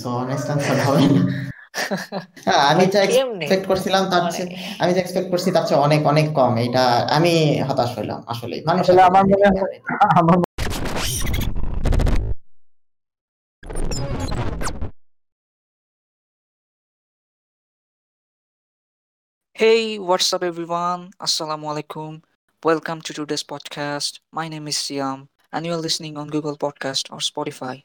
So honest answer হবে না হ্যাঁ আমি যা এক্সপেক্ট করছিলাম তার মানে চেয়ে আমি যা এক্সপেক্ট করছি তার চেয়ে অনেক অনেক কম এটা আমি হতাশ হইলাম আসলে মানুষ আমার মনে হয়। আমার Hey, what's up, everyone? Assalamu alaikum. Welcome to today's podcast. My name is Siam, and you are listening on Google Podcast or Spotify.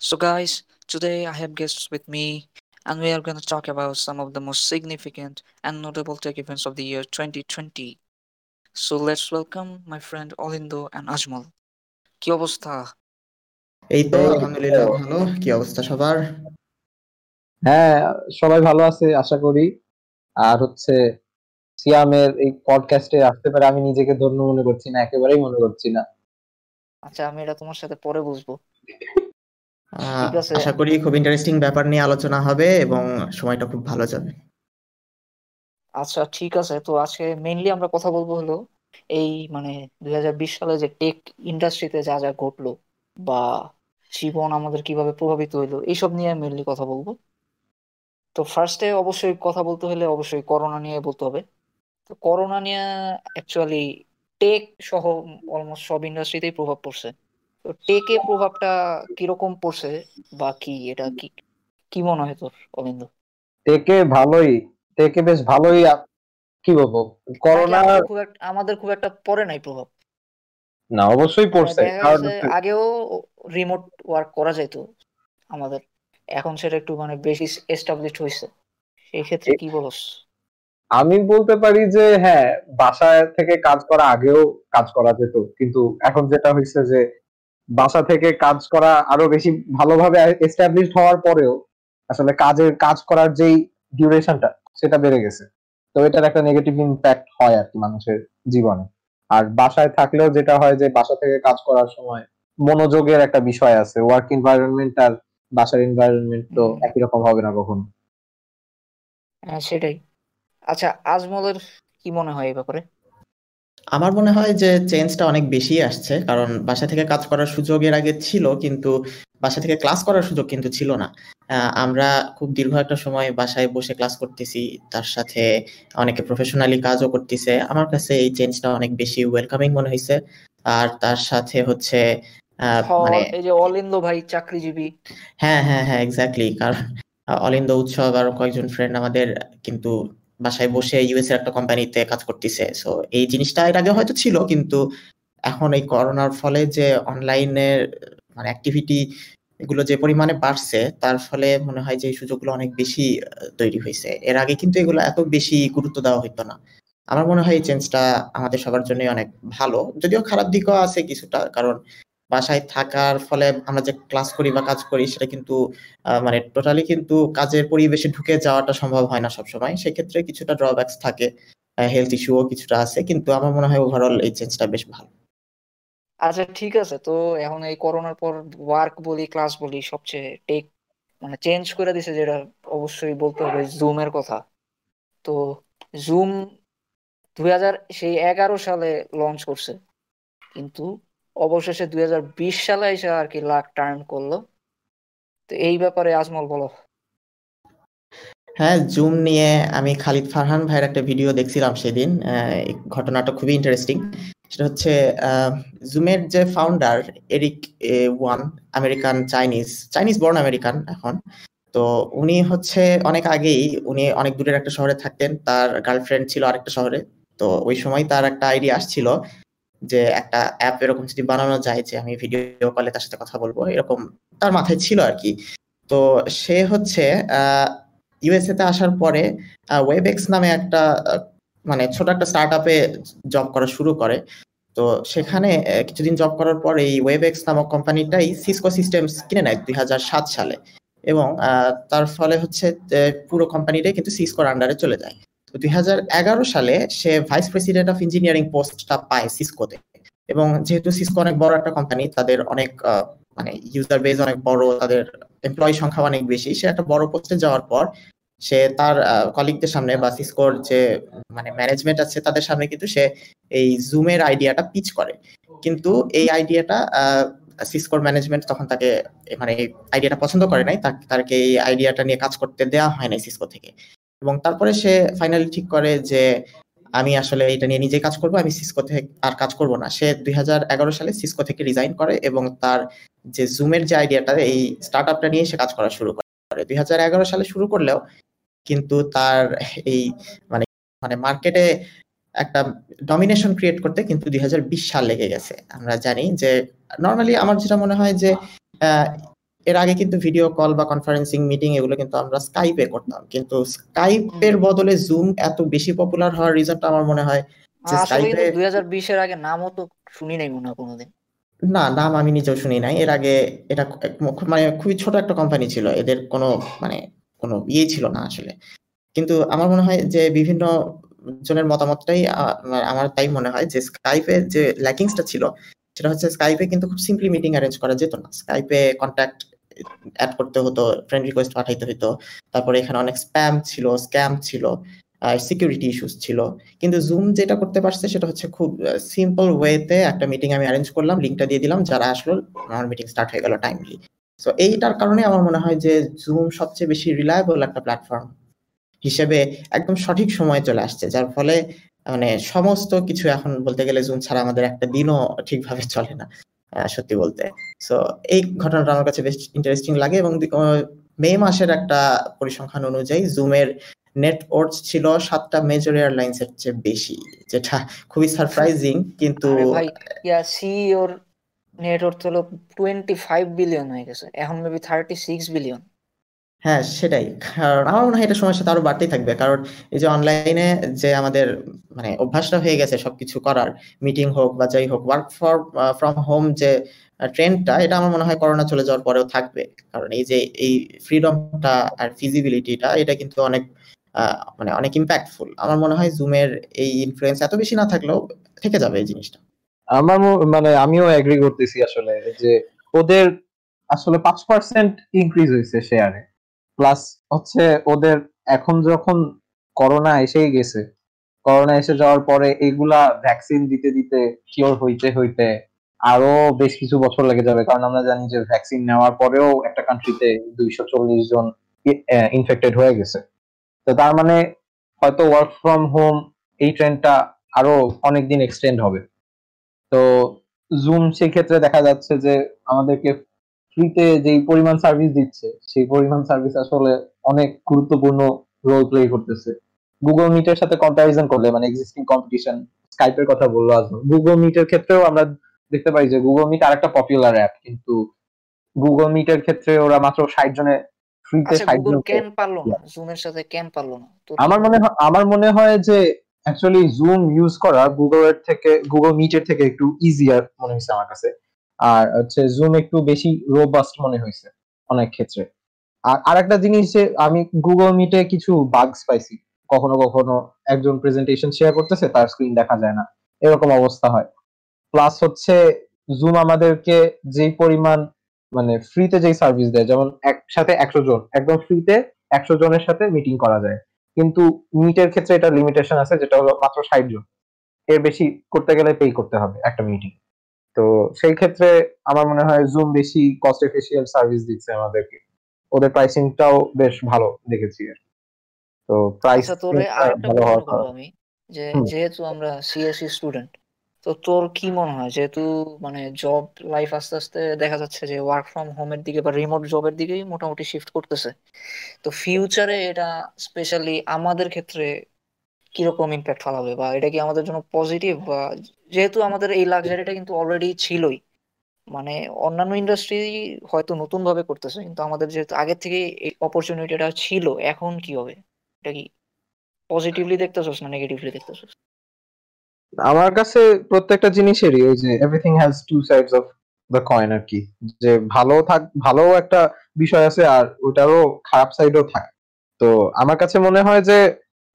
So, guys, today I have guests with me, and we are going to talk about some of the most significant and notable tech events of the year 2020. So, let's welcome my friend Olindo and Ajmal. কি অবস্থা এই তো আলহামদুলিল্লাহ। ভালো কি অবস্থা সবার হ্যাঁ সবাই ভালো আছে আশা করি আর হচ্ছে সিয়ামের এই পডকাস্টে আসতে পারে আমি নিজেকে ধন্য মনে করছি না একেবারেই মনে করছি না আচ্ছা আমি এটা তোমার সাথে পরে বুঝব আশা করি খুব ইন্টারেস্টিং ব্যাপার নিয়ে আলোচনা হবে এবং সময়টা খুব ভালো যাবে। আচ্ছা ঠিক আছে। তো আজকে মেইনলি আমরা কথা বলব হলো এই মানে দুই হাজার বিশ সালে যে টেক ইন্ডাস্ট্রিতে যা যা ঘটলো বা জীবন আমাদের কীভাবে প্রভাবিত হইল এইসব নিয়ে মেইনলি কথা বলব। তো ফার্স্টে অবশ্যই কথা বলতে হলে অবশ্যই করোনা নিয়ে বলতে হবে। তো করোনা নিয়ে অ্যাকচুয়ালি টেক সহ অলমোস্ট সব ইন্ডাস্ট্রিতেই প্রভাব পড়ছে। তো টেকে প্রভাবটা কীরকম পড়ছে বা কি এটা কি কি মনে হয় তোর অবিন্দ টেকে ভালোই টেকে বেশ ভালোই কি বলব করোনা আমাদের খুব একটা আমাদের খুব একটা পড়ে নাই প্রভাব। না অবশ্যই পড়ছে কারণ আগেও রিমোট ওয়ার্ক করা যাইতো আমাদের। এখন সেটা একটু মানে বেশি এস্টাবলিশড হয়েছে সেই ক্ষেত্রে কি বলস? আমি বলতে পারি যে হ্যাঁ বাসায় থেকে কাজ করা আগেও কাজ করা যেত কিন্তু এখন যেটা হয়েছে যে বাসা থেকে কাজ করা আরও বেশি ভালোভাবে এস্টাবলিশড হওয়ার পরেও আসলে কাজের, কাজ করার যেই ডিউরেশনটা সেটা বেড়ে গেছে। তো এটার একটা নেগেটিভ ইম্প্যাক্ট হয় আর কি মানুষের জীবনে। আর বাসায় থাকলেও যেটা হয় যে বাসা থেকে কাজ করার সময় মনোযোগের একটা বিষয় আছে। ওয়ার্ক এনভায়রনমেন্ট আর বাসার এনভায়রনমেন্ট তো একই রকম হবে না কখনো। হ্যাঁ সেটাই। আচ্ছা আজমলের কি মনে হয় এই ব্যাপারে? আমার মনে হয় যে চেঞ্জটা অনেক বেশি আসছে কারণ বাসা থেকে কাজ করার সুযোগ এর আগে ছিল কিন্তু বাসা থেকে ক্লাস করার সুযোগ কিন্তু ছিল না। আমরা খুব দীর্ঘ একটা সময় বাসায় বসে ক্লাস করতেছি তার সাথে অনেকে প্রফেশনালি কাজও করতেছে। আমার কাছে এই চেঞ্জটা অনেক বেশি ওয়েলকামিং মনে হয়েছে আর তার সাথে হচ্ছে আহ, মানে এই যে অলিন্দ ভাই চাকরিজীবী। হ্যাঁ হ্যাঁ হ্যাঁ এক্স্যাক্টলি কারণ অলিন্দ উৎসব আর কয়েকজন ফ্রেন্ড আমাদের কিন্তু বাসায় বসে ইউএস এর একটা কোম্পানিতে কাজ করতেছে। সো এই জিনিসটা এর আগে হয়তো ছিল, কিন্তু এখন এই করোনার ফলে যে অনলাইনের মানে অ্যাক্টিভিটি এগুলো যে পরিমাণে বাড়ছে, তার ফলে মনে হয় যে এই সুযোগগুলো অনেক বেশি তৈরি হয়েছে। এর আগে কিন্তু এগুলো এত বেশি গুরুত্ব দেওয়া হতো না। আমার মনে হয় এই চেঞ্জটা আমাদের সবার জন্যই অনেক ভালো। যদিও খারাপ দিকও আছে কিছুটা, কারণ বাসায় থাকার ফলে আমরা যে ক্লাস করি বা কাজ করি, সেটা কিন্তু মানে টোটালি কিন্তু কাজের পরিবেশে ঢুকে যাওয়াটা সম্ভব হয় না সবসময়। সেক্ষেত্রে কিছুটা ড্রব্যাকস থাকে হেলথ ইস্যুও কিছুটা আছে, কিন্তু আমার মনে হয় ওভারঅল এই চেঞ্জটা বেশ ভালো। আচ্ছা ঠিক আছে। তো এখন এই করোনার পর ওয়ার্ক বলি ক্লাস বলি, সবচেয়ে টেক মানে চেঞ্জ করে দিছে যেটা অবশ্যই বলতে হবে জুমের কথা। তো জুম দুই হাজার, সেই এগারো সালে লঞ্চ করছে। কিন্তু অবশেষে দুই হাজার বিশ সালে এসে আর কি লাক টার্ন করল। তো এই ব্যাপারে আজমল বলো। হ্যাঁ জুম নিয়ে আমি খালিদ ফারহান ভাইয়ের একটা ভিডিও দেখছিলাম সেদিন। ঘটনাটা খুবই ইন্টারেস্টিং সেটা হচ্ছে জুমের যে founder Eric Yuan, American Chinese Chinese born American এখন। তো উনি হচ্ছে অনেক আগেই, উনি অনেক দূরের একটা শহরে থাকতেন। তার গার্লফ্রেন্ড ছিল আরেকটা শহরে। তো ওই সময় তার একটা আইডিয়া আসছিল যে একটা অ্যাপ এরকম যদি বানানো যায় যে আমি ভিডিও কলে তার সাথে কথা বলব, এরকম তার মাথায় ছিল আর কি। তো সে হচ্ছে ইউএসএ তে আসার পরে ওয়েবেক্স নামে একটা মানে ছোট একটা স্টার্ট আপে জব করা শুরু করে। তো সেখানে কিছুদিন জব করার পর এই ওয়েবেক্স নামক কোম্পানিটাই সিসকো সিস্টেমস কিনে নেয় দুই হাজার সাত সালে। এবং তার ফলে হচ্ছে পুরো কোম্পানিটাই কিন্তু সিসকোর আন্ডারে চলে যায়। তো দুই সালে সে ভাইস প্রেসিডেন্ট অফ ইঞ্জিনিয়ারিং পোস্টটা পায় সিসকোতে। এবং যেহেতু সিসকো অনেক বড় একটা কোম্পানি তাদের অনেক মানে ইউজার বেজ অনেক বড়, তাদের এমপ্লয়ি সংখ্যা অনেক বেশি, সে একটা বড় পোস্টে যাওয়ার পর সে তার কলিগদের সামনে বা সিসকোর যে মানে ম্যানেজমেন্ট আছে তাদের সামনে কিন্তু সে এই জুমের আইডিয়াটা পিচ করে। কিন্তু এই আইডিয়াটা সিসকোর ম্যানেজমেন্ট তখন তাকে মানে আইডিয়াটা পছন্দ করে নাই। তাকে এই আইডিয়াটা নিয়ে কাজ করতে দেওয়া হয় নাই সিসকো থেকে। এবং তারপরে সে ফাইনালি ঠিক করে যে আমি আসলে এটা নিয়ে নিজে কাজ করব, আমি সিসকো থেকে আর কাজ করব না। সে দুই হাজার এগারো সালে সিসকো থেকে রিজাইন করে এবং তার যে জুমের যে আইডিয়াটা এই স্টার্ট আপটা নিয়ে সে কাজ করা শুরু করে। দুই হাজার এগারো সালে শুরু করলেও কিন্তু তার এই মানে মানে মার্কেটে একটা ডমিনেশন ক্রিয়েট করতে কিন্তু দুই হাজার বিশ সাল লেগে গেছে। আমরা জানি যে নর্মালি আমার যেটা মনে হয় যে এর আগে কিন্তু ভিডিও কল বা কনফারেন্সিং মিটিং এগুলো কিন্তু আমরা স্কাইপে করতাম। কিন্তু স্কাইপের বদলে জুম এত বেশি পপুলার হওয়ার রিজনটা আমার মনে হয় যে স্কাইপে 2020 এর আগে নামও তো শুনি নাই মনে কোনোদিন। না নাম আমি নিজেও শুনি নাই। এর আগে এটা মানে খুবই ছোট একটা কোম্পানি ছিল। এদের কোনো মানে কোনো ইয়ে ছিল না আসলে। কিন্তু আমার মনে হয় যে বিভিন্ন জনের মতামতটাই আমার তাই মনে হয় যে স্কাইপে যে ল্যাকিংসটা ছিল সেটা হচ্ছে স্কাইপে কিন্তু খুব সিম্পলি মিটিং অ্যারেঞ্জ করা যেত না। স্কাইপে কন্ট্যাক্ট অ্যাড করতে হতো ফ্রেন্ড রিকোয়েস্ট পাঠাইতে হতো তারপরে এখানে অনেক স্প্যাম ছিল স্ক্যাম ছিল, আর সিকিউরিটি ইস্যুস ছিল। কিন্তু জুম যেটা করতে পারছে সেটা হচ্ছে খুব সিম্পল ওয়েতে একটা মিটিং আমি অ্যারেঞ্জ করলাম লিঙ্কটা দিয়ে দিলাম, যারা আসলো, আমার মিটিং স্টার্ট হয়ে গেল টাইমলি সো এইটার কারণে আমার মনে হয় যে জুম সবচেয়ে বেশি রিলায়েবল একটা প্ল্যাটফর্ম হিসেবে একদম সঠিক সময় চলে আসছে, যার ফলে মানে সমস্ত কিছু এখন বলতে গেলে জুম ছাড়া আমাদের একটা দিনও ঠিকভাবে চলে না। সত্যি বলতে। সো এই ঘটনাটা আমার কাছে বেশ ইন্টারেস্টিং লাগে এবং মে মাসের একটা পরিসংখ্যান অনুযায়ী জুমের নেট ওর্ডস ছিল সাতটা মেজর এয়ারলাইন্স এর চেয়ে বেশি, যেটা খুবই সারপ্রাইজিং কিন্তু ইয়া সিওর নেট ওয়ার্থ হলো টোয়েন্টি ফাইভ বিলিয়ন হয়ে গেছে। এখন মেবি থার্টি সিক্স বিলিয়ন হ্যাঁ সেটাই। কারণ আমার মনে হয় এটা সময়ের সাথে আরও বাড়তেই থাকবে। কারণ এই যে অনলাইনে যে আমাদের মানে অভ্যাসটা হয়ে গেছে সবকিছু করার মিটিং হোক বা যাই হোক ওয়ার্ক ফর ফ্রম হোম যে ট্রেন্ডটা এটা আমার মনে হয় করোনা চলে যাওয়ার পরেও থাকবে। কারণ এই যে এই ফ্রিডমটা আর ফিজিবিলিটিটা এটা কিন্তু অনেক মানে অনেক ইম্প্যাক্টফুল আমার মনে হয় জুমের এই ইনফ্লুয়েন্স এত বেশি না থাকলেও থেকে যাবে এই জিনিসটা। আমার মানে আমিও এগ্রি করতেছি আসলে যে, ওদের আসলে পাঁচ পার্সেন্ট ইনক্রিজ হয়েছে শেয়ারে প্লাস হচ্ছে ওদের এখন যখন করোনা এসেই গেছে করোনা এসে যাওয়ার পরে এগুলা ভ্যাকসিন দিতে দিতে কিওর হইতে হইতে আরও বেশ কিছু বছর লেগে যাবে। কারণ আমরা জানি যে ভ্যাকসিন নেওয়ার পরেও একটা কান্ট্রিতে দুইশো চল্লিশ জন ইনফেক্টেড হয়ে গেছে। তো তার মানে হয়তো ওয়ার্ক ফ্রম হোম এই ট্রেন্ডটা আরও অনেকদিন এক্সটেন্ড হবে। তো জুম সেক্ষেত্রে দেখা যাচ্ছে যে আমাদেরকে ফ্রিতে যেই পরিমাণ সার্ভিস দিচ্ছে সেই পরিমাণ সার্ভিস আসলে অনেক গুরুত্বপূর্ণ রোল প্লে করতেছে। গুগল মিটের সাথে কম্পারিজন করলে মানে এক্সিস্টিং কম্পিটিশন স্কাইপের কথা বলল আজম গুগল মিটের ক্ষেত্রেও আমরা দেখতে পাই যে গুগল মিট আরেকটা পপুলার অ্যাপ কিন্তু গুগল মিটের ক্ষেত্রে ওরা মাত্র ষাট জনে ফ্রিতে ষাট জন কেন পারল না জুমের সাথে কেন পারল না আমার মনে হয় আমার মনে হয় যে অ্যাকচুয়ালি জুম ইউজ করা গুগলের থেকে গুগল মিটের থেকে একটু ইজিয়ার মনে হয়েছে আমার কাছে। আর হচ্ছে জুম একটু বেশি রোবাস্ট মনে হয়েছে অনেক ক্ষেত্রে। আর আরেকটা জিনিস যে আমি গুগল মিটে কিছু বাগস পাইছি। কখনো কখনো একজন প্রেজেন্টেশন শেয়ার করতেছে, তার স্ক্রিন দেখা যায় না। এরকম অবস্থা হয়। প্লাস হচ্ছে জুম আমাদেরকে যেই পরিমাণ মানে ফ্রিতে যেই সার্ভিস দেয়, যেমন একসাথে একশো জন, একদম ফ্রিতে একশো জনের সাথে মিটিং করা যায়। কিন্তু মিটের ক্ষেত্রে এটা লিমিটেশন আছে, যেটা হলো মাত্র ষাট জন। এর বেশি করতে গেলে পে করতে হবে একটা মিটিং তো সেই ক্ষেত্রে আমার মনে হয় জুম বেশি কস্ট এফিসিয়েন্ট সার্ভিস দিচ্ছে আমাদেরকে। ওদের প্রাইসিংটাও বেশ ভালো দেখেছি তো প্রাইস আচ্ছা, তোরে আরেকটা প্রশ্ন করব আমি যে যেহেতু আমরা সিএসসি স্টুডেন্ট তো তোর কি মনে হয়? যেহেতু মানে জব লাইফ আস্তে আস্তে দেখা যাচ্ছে যে ওয়ার্ক ফ্রম হোমের দিকে বা রিমোট জবের দিকেই মোটামুটি শিফট করতেছে তো ফিউচারে এটা স্পেশালি আমাদের ক্ষেত্রে কীরকম ইম্প্যাক্ট ফেলাবে বা এটা কি আমাদের জন্য পজিটিভ বা যেহেতু আমাদের এই লাক্সারিটা কিন্তু অলরেডি ছিলই। মানে অন্যান্য ইন্ডাস্ট্রি হয়তো নতুন ভাবে করতেছে, কিন্তু আমাদের যেহেতু আগের থেকে এই অপরচুনিটিটা ছিল, এখন কি হবে? এটা কি পজিটিভলি দেখতেছস না নেগেটিভলি দেখতেছস? আমার কাছে প্রত্যেকটা জিনিসেরই ওই যে everything has two sides of the coin আর কি, যে ভালো থাক, ভালো একটা বিষয় আছে আর ওটারও খারাপ সাইডও থাকে। তো আমার কাছে মনে হয় যে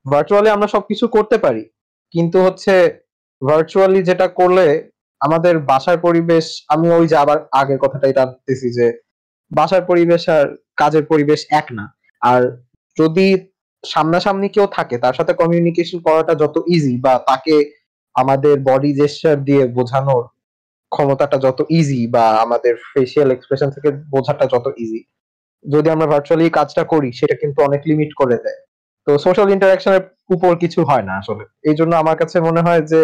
ভার্চুয়ালি আমরা সবকিছু করতে পারি। কিন্তু হচ্ছে ভার্চুয়ালি যেটা করলে আমাদের বাসার পরিবেশ, আমি ওই যে আবার আগের কথাটাই টানতেছি যে বাসার পরিবেশ আর কাজের পরিবেশ এক না। আর যদি সামনাসামনি কেউ থাকে, তার সাথে কমিউনিকেশন করাটা যত ইজি বা তাকে আমাদের বডি জেস্টার দিয়ে বোঝানোর ক্ষমতাটা যত ইজি বা আমাদের ফেসিয়াল এক্সপ্রেশন থেকে বোঝাটা যত ইজি যদি আমরা ভার্চুয়ালি কাজটা করি, সেটা কিন্তু অনেক লিমিট করে দেয়। তো সোশ্যাল ইন্টারাকশনের উপর কিছু হয় না আসলে। এই জন্য আমার কাছে মনে হয় যে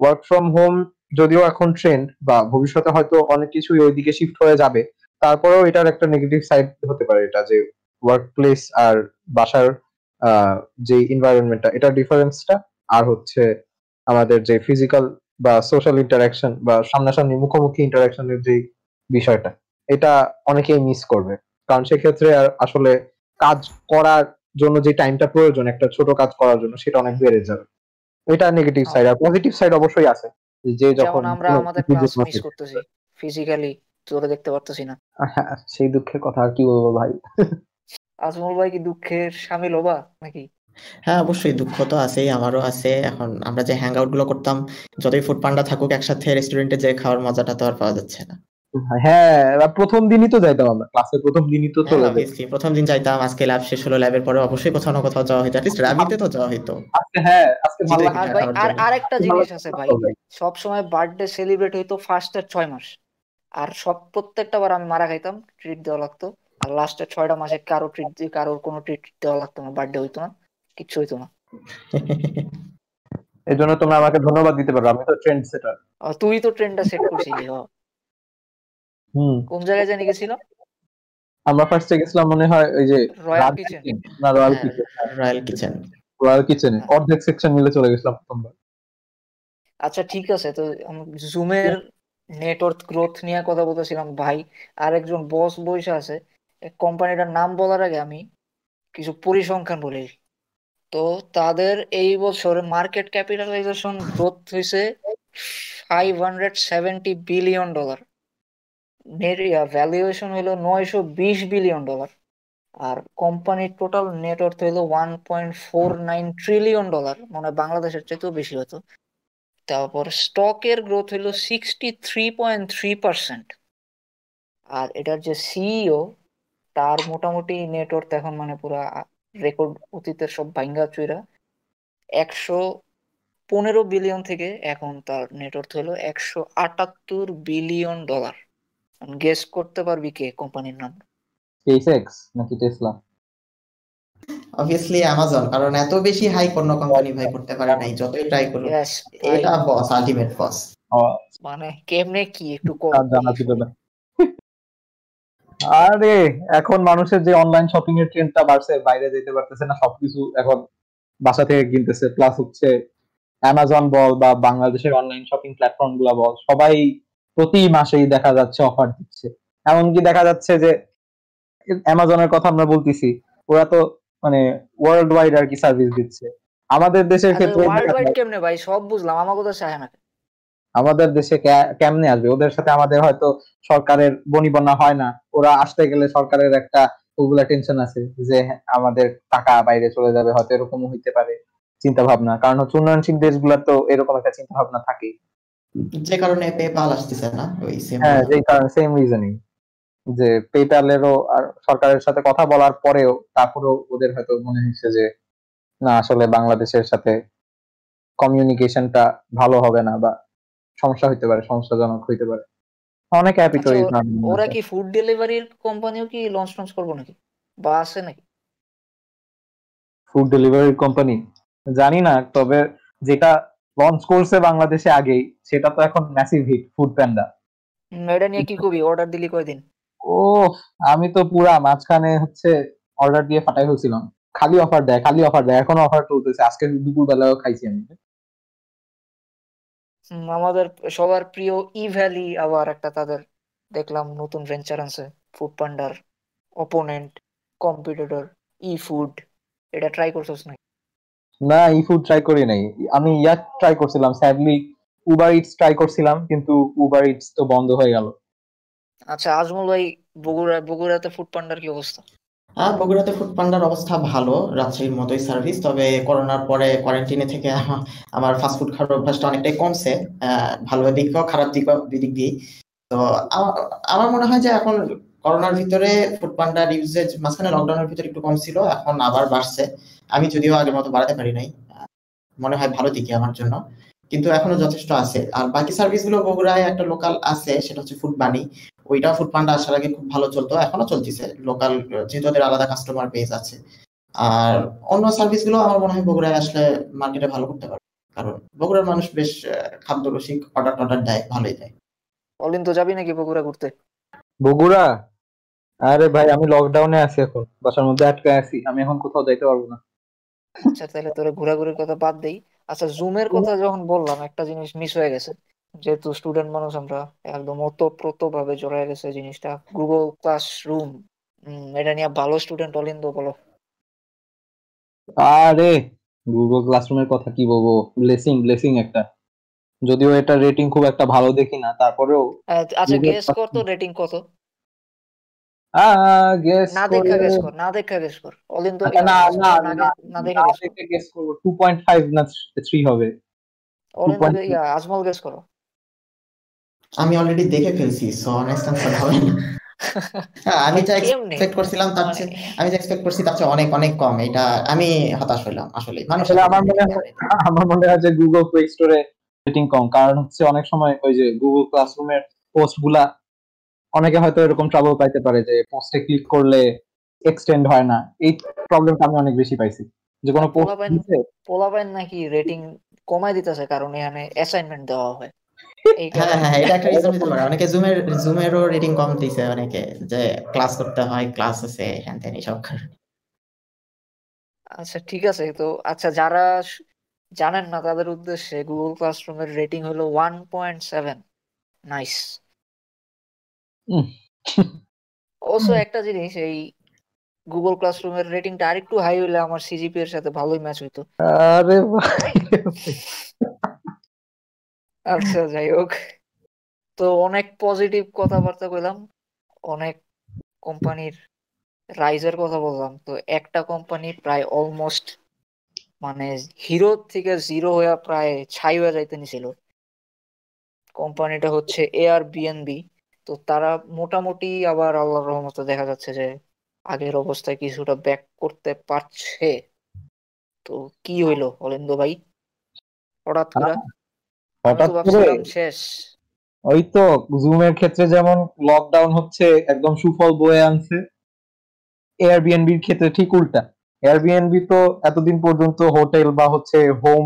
ওয়ার্ক ফ্রম হোম যদিও এখন ট্রেন্ড বা ভবিষ্যতে হয়তো অনেক কিছুই ওইদিকে শিফট হয়ে যাবে, তারপরেও এটার একটা নেগেটিভ সাইড হতে পারে এটা যে ওয়ার্ক প্লেস আর বাসার যে এনভায়রনমেন্টটা এটা ডিফারেন্সটা আর হচ্ছে আমাদের যে ফিজিক্যাল বা সোশ্যাল ইন্টারাকশন বা সামনাসামনি মুখোমুখি ইন্টারাকশনের যে বিষয়টা, এটা অনেকেই মিস করবে। কারণ সেক্ষেত্রে আর আসলে কাজ করার জন্য যে টাইমটা প্রয়োজন একটা ছোট কাজ করার জন্য সেটা অনেক বেড়ে যাবে। এটা নেগেটিভ সাইড আর পজিটিভ সাইড অবশ্যই আছে। যে যখন আমরা আমাদের ক্লাস মিস করতেছি ফিজিক্যালি তোরে দেখতে পারতেছি না। হ্যাঁ, সেই দুঃখের কথা আর কি বলব ভাই? আজমল ভাই কি দুঃখের শামিল হবা নাকি? হ্যাঁ অবশ্যই দুঃখ তো আছেই আমারও আছে। এখন আমরা যে হ্যাং আউটগুলো করতাম যতই ফুড পান্ডা থাকুক একসাথে রেস্টুরেন্টে যে খাওয়ার মজাটা তো আর পাওয়া যাচ্ছে না। হ্যাঁ প্রথম দিনই তো যাইতাম আমরা। ক্লাসের প্রথম দিনই তো চলে অবভিয়াসলি প্রথম দিন যাইতাম আজকে ল্যাব শেষ হলো ল্যাবের পরে অবশ্যই কোথাও না কোথাও যাওয়া হইতো অ্যাটলিস্ট র্যাবিতে তো যাওয়া হইতো। আজকে হ্যাঁ আজকে ভালো আর আর আরেকটা জিনিস আছে ভাই সব সময় বার্থডে সেলিব্রেট হইতো ফার্স্টের ছয় মাস। আর সব প্রত্যেকটা বার আমি মারা খাইতাম ট্রিট দেওয়া লাগতো। আর লাস্টের ছয়টা মাসে কারও ট্রিট দিয়ে কারোর কোনো ট্রিট দেওয়া লাগতো না বার্থডে হইতো না কিচ্ছু হইতো না। এই জন্য তোমরা আমাকে ধন্যবাদ দিতে পারো আমি তো ট্রেন্ড সেটার তুই তো ট্রেন্ডটা সেট করছিলি হ। হুম। কোন জায়গায় জানি গেছিলাম আমরা ফার্স্টে গেছিলাম মনে হয় ওই যে রয়্যাল কিচেন না royal kitchen royal kitchen royal kitchen অর্ধেক সেকশন মিলে চলে গেছিলাম প্রথমবার। আচ্ছা ঠিক আছে। তো জুমের নেটওয়ার্ক গ্রোথ নিয়ে কথা বলতেছিলাম। ভাই আরেকজন বস বসে আছে। কোম্পানিটার নাম বলার আগে আমি কিছু পরিসংখ্যান বলি। তো তাদের এই বছর মার্কেট ক্যাপিটালাইজেশন গ্রোথ হয়েছে five hundred seventy billion dollar valuation হলো নয়শো বিশ বিলিয়ন ডলার আর কোম্পানির টোটাল নেটওয়ার্থ হলো one point four nine trillion dollar মানে বাংলাদেশের চাইতেও বেশি হতো তারপর স্টকের গ্রোথ হলো sixty three point three percent আর এটার যে সিইও তার মোটামুটি নেটওয়ার্থ এখন মানে পুরা রেকর্ড অতীতের সব ভাঙ্গা চুইরা একশো পনেরো বিলিয়ন থেকে এখন তার নেটওয়ার্থ হলো একশো আটাত্তর বিলিয়ন ডলার গেস করতে পারবি কে কোম্পানির নাম? SpaceX নাকি টেসলা অবভিয়াসলি অ্যামাজন কারণ এত বেশি হাই কোন কোম্পানি ভাই করতে পারে নাই যতই ট্রাই করুক। এটা বস আলটিমেট বস মানে কেমনে কি একটু জানা ছিল না। আরে এখন মানুষের যে অনলাইন শপিং এর ট্রেন্ডটা বাড়ছে বাইরে যেতে পারতেছে না সবকিছু এখন বাসা থেকে কিনতেছে। প্লাস হচ্ছে অ্যামাজন বল বা বাংলাদেশের অনলাইন শপিং প্ল্যাটফর্মগুলা বল সবাই প্রতি মাসেই দেখা যাচ্ছে অফার দিচ্ছে। এমনকি দেখা যাচ্ছে যে অ্যামাজনের কথা আমরা বলতেছি ওরা তো মানে ওয়ার্ল্ড ওয়াইড আর কি সার্ভিস দিচ্ছে। আমাদের দেশের ক্ষেত্রে ওয়ার্ল্ড ওয়াইড কেমনে ভাই? সব বুঝলাম আমাকে তো চায় না। আমাদের দেশে কেমনে আসবে? ওদের সাথে আমাদের হয়তো সরকারের বনিবনা হয় না। ওরা আসতে গেলে সরকারের একটা ওগুলা টেনশন আছে যে আমাদের টাকা বাইরে চলে যাবে হয়তো এরকমও হইতে পারে। চিন্তা ভাবনা কারণ হচ্ছে উন্নয়নশীল দেশগুলোর তো এরকম একটা চিন্তা ভাবনা থাকে যে কারণে পেপাল আসতেছে না ওই সেম হ্যাঁ যে কারণে সেম রিজনিং যে পেপ্যালেরও আর সরকারের সাথে কথা বলার পরেও তারপরেও ওদের হয়তো মনে হচ্ছে যে না আসলে বাংলাদেশের সাথে কমিউনিকেশনটা ভালো হবে না বা সমস্যা হইতে পারে সমস্যাজনক হইতে পারে। অনেক হ্যাপি তো ওরা কি ফুড ডেলিভারির কোম্পানিও কি লঞ্চ লঞ্চ করব নাকি? বা আছে নাকি? ফুড ডেলিভারি কোম্পানি জানি না তবে যেটা লঞ্চ করছে বাংলাদেশে আগেই। সেটা তো এখন ম্যাসিভ হিট ফুড প্যান্ডা এটা নিয়ে কি কবি? অর্ডার দিলি কয়দিন? ও আমি তো পুরা মাঝখানে হচ্ছে অর্ডার দিয়ে ফাটাই হয়েছিলাম খালি অফার দেয় খালি অফার দেয়। এখনও অফার চলতেছে আজকে দুপুর বেলাও খাইছি আমি। আমাদের সবার প্রিয় ই ভ্যালি আবার একটা তাদের দেখলাম নতুন ভেঞ্চার আছে ফুড পান্ডার অপোনেন্ট কম্পিটিটর ই ফুড এটা ট্রাই করছস নাকি? না ই ফুড ট্রাই করি নাই। আমি ইয়া ট্রাই করছিলাম স্যাডলি উবার ইটস ট্রাই করছিলাম কিন্তু উবার ইটস তো বন্ধ হয়ে গেল। আচ্ছা আজমল ভাই বগুড়া বগুড়াতে ফুড পান্ডার কি অবস্থা? হ্যাঁ বগুড়াতে ফুড পান্ডার অবস্থা ভালো রাজশাহীর মতোই সার্ভিস তবে করোনার পরে কোয়ারেন্টিনে থেকে আমার ফাস্টফুড খাওয়ার অভ্যাসটা অনেকটাই কমছে। ভালো দিকও খারাপ দিক দিক দিয়ে তো আমার মনে হয় যে এখন করোনার ভিতরে ফুড পান্ডার ইউজেজ মাঝখানে লকডাউনের ভিতরে একটু কম ছিল এখন আবার বাড়ছে। আমি যদিও আগের মতো বাড়াতে পারি নাই মনে হয় ভালো দিকে আমার জন্য কিন্তু এখনও যথেষ্ট আছে। আর বাকি সার্ভিসগুলো বগুড়ায় একটা লোকাল আছে সেটা হচ্ছে ফুড বানি ওইটা ফুড পান্ডা আসার আগে খুব ভালো চলতো এখনও চলতেছে। লোকাল যেহেতু ওদের আলাদা কাস্টমার বেস আছে। আর অন্য সার্ভিসগুলো আমার মনে হয় বগুড়ায় আসলে মার্কেটে ভালো করতে পারবে। কারণ বগুড়ার মানুষ বেশ খাদ্য রসিক অর্ডার টর্ডার দেয় ভালোই দেয়। অলিন তো যাবি নাকি বগুড়া ঘুরতে? বগুড়া? আরে ভাই আমি লকডাউনে আছি এখন। বাসার মধ্যে আটকে আছি। আমি এখন কোথাও যাইতে পারব না। আচ্ছা তাহলে তোরা ঘোরাঘুরির কথা বাদ দেই। আচ্ছা জুমের কথা যখন বললাম একটা জিনিস মিস হয়ে গেছে। যেহেতু স্টুডেন্ট মানুষ আমরা একদম ওতপ্রোত ভাবে জড়ায় গেছে জিনিসটা। গুগল ক্লাসরুম এটা নিয়ে ভালো স্টুডেন্ট অলিন্দ বলো। আরে গুগল ক্লাসরুমের কথা কি বলব? ব্লেসিং ব্লেসিং একটা। যদিও এটা রেটিং খুব একটা ভালো দেখি না তারপরেও আচ্ছা গেস কর তো রেটিং কত? না দেখা গেস কর না দেখা গেস কর। অলিন তো আচ্ছা, না না না দেখা গেস করব। 2.5 না 3 হবে। অলিন তো ইয়া আজমল গেস করো। আমি অলরেডি দেখে ফেলছি সো অনেস্ট আনসার হবে না। হ্যাঁ, আমি যা এক্সপেক্ট করছিলাম তার চেয়ে আমি যা এক্সপেক্ট করছি তার চেয়ে অনেক অনেক কম। এটা আমি হতাশ হইলাম আসলে। মানুষ আমার মনে হয় আমার মনে হয় যে গুগল প্লে স্টোরে রেটিং কম। কারণ হচ্ছে অনেক সময় ওই যে গুগল ক্লাসরুমের পোস্টগুলা অনেকে হয়তো এরকম ট্রাবল পাইতে পারে যে পোস্টে ক্লিক করলে এক্সটেন্ড হয় না। এই প্রবলেমটা আমি অনেক বেশি পাইছি। যে কোনো পোস্ট পোলাপাইন নাকি রেটিং কমাই দিতেছে কারণ এখানে অ্যাসাইনমেন্ট দেওয়া হয়। হ্যাঁ হ্যাঁ এটা একটা রিজন হতে পারে অনেকে জুমের জুমেরও রেটিং কম দিছে অনেকে যে ক্লাস করতে হয় ক্লাস আছে হ্যান ত্যান এইসব আচ্ছা ঠিক আছে। তো আচ্ছা যারা জানেন না তাদের উদ্দেশ্যে গুগল ক্লাসরুমের রেটিং হলো ওয়ান পয়েন্ট সেভেন নাইস অবশ্য একটা জিনিস এই গুগল ক্লাসরুমের রেটিংটা আরেকটু হাই হলে আমার সিজিপি এর সাথে ভালোই ম্যাচ হইতো। আরে ভাই। আচ্ছা যাই হোক। তো অনেক পজিটিভ কথাবার্তা কইলাম অনেক কোম্পানির রাইজের কথা বললাম। তো একটা কোম্পানি প্রায় অলমোস্ট মানে হিরো থেকে জিরো হয়ে প্রায় ছাই হয়ে যাইতে নিছিল। কোম্পানিটা হচ্ছে এয়ার বিএনবি তো তারা মোটামুটি আবার আল্লাহর রহমতে দেখা যাচ্ছে যে আগের অবস্থায় কিছুটা ব্যাক করতে পারছে। তো কি হইল অলিন্দ ভাই? হঠাৎ করে? হঠাৎ করে শেষ। ওই তো জুমের ক্ষেত্রে যেমন লকডাউন হচ্ছে একদম সুফল বয়ে আনছে এয়ারবিএনবির ক্ষেত্রে ঠিক উল্টা। এয়ারবিএনবি তো এতদিন পর্যন্ত হোটেল বা হচ্ছে হোম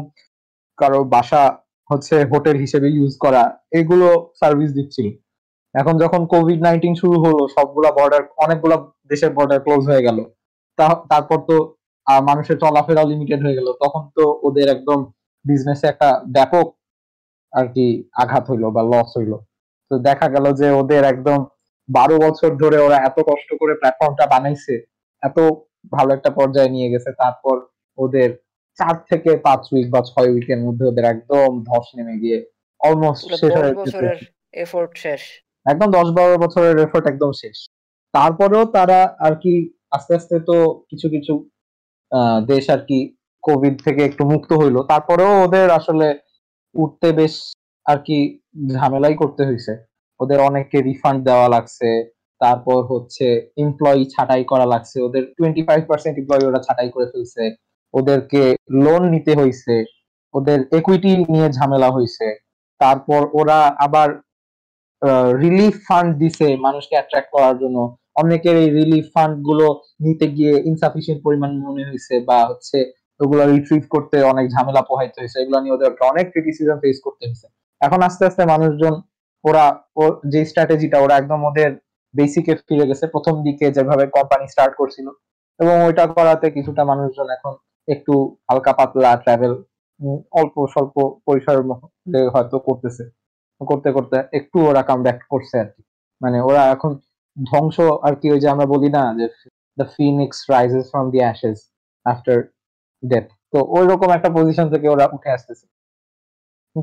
কারও বাসা হচ্ছে হোটেল হিসেবে ইউজ করা এগুলো সার্ভিস দিচ্ছিল। এখন যখন কোভিড নাইন্টিন শুরু হলো সবগুলা বর্ডার অনেকগুলা দেশের বর্ডার ক্লোজ হয়ে গেল। তারপর তো মানুষের চলাফেরা লিমিটেড হয়ে গেল। তখন তো ওদের একদম বিজনেসে একটা ব্যাপক আর কি আঘাত হইল বা লস হইল। তো দেখা গেল যে ওদের একদম বারো বছর ধরে ওরা এত কষ্ট করে প্ল্যাটফর্মটা বানাইছে এত ভালো একটা পর্যায়ে নিয়ে গেছে তারপর ওদের চার থেকে পাঁচ উইক বা ছয় উইকের মধ্যে ওদের একদম ধস নেমে গিয়ে অলমোস্ট শেষ হয়ে এফোর্ট শেষ। একদম দশ বারো বছরের এফোর্ট একদম শেষ। তারপরেও তারা আর কি আস্তে আস্তে তো কিছু কিছু দেশ আর কি কোভিড থেকে একটু মুক্ত হইল। তারপরেও ওদের আসলে উঠতে বেশ আর কি ঝামেলাই করতে হয়েছে ওদের অনেককে রিফান্ড দেওয়া লাগছে, তারপর হচ্ছে এমপ্লয়ি ছাঁটাই করা লাগছে। ওদের টোয়েন্টি ফাইভ পার্সেন্ট এমপ্লয়ি ওরা ছাঁটাই করে ফেলছে। ওদেরকে লোন নিতে হয়েছে ওদের একুইটি নিয়ে ঝামেলা হয়েছে তারপর ওরা আবার রিলিফ ফান্ড দিছে মানুষকে অ্যাট্রাক্ট করার জন্য। অনেকের এই রিলিফ ফান্ডগুলো নিতে গিয়ে ইনসাফিসিয়েন্ট পরিমাণ মনে হয়েছে বা হচ্ছে ওগুলো রিট্রিভ করতে অনেক ঝামেলা পোহাইতে হয়েছে। এগুলো নিয়ে ওদের অনেক ক্রিটিসিজম ফেস করতে হয়েছে। এখন আস্তে আস্তে মানুষজন, ওরা যে স্ট্র্যাটেজিটা ওরা একদম ওদের বেসিকে ফিরে গেছে। প্রথম দিকে যেভাবে কোম্পানি স্টার্ট করছিল এবং ওইটা করাতে কিছুটা মানুষজন এখন একটু হালকা পাতলা ট্রাভেল অল্প স্বল্প পরিসরের হয়তো করতেছে। করতে করতে একটু ওরা কাম ব্যাক করছে আর কি। মানে ওরা এখন ধ্বংস আর কি ওই যে আমরা বলি না যে the phoenix rises from the ashes after death তো ওই রকম একটা পজিশন থেকে ওরা উঠে আসতেছে।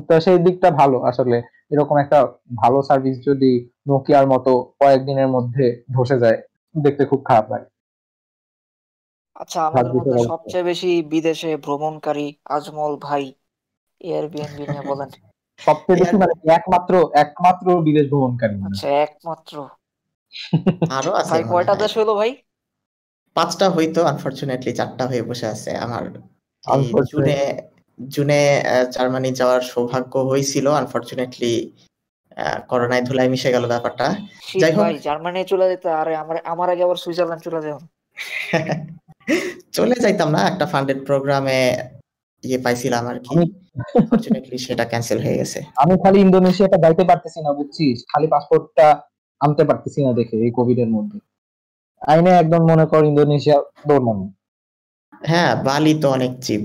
তো সেই দিকটা ভালো আসলে। এরকম একটা ভালো সার্ভিস যদি নোকিয়ার মতো কয়েকদিনের মধ্যে ধসে যায় দেখতে খুব খারাপ লাগে। আচ্ছা আমাদের মধ্যে সবচেয়ে বেশি বিদেশে ভ্রমণকারী আজমল ভাই এয়ারবিএনবি নিয়ে বলেন। সবচেয়ে বেশি মানে একমাত্র একমাত্র বিদেশ ভ্রমণকারী আচ্ছা একমাত্র। আরও আছে ভাই কয়টা দেশ হলো ভাই? পাঁচটা হইতো আনফরচুনেটলি চারটা হয়ে বসে আছে। আমার জুনে জুনে জার্মানি যাওয়ার সৌভাগ্য হয়েছিল। আনফরচুনেটলি করোনায় ধুলায় মিশে গেল ব্যাপারটা। যাই হোক। জার্মানি চলে যেতে আরে আমার আমার আগে আবার সুইজারল্যান্ড চলে যাও চলে যাইতাম না একটা ফান্ডেড প্রোগ্রামে ইয়ে পাইছিলাম আর কি। সেটা ক্যান্সেল হয়ে গেছে। আমি খালি ইন্দোনেশিয়াটা যাইতে পারতেছি না বুঝছিস? খালি পাসপোর্টটা আনতে পারতেছি না দেখে এই কোভিড এর মধ্যে। আইনে একদম মনে কর ইন্দোনেশিয়া হ্যাঁ বালি তো অনেক চিপ।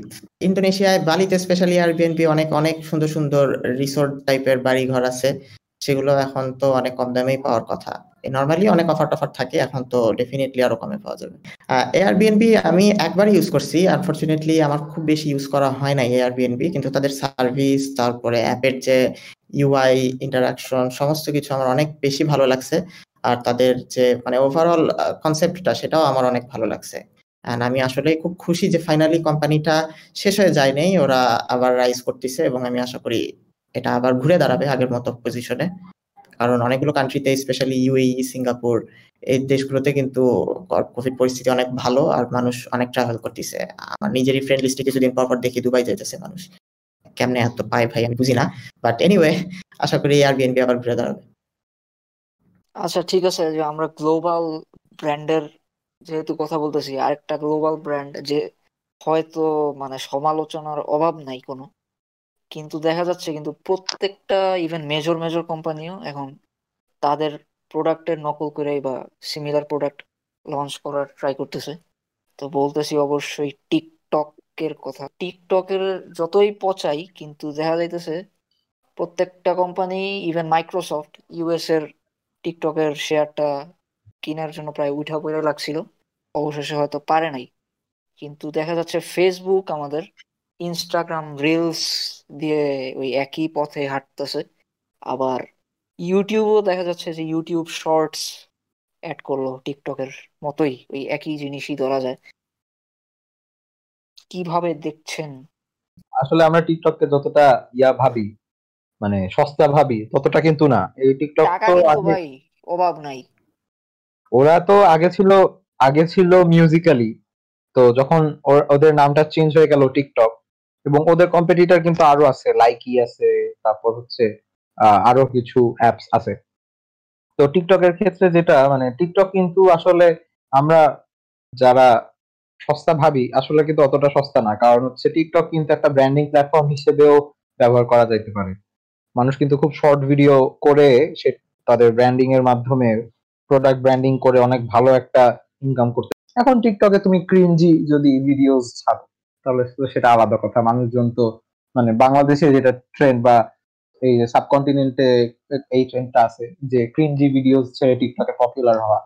ইন্দোনেশিয়ায় বালিতে স্পেশালি এয়ারবিএনবি অনেক অনেক সুন্দর সুন্দর রিসোর্ট টাইপের বাড়ি ঘর আছে। সেগুলো এখন তো অনেক কম দামেই পাওয়ার কথা। নর্মালি অনেক অফার টফার থাকে, এখন তো ডেফিনেটলি আরও কমে পাওয়া যাবে। এয়ারবিএনবি আমি একবারই ইউজ করছি। আনফরচুনেটলি আমার খুব বেশি ইউজ করা হয় না এয়ারবিএনবি কিন্তু তাদের সার্ভিস তারপরে অ্যাপের যে ইউআই ইন্টারাকশন সমস্ত কিছু আমার অনেক বেশি ভালো লাগছে। আর তাদের যে মানে ওভারঅল কনসেপ্টটা সেটাও আমার অনেক ভালো লাগছে। অ্যান্ড আমি আসলে খুব খুশি যে ফাইনালি কোম্পানিটা শেষ হয়ে যায় নেই। ওরা আবার রাইজ করতেছে এবং আমি আশা করি এটা আবার ঘুরে দাঁড়াবে আগের মতো পজিশনে কারণ অনেকগুলো কান্ট্রিতে স্পেশালি ইউএই সিঙ্গাপুর এই দেশগুলোতে কিন্তু কোভিড পরিস্থিতি অনেক ভালো আর মানুষ অনেক ট্রাভেল করতেছে। আমার নিজেরই ফ্রেন্ড লিস্টে কিছুদিন পর পর দেখি দুবাই যাইতেছে মানুষ। কেমনে এত পায় ভাই আমি বুঝি না। বাট এনিওয়ে আশা করি এয়ারবিএনবি আবার ঘুরে দাঁড়াবে। আচ্ছা ঠিক আছে, যে আমরা গ্লোবাল ব্র্যান্ডের যেহেতু কথা বলতেছি, আরেকটা গ্লোবাল ব্র্যান্ড যে হয়তো মানে সমালোচনার অভাব নাই কোনো। কিন্তু দেখা যাচ্ছে কিন্তু প্রত্যেকটা ইভেন মেজর মেজর কোম্পানিও এখন তাদের প্রোডাক্টের নকল করে বা সিমিলার প্রোডাক্ট লঞ্চ করার ট্রাই করতেছে। তো বলতেছি অবশ্যই টিকটকের কথা। টিকটকের যতই পচাই, কিন্তু দেখা যাইতেছে প্রত্যেকটা কোম্পানি ইভেন মাইক্রোসফট ইউএস এর টিকটকের শেয়ারটা কেনার জন্য প্রায় উঠা পড়ে লাগছিল। অবশেষে হয়তো পারে নাই। কিন্তু দেখা যাচ্ছে ফেসবুক আমাদের ইনস্টাগ্রাম রিলস দিয়ে ওই একই পথে হাঁটতেছে। আবার ইউটিউবও দেখা যাচ্ছে যে ইউটিউব শর্টস অ্যাড করল টিকটকের মতোই ওই একই জিনিসই ধরা যায়। কীভাবে দেখছেন? আসলে আমরা টিকটককে যতটা ইয়া ভাবি মানে সস্তা ভাবি ততটা কিন্তু না। এই টিকটক তো ভাই অভাব নাই। ওরা তো আগে ছিল আগে ছিল মিউজিক্যালি তো যখন ওদের নামটা চেঞ্জ হয়ে গেল টিকটক এবং ওদের কম্পিটিটর কিন্তু আরও আছে লাইকি আছে, তারপর হচ্ছে আরও কিছু অ্যাপস আছে। তো টিকটকের ক্ষেত্রে যেটা মানে টিকটক কিন্তু আসলে আমরা যারা সস্তা ভাবি, আসলে কিন্তু অতটা সস্তা না। কারণ হচ্ছে টিকটক কিন্তু একটা ব্র্যান্ডিং প্ল্যাটফর্ম হিসেবেও ব্যবহার করা যাইতে পারে। মানুষ কিন্তু খুব শর্ট ভিডিও করে সে, তাদের ব্র্যান্ডিং এর মাধ্যমে প্রোডাক্ট ব্র্যান্ডিং করে অনেক ভালো একটা ইনকাম করতে। এখন টিকটকে তুমি ক্রিনজি যদি ভিডিওস ছাড়ো তাহলে সেটা আলাদা কথা। মানুষজন তো মানে বাংলাদেশে যেটা ট্রেন্ড বা এই সাবকন্টিনেন্টে এই ট্রেন্ডটা আছে যে ক্রিনজি ভিডিওস ছেড়ে টিকটকে পপুলার হওয়া।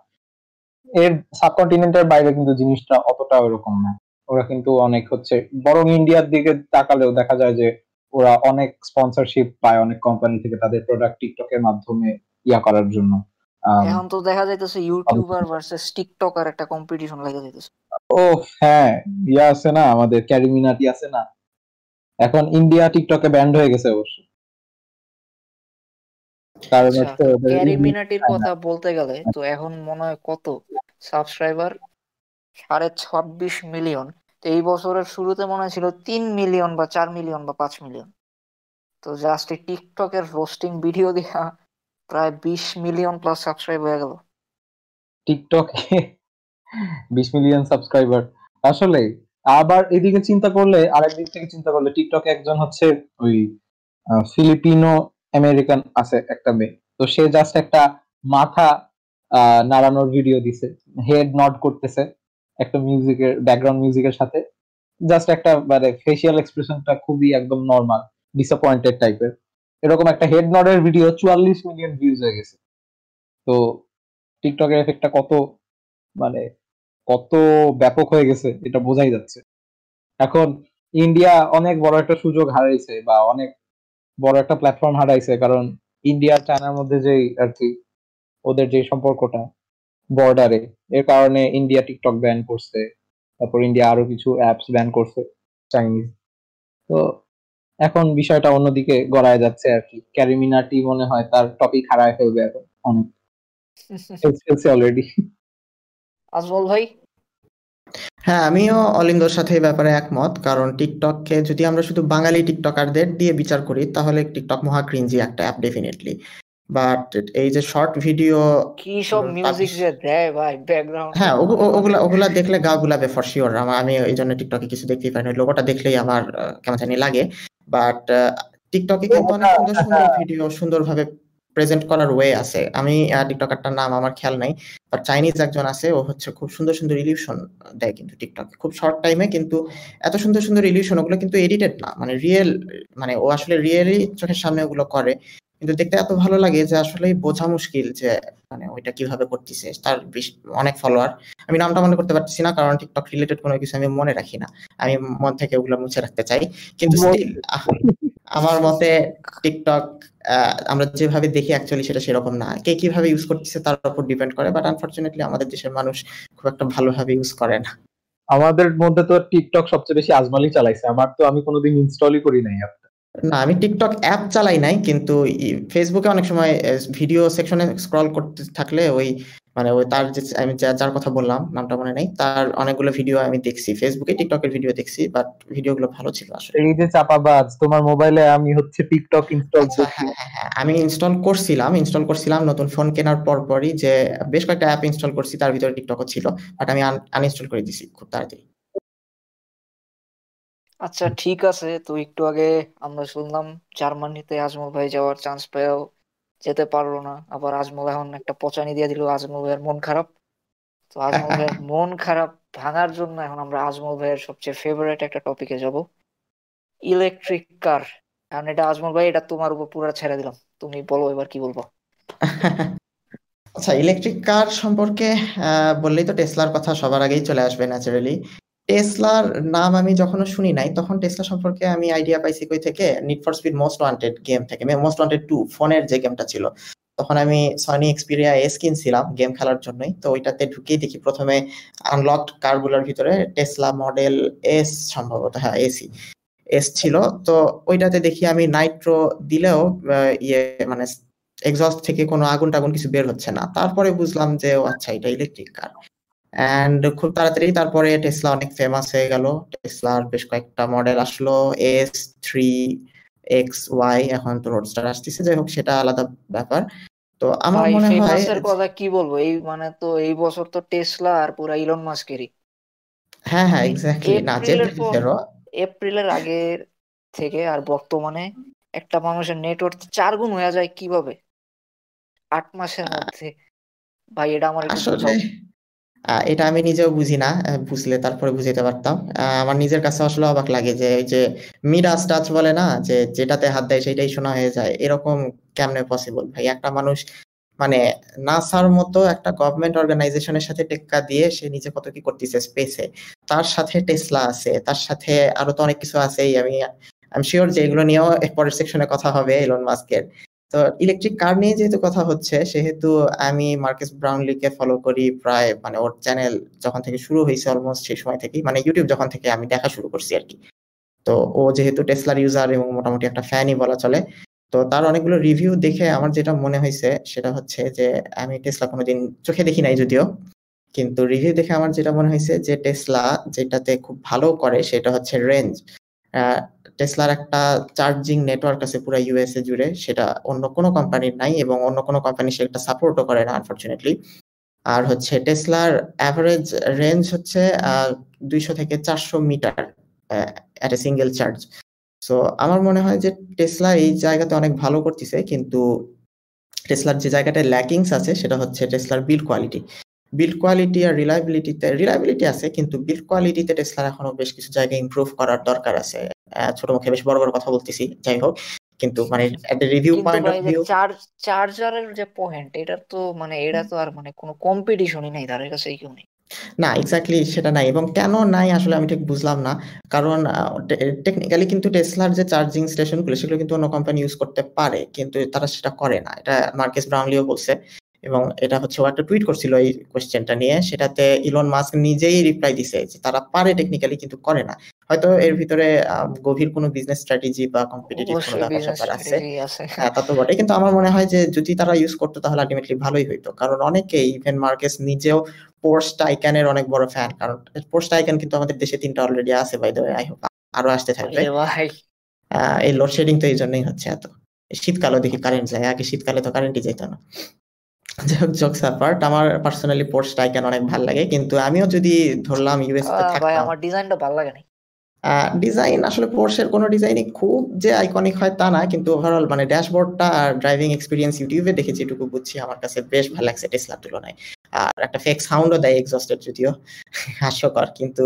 এর সাবকন্টিনেন্টের বাইরে কিন্তু জিনিসটা অতটা ওরকম না। ওরা কিন্তু অনেক হচ্ছে, বরং ইন্ডিয়ার দিকে তাকালেও দেখা যায় যে ওরা অনেক স্পন্সরশিপ পায় অনেক কোম্পানি থেকে তাদের প্রোডাক্ট টিকটকের মাধ্যমে ইয়া করার জন্য। এখন তো দেখা যাইতেছে ইউটিউবার ভার্সেস টিকটকার একটা কম্পিটিশন লাগা যাইতেছে ও হ্যাঁ ইয়া আছে না আমাদের ক্যারিমিনাটি আছে না। এখন ইন্ডিয়া টিকটকে ব্যান্ড হয়ে গেছে অবশ্য। কারণ আচ্ছা, হচ্ছে ক্যারিমিনাটির কথা বলতে গেলে তো এখন মনে হয় কত? সাবস্ক্রাইবার সাড়ে ছাব্বিশ মিলিয়ন তো এই বছরের শুরুতে মনে ছিল তিন মিলিয়ন বা চার মিলিয়ন বা পাঁচ মিলিয়ন তো জাস্ট এই টিকটকের রোস্টিং ভিডিও দিয়া প্রায় বিশ মিলিয়ন প্লাস সাবস্ক্রাইব হয়ে গেল। টিকটকে বিশ মিলিয়ন সাবস্ক্রাইবার আসলে আবার এদিকে চিন্তা করলে আরেক দিক থেকে চিন্তা করলে টিকটকে একজন হচ্ছে ওই ফিলিপিনো আমেরিকান আছে একটা মেয়ে। তো সে জাস্ট একটা মাথা নাড়ানোর ভিডিও দিছে। হেড নট করতেছে একটা মিউজিকের ব্যাকগ্রাউন্ড মিউজিকের সাথে। জাস্ট একটা মানে ফেসিয়াল এক্সপ্রেশনটা খুবই একদম নর্মাল ডিসঅ্যাপয়েন্টেড টাইপের এরকম একটা হেড নডের ভিডিও চুয়াল্লিশ মিলিয়ন ভিউজ হয়ে গেছে। তো টিকটকের এফেক্টটা কত মানে কত ব্যাপক হয়ে গেছে, এটা বোঝাই যাচ্ছে। এখন ইন্ডিয়া অনেক বড় একটা সুযোগ হারাইছে বা অনেক বড় একটা প্ল্যাটফর্ম হারাইছে, কারণ ইন্ডিয়া চায়নার মধ্যে যে আর কি, ওদের যে সম্পর্কটা বর্ডারে এর কারণে ইন্ডিয়া টিকটক ব্যান করছে, তারপর ইন্ডিয়া আরও কিছু অ্যাপস ব্যান করছে চাইনিজ তো এখন বিষয়টা অন্যদিকে গড়ায় যাচ্ছে আর কি। ক্যারিমিনাটি মনে হয় তার টপিক হারায় ফেলবে এখন অনেক। অলরেডি আজমল ভাই? হ্যাঁ আমিও অলিঙ্গর সাথে এই ব্যাপারে একমত। কারণ টিকটককে যদি আমরা শুধু বাঙালি টিকটকারদের দিয়ে বিচার করি তাহলে টিকটক মহা ক্রিঞ্জি একটা অ্যাপ ডেফিনেটলি বাট এই যে শর্ট ভিডিও কি সব মিউজিক যে দেয় ভাই ব্যাকগ্রাউন্ড হ্যাঁ ওগুলা ওগুলা দেখলে গা গুলাবে ফর শিওর আমি এই জন্য টিকটকে কিছু দেখতেই পারি না লোগোটা দেখলেই আমার কেমন জানি লাগে। বাট টিকটকে কিন্তু অনেক সুন্দর সুন্দর ভিডিও সুন্দরভাবে প্রেজেন্ট করার ওয়ে আছে। আমি টিকটকারটার নাম আমার খেয়াল নাই। বাট চাইনিজ একজন আছে ও হচ্ছে খুব সুন্দর সুন্দর ইলিউশন দেয় কিন্তু টিকটকে খুব শর্ট টাইমে কিন্তু এত সুন্দর সুন্দর ইলিউশন ওগুলো কিন্তু এডিটেড না। মানে রিয়েল মানে ও আসলে রিয়েলি চোখের সামনে ওগুলো করে। কিন্তু দেখতে এত ভালো লাগে যে আসলে বোঝা মুশকিল যে মানে ওইটা কীভাবে করতেছে তার অনেক ফলোয়ার আমি নামটা মনে করতে পারতেছি না কারণ টিকটক রিলেটেড কোনো কিছু আমি মনে রাখি না। আমি মন থেকে ওগুলো মুছে রাখতে চাই। কিন্তু আমার মতে টিকটক আমরা যেভাবে দেখি অ্যাকচুয়ালি সেটা সেরকম না। কে কীভাবে ইউজ করতেছে তার উপর ডিপেন্ড করে বাট আনফরচুনেটলি আমাদের দেশের মানুষ খুব একটা ভালোভাবে ইউজ করে না। আমাদের মধ্যে তো টিকটক সবচেয়ে বেশি আজমালি চালাইছে। আমার তো আমি কোনোদিন ইনস্টলই করি নাই। টা। না আমি টিকটক অ্যাপ চালাই নাই কিন্তু ফেসবুকে অনেক সময় ভিডিও সেকশনে স্ক্রল করতে থাকলে ওই মানে ওই তার যে আমি যার কথা বললাম নামটা মনে নেই তার অনেকগুলো ভিডিও আমি দেখছি। ফেসবুকে টিকটকের ভিডিও দেখছি বাট ভিডিওগুলো ভালো ছিল আসলে। এই যে চাপাবাজ তোমার মোবাইলে আমি হচ্ছে টিকটক ইনস্টল আচ্ছা হ্যাঁ হ্যাঁ হ্যাঁ আমি ইনস্টল করছিলাম ইনস্টল করছিলাম নতুন ফোন কেনার পর পরই যে বেশ কয়েকটা অ্যাপ ইনস্টল করছি তার ভিতরে টিকটকও ছিল বাট আমি আনইনস্টল করে দিছি খুব তাড়াতাড়ি। আচ্ছা ঠিক আছে। তো একটু আগে আমরা শুনলাম জার্মানিতে আজমল ভাই যাওয়ার চান্স পেয়েও যেতে পারল না। আবার আজমল এখন একটা পচানি দিয়ে দিল আজমল ভাইয়ের মন খারাপ। তো আজমল ভাইয়ের মন খারাপ ভাঙার জন্য এখন আমরা আজমল ভাইয়ের সবচেয়ে ফেভারিট একটা টপিকে যাব। ইলেকট্রিক কার কারণ এটা আজমল ভাই এটা তোমার উপর পুরো ছেড়ে দিলাম। তুমি বলো এবার কি বলব? আচ্ছা ইলেকট্রিক কার সম্পর্কে আহ, বললেই তো টেসলার কথা সবার আগেই চলে আসবে ন্যাচারালি টেসলার নাম আমি যখনও শুনি নাই, তখন টেসলা সম্পর্কে আমি আইডিয়া পাইছি কই থেকে? Need for speed most wanted game থেকে মোস্ট ওয়ান্টেড টু ফোনের যে গেমটা ছিল। তখন আমি সনি এক্সপিরিয়া এস কিনছিলাম গেম খেলার জন্যই। তো ওইটাতে ঢুকেই দেখি প্রথমে আনলকড কারগুলোর ভিতরে টেসলা মডেল এস সম্ভবত হ্যাঁ এসি এস ছিল। তো ওইটাতে দেখি আমি নাইট্রো দিলেও ইয়ে মানে এক্সস্ট থেকে কোনো আগুন টাগুন কিছু বের হচ্ছে না। তারপরে বুঝলাম যে, ও আচ্ছা এটা ইলেকট্রিক কার অ্যান্ড খুব তাড়াতাড়ি তারপরে টেসলা অনেক ফেমাস হয়ে গেল। টেসলার বেশ কয়েকটা মডেল আসলো। এস থ্রি এক্স ওয়াই এখন তো রোডস্টার আসতেছে। যাই হোক সেটা আলাদা ব্যাপার। তো আমার মনে হয় কথা কি বলব? এই মানে তো এই বছর তো টেসলা আর পুরা ইলন মাস্কেরই হ্যাঁ হ্যাঁ এক্স্যাক্টলি না এপ্রিলের পর এপ্রিলের আগের থেকে আর বর্তমানে একটা মানুষের নেটওয়ার্ক চার গুণ হয়ে যায় কীভাবে? আট মাসের মধ্যে। ভাই এটা আমার একটু এটা আমি নিজেও বুঝি না বুঝলে তারপরে বুঝাইতে পারতাম। আমার নিজের কাছে আসলে অবাক লাগে যে ওই যে মিরাজ টাচ বলে না, যে যেটাতে হাত দেয় সেটাই শোনা হয়ে যায়, এরকম কেমনে পসিবল ভাই, একটা মানুষ মানে নাসার মতো একটা গভর্নমেন্ট অর্গানাইজেশনের সাথে টেক্কা দিয়ে সে নিজে কত কি করতেছে স্পেসে তার সাথে টেসলা আছে, তার সাথে আরও তো অনেক কিছু আছেই, আমি আমি শিওর যে এগুলো নিয়েও পরের সেকশনে কথা হবে এলন মাস্কের তো ইলেকট্রিক কার নিয়ে যেহেতু কথা হচ্ছে, সেহেতু আমি মার্কেস ব্রাউনলিকে ফলো করি প্রায় মানে ওর চ্যানেল যখন থেকে শুরু হয়েছে অলমোস্ট সেই সময় থেকেই মানে ইউটিউব যখন থেকে আমি দেখা শুরু করছি আর কি। তো ও যেহেতু টেসলার ইউজার এবং মোটামুটি একটা ফ্যানই বলা চলে, তো তার অনেকগুলো রিভিউ দেখে আমার যেটা মনে হয়েছে সেটা হচ্ছে যে আমি টেসলা কোনোদিন চোখে দেখি নাই যদিও, কিন্তু রিভিউ দেখে আমার যেটা মনে হয়েছে যে টেসলা যেটাতে খুব ভালো করে সেটা হচ্ছে রেঞ্জ টেসলার একটা চার্জিং নেটওয়ার্ক আছে পুরো ইউএসএ জুড়ে, সেটা অন্য কোনো কোম্পানির নাই এবং অন্য কোনো কোম্পানি সেটা সাপোর্টও করে না আনফরচুনেটলি আর হচ্ছে টেসলার অ্যাভারেজ রেঞ্জ হচ্ছে দুইশো থেকে চারশো meter at a single charge so আমার মনে হয় যে টেসলা এই জায়গাতে অনেক ভালো করতেছে, কিন্তু টেসলার যে জায়গাটায় ল্যাকিংস আছে, সেটা হচ্ছে টেসলার বিল্ড কোয়ালিটি বিল্ড কোয়ালিটি আর রিলায়েবিলিটিতে রিলায়েবিলিটি আছে কিন্তু বিল্ড কোয়ালিটিতে টেসলার এখনও বেশ কিছু জায়গায় ইমপ্রুভ করার দরকার আছে। ছোট মুখে বেশ বড় বড় কথা বলতেছি যাই হোক। কিন্তু মানে রিভিউ পয়েন্ট অফ ভিউ চার্জারের যে পয়েন্ট এটা তো মানে এটা তো আর মানে কোনো কম্পিটিশনই নাই তাদের কাছে কেউ নেই। না এক্স্যাক্টলি সেটা নাই এবং কেন নাই আসলে আমি ঠিক বুঝলাম না। কারণ টেকনিক্যালি কিন্তু টেসলার যে চার্জিং স্টেশনগুলো সেগুলো কিন্তু অন্য কোম্পানি ইউজ করতে পারে কিন্তু তারা সেটা করে না। এটা মার্কেস ব্রাউনলিও বলছে। এবং এটা হচ্ছে ও একটা টুইট করছিল এই কোশ্চেনটা নিয়ে সেটাতে ইলন মাস্ক নিজেই রিপ্লাই দিছে যে তারা পারে টেকনিক্যালি কিন্তু করে না। হয়তো এর ভিতরে গভীর কোনো বিজনেস স্ট্র্যাটেজি বা কম্পিটিটিভ কোনো ব্যাপার আছে। হ্যাঁ তা তো বটে। কিন্তু আমার মনে হয় যে যদি তারা ইউজ করতো তাহলে আলটিমেটলি ভালোই হইতো। কারণ অনেকে ইভেন মার্কেস নিজেও পোর্স টাইকানের অনেক বড় ফ্যান কারণ পোর্স টাইকান কিন্তু আমাদের দেশে তিনটা অলরেডি আছে বাই দ্য আই হোপ আরও আসতে থাকবে। ভাই। এই লোডশেডিং তো এই জন্যই হচ্ছে এত। শীতকালও দেখি কারেন্ট যায়। আগে শীতকালে তো কারেন্টই যেত না। যাই হোক জোকস অ্যাপার্ট আমার পার্সোনালি পোর্স টাইকান অনেক ভালো লাগে কিন্তু আমিও যদি ধরলাম ইউএস তে ভাই আমার ডিজাইনটা ভালো লাগে না। ডিজাইন আসলে পোর্শের কোনো ডিজাইনই খুব যে আইকনিক হয় তা না কিন্তু ওভারঅল মানে ড্যাশবোর্ডটা আর ড্রাইভিং এক্সপিরিয়েন্স ইউটিউবে দেখেছি এটুকু বুঝছি আমার কাছে বেশ ভালো লাগছে টেসলার তুলনায়। আর একটা ফেক সাউন্ডও দেয় এক্সস্টেড যদিও হাস্যকর কিন্তু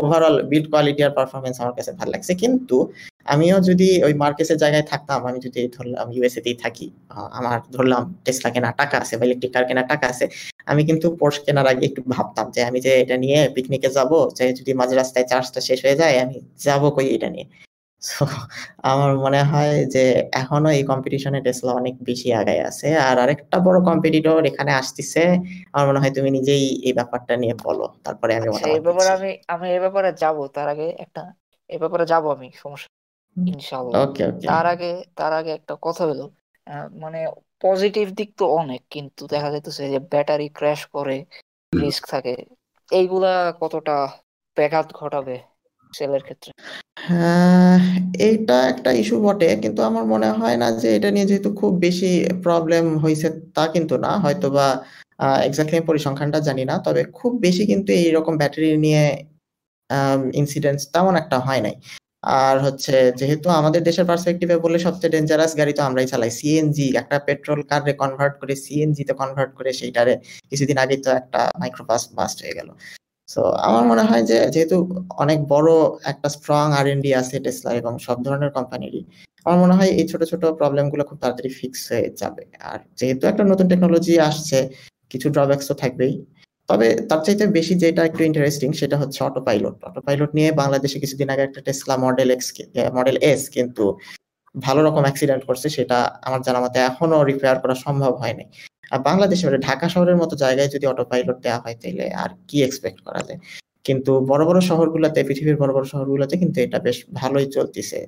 ওভারঅল বিল্ড কোয়ালিটি আর পারফরমেন্স আমার কাছে ভালো লাগছে। কিন্তু আমিও যদি ওই মার্কেসের জায়গায় থাকতাম আমি যদি ধরলাম ইউএসএ তেই থাকি আমার ধরলাম টেসলা কেনার টাকা আছে বা ইলেকট্রিক কার কেনার টাকা আছে আমি কিন্তু পোর্স কেনার আগে একটু ভাবতাম যে আমি যে এটা নিয়ে পিকনিকে যাব যে যদি মাঝ রাস্তায় চার্জটা শেষ হয়ে যায় আমি যাব কই এটা নিয়ে? সো আমার মনে হয় যে এখনও এই কম্পিটিশনে টেসলা অনেক বেশি আগায় আছে। আর আরেকটা বড় কম্পিটিটর এখানে আসতেছে আমার মনে হয় তুমি নিজেই এই ব্যাপারটা নিয়ে বলো তারপরে আমি আচ্ছা, এই ব্যাপারে আমি আমি এই ব্যাপারে যাব তার আগে একটা এই ব্যাপারে যাব আমি সমস্যা ইনশাআল্লাহ ওকে ওকে। তার আগে তার আগে একটা কথা হলো মানে পজিটিভ দিক তো অনেক কিন্তু দেখা যাইতেছে যে ব্যাটারি ক্র্যাশ করে রিস্ক থাকে। এইগুলা কতটা ব্যাঘাত ঘটাবে সেলের ক্ষেত্রে? হ্যাঁ এইটা একটা ইস্যু বটে কিন্তু আমার মনে হয় না যে এটা নিয়ে যেহেতু খুব বেশি প্রবলেম হয়েছে তা কিন্তু না হয়তো বা এক্স্যাক্টলি পরিসংখ্যানটা জানি না তবে খুব বেশি কিন্তু এইরকম ব্যাটারি নিয়ে ইনসিডেন্টস তেমন একটা হয় নাই। আর হচ্ছে যেহেতু আমাদের দেশের পার্সপেক্টিভে বলে সবচেয়ে ডেঞ্জারাস গাড়ি তো আমরাই চালাই। সিএনজি একটা পেট্রোল কারে কনভার্ট করে সিএনজি তে কনভার্ট করে সেইটারে কিছুদিন আগে তো একটা মাইক্রোবাস বাস্ট হয়ে গেল। সো আমার মনে হয় যে যেহেতু অনেক বড় একটা স্ট্রং আর এন ডি আছে টেসলা এবং সব ধরনের কোম্পানিরই আমার মনে হয় এই ছোট ছোট প্রবলেমগুলো খুব তাড়াতাড়ি ফিক্স হয়ে যাবে। আর যেহেতু একটা নতুন টেকনোলজি আসছে, কিছু ড্রব্যাক্স তো থাকবেই। তবে তার চাইতে বেশি যেটা একটু ইন্টারেস্টিং সেটা হচ্ছে অটো পাইলট অটো পাইলট নিয়ে বাংলাদেশে কিছুদিন আগে একটা Tesla model X model S কিন্তু ভালো রকম অ্যাক্সিডেন্ট করছে সেটা আমার জানা মতে এখনও রিপেয়ার করা সম্ভব হয়নি। আর বাংলাদেশে মানে ঢাকা শহরের মতো জায়গায় যদি অটো পাইলট দেওয়া হয় তাহলে আর কি এক্সপেক্ট করা যায়? কিন্তু বড় বড় শহরগুলোতে পৃথিবীর বড় বড় শহরগুলোতে কিন্তু এটা বেশ ভালোই চলতেছে।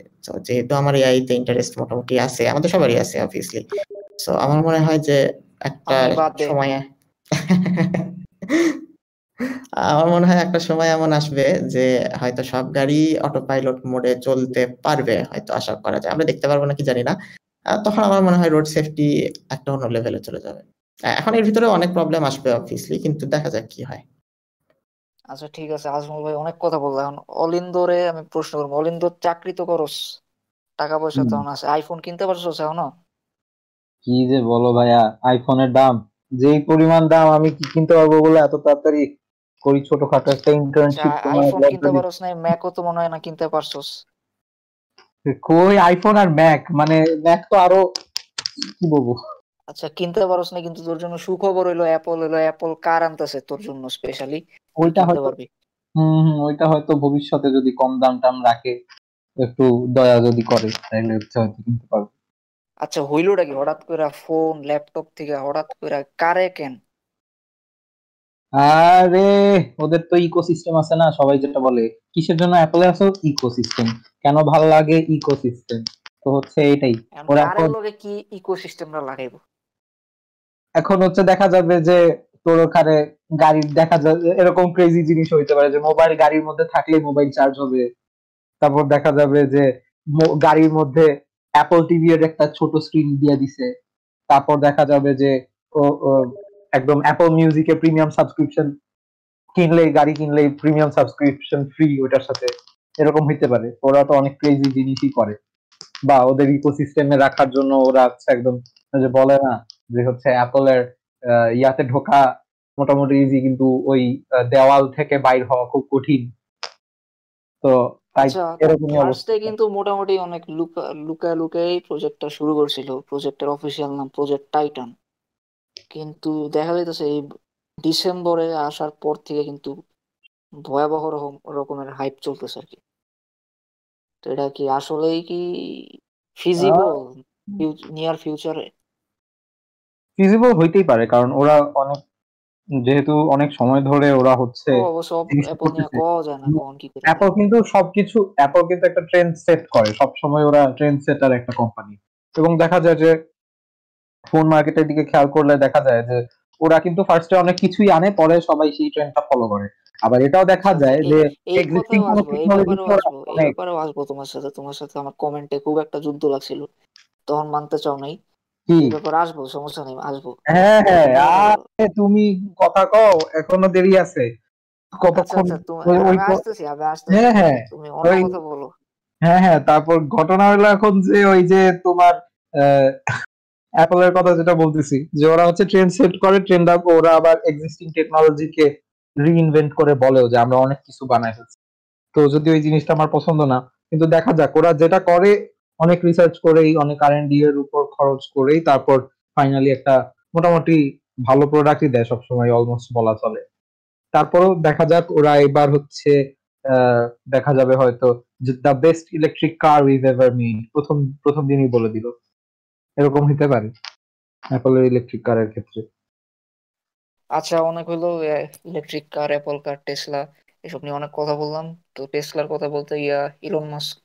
যেহেতু আমার এআইতে ইন্টারেস্ট মোটামুটি আছে আমাদের সবারই আছে অবভিয়াসলি সো আমার মনে হয় যে একটা সময়ে আমার মনে হয় একটা সময় এমন আসবে যে হয়তো সব গাড়ি অটো পাইলট মোডে চলতে পারবে হয়তো আশা করা যায়। আমরা দেখতে পারব নাকি জানি না। তখন আমার মনে হয় রোড সেফটি একটা অন্য লেভেলে চলে যাবে। এখন এর ভিতরে অনেক প্রবলেম আসবে অবভিয়াসলি কিন্তু দেখা যাক কি হয়। আচ্ছা ঠিক আছে। আজমল ভাই অনেক কথা বললাম এখন অলিন্দরে আমি প্রশ্ন করব অলিন্দর চাকরি তো করস টাকা পয়সা তো আছে। আইফোন কিনতে পারছ এখনও? কি যে বলো ভাইয়া আইফোনের দাম। যেই পরিমাণ দাম আমি কি কিনতে পারব বলে এত তাড়াতাড়ি করি ছোটখাটো একটা ইন্টার্নশিপ আইফোন কিনতে পারোস না ম্যাকও তো মনে হয় না কিনতে পারছোস। কই আইফোন আর ম্যাক মানে ম্যাক তো আরও কি বলব? আচ্ছা কিনতে পারোস না কিন্তু তোর জন্য সুখবর হইল অ্যাপল হইল অ্যাপল কার আনতেছে তোর জন্য স্পেশালি ওইটা হয়তো পারবি? হুম হুম ওইটা হয়তো ভবিষ্যতে যদি কম দাম টাম রাখে একটু দয়া যদি করে তাহলে হয়তো কিনতে পারব। আচ্ছা হইলোটা কি? হঠাৎ করে ফোন ল্যাপটপ থেকে হঠাৎ করে কারে কেন? আরে ওদের তো ইকোসিস্টেম আছে না সবাই যেটা বলে। কিসের জন্য অ্যাপলে আছে? ইকোসিস্টেম। কেন ভালো লাগে ইকোসিস্টেম? তো হচ্ছে এটাই। ওরা এখন লগে কি ইকোসিস্টেমটা লাগাইবো? এখন হচ্ছে দেখা যাবে যে তোর ওখানে গাড়ির দেখা যাবে এরকম ক্রেজি জিনিস হইতে পারে যে মোবাইল গাড়ির মধ্যে থাকলে মোবাইল চার্জ হবে। তারপর দেখা যাবে যে গাড়ির মধ্যে অ্যাপল টিভি এর একটা ছোট স্ক্রিন দিয়ে দিছে। তারপর দেখা যাবে যে, ও একদম অ্যাপল মিউজিকে প্রিমিয়াম সাবস্ক্রিপশন কিনলে, গাড়ি কিনলে প্রিমিয়াম সাবস্ক্রিপশন ফ্রি ওটার সাথে। এরকম হইতে পারে। ওরা তো অনেক ক্রেজি জিনিসই করে। বা ওদের ইকোসিস্টেমে রাখার জন্য ওরা হচ্ছে একদম যে বলে না, যে হচ্ছে অ্যাপলের ইয়াতে ঢোকা মোটামুটি ইজি কিন্তু ওই দেওয়াল থেকে বাইর হওয়া খুব কঠিন। তো আচ্ছা, কিন্তু মোটামুটি অনেক লুকা লুকা লুকাই প্রজেক্টটা শুরু করছিল প্রজেক্টের অফিসিয়াল নাম প্রজেক্ট টাইটান কিন্তু দেখা যাইতেছে এই ডিসেম্বরে আসার পর থেকে কিন্তু ভয়াবহ রকম রকমের হাইপ চলতেছে আর কি। তো এটা কি আসলেই কি ফিজিবল নিয়ার ফিউচারে ফিজিবল হইতেই পারে কারণ ওরা অনেক যেহেতু অনেক সময় ধরে ওরা হচ্ছে অ্যাপল কিন্তু সবকিছু অ্যাপল কিন্তু একটা ট্রেন্ড সেট করে। সব সময় ওরা ট্রেন্ড সেটার একটা কোম্পানি এবং দেখা যায় যে ফোন মার্কেটের দিকে খেয়াল করলে দেখা যায় যে ওরা কিন্তু ফার্স্টে অনেক কিছুই আনে পরে সবাই সেই ট্রেন্ডটা ফলো করে। আবার এটাও দেখা যায় যে এক্সিস্টিং কোনো টেকনোলজি তোমার সাথে। তোমার সাথে আমার কমেন্টে খুব একটা যুদ্ধ লাগছিল। তখন মানতে চাও নাই। কি? এই ব্যাপারে আসব সমস্যা নেই আসব। হ্যাঁ হ্যাঁ তুমি বলো। আরে তুমি কথা কও এখনও দেরি আছে। আচ্ছা কতক্ষণ আচ্ছা হ্যাঁ হ্যাঁ তুমি অন্য কথা বলো। হ্যাঁ হ্যাঁ তারপর ঘটনা হলো এখন যে ওই যে তোমার অ্যাপলের কথা যেটা বলতেছি যে ওরা হচ্ছে ট্রেন্ড সেট করে ট্রেন্ড ওরা আবার এক্সিস্টিং টেকনোলজিকে রিইনভেন্ট করে বলেও যে আমরা অনেক কিছু বানাই ফেলছি। তো যদি ওই জিনিসটা আমার পছন্দ না কিন্তু দেখা যাক ওরা যেটা করে অনেক রিসার্চ করেই, অনেক আর এর উপর খরচ করেই তারপর ফাইনালি একটা মোটামুটি ভালো প্রোডাক্টই দেয় সবসময় অলমোস্ট বলা চলে। তারপরও দেখা যাক, ওরা এবার হচ্ছে দেখা যাবে হয়তো the best electric car we've ever made প্রথম প্রথম দিনই বলে দিল। এরকম হতে পারে অ্যাপলের ইলেকট্রিক কারের ক্ষেত্রে। আচ্ছা অনেক হলো electric car Apple car Tesla এসব নিয়ে অনেক কথা বললাম। তো টেসলার কথা বলতে, ইয়া ইলন মাস্ক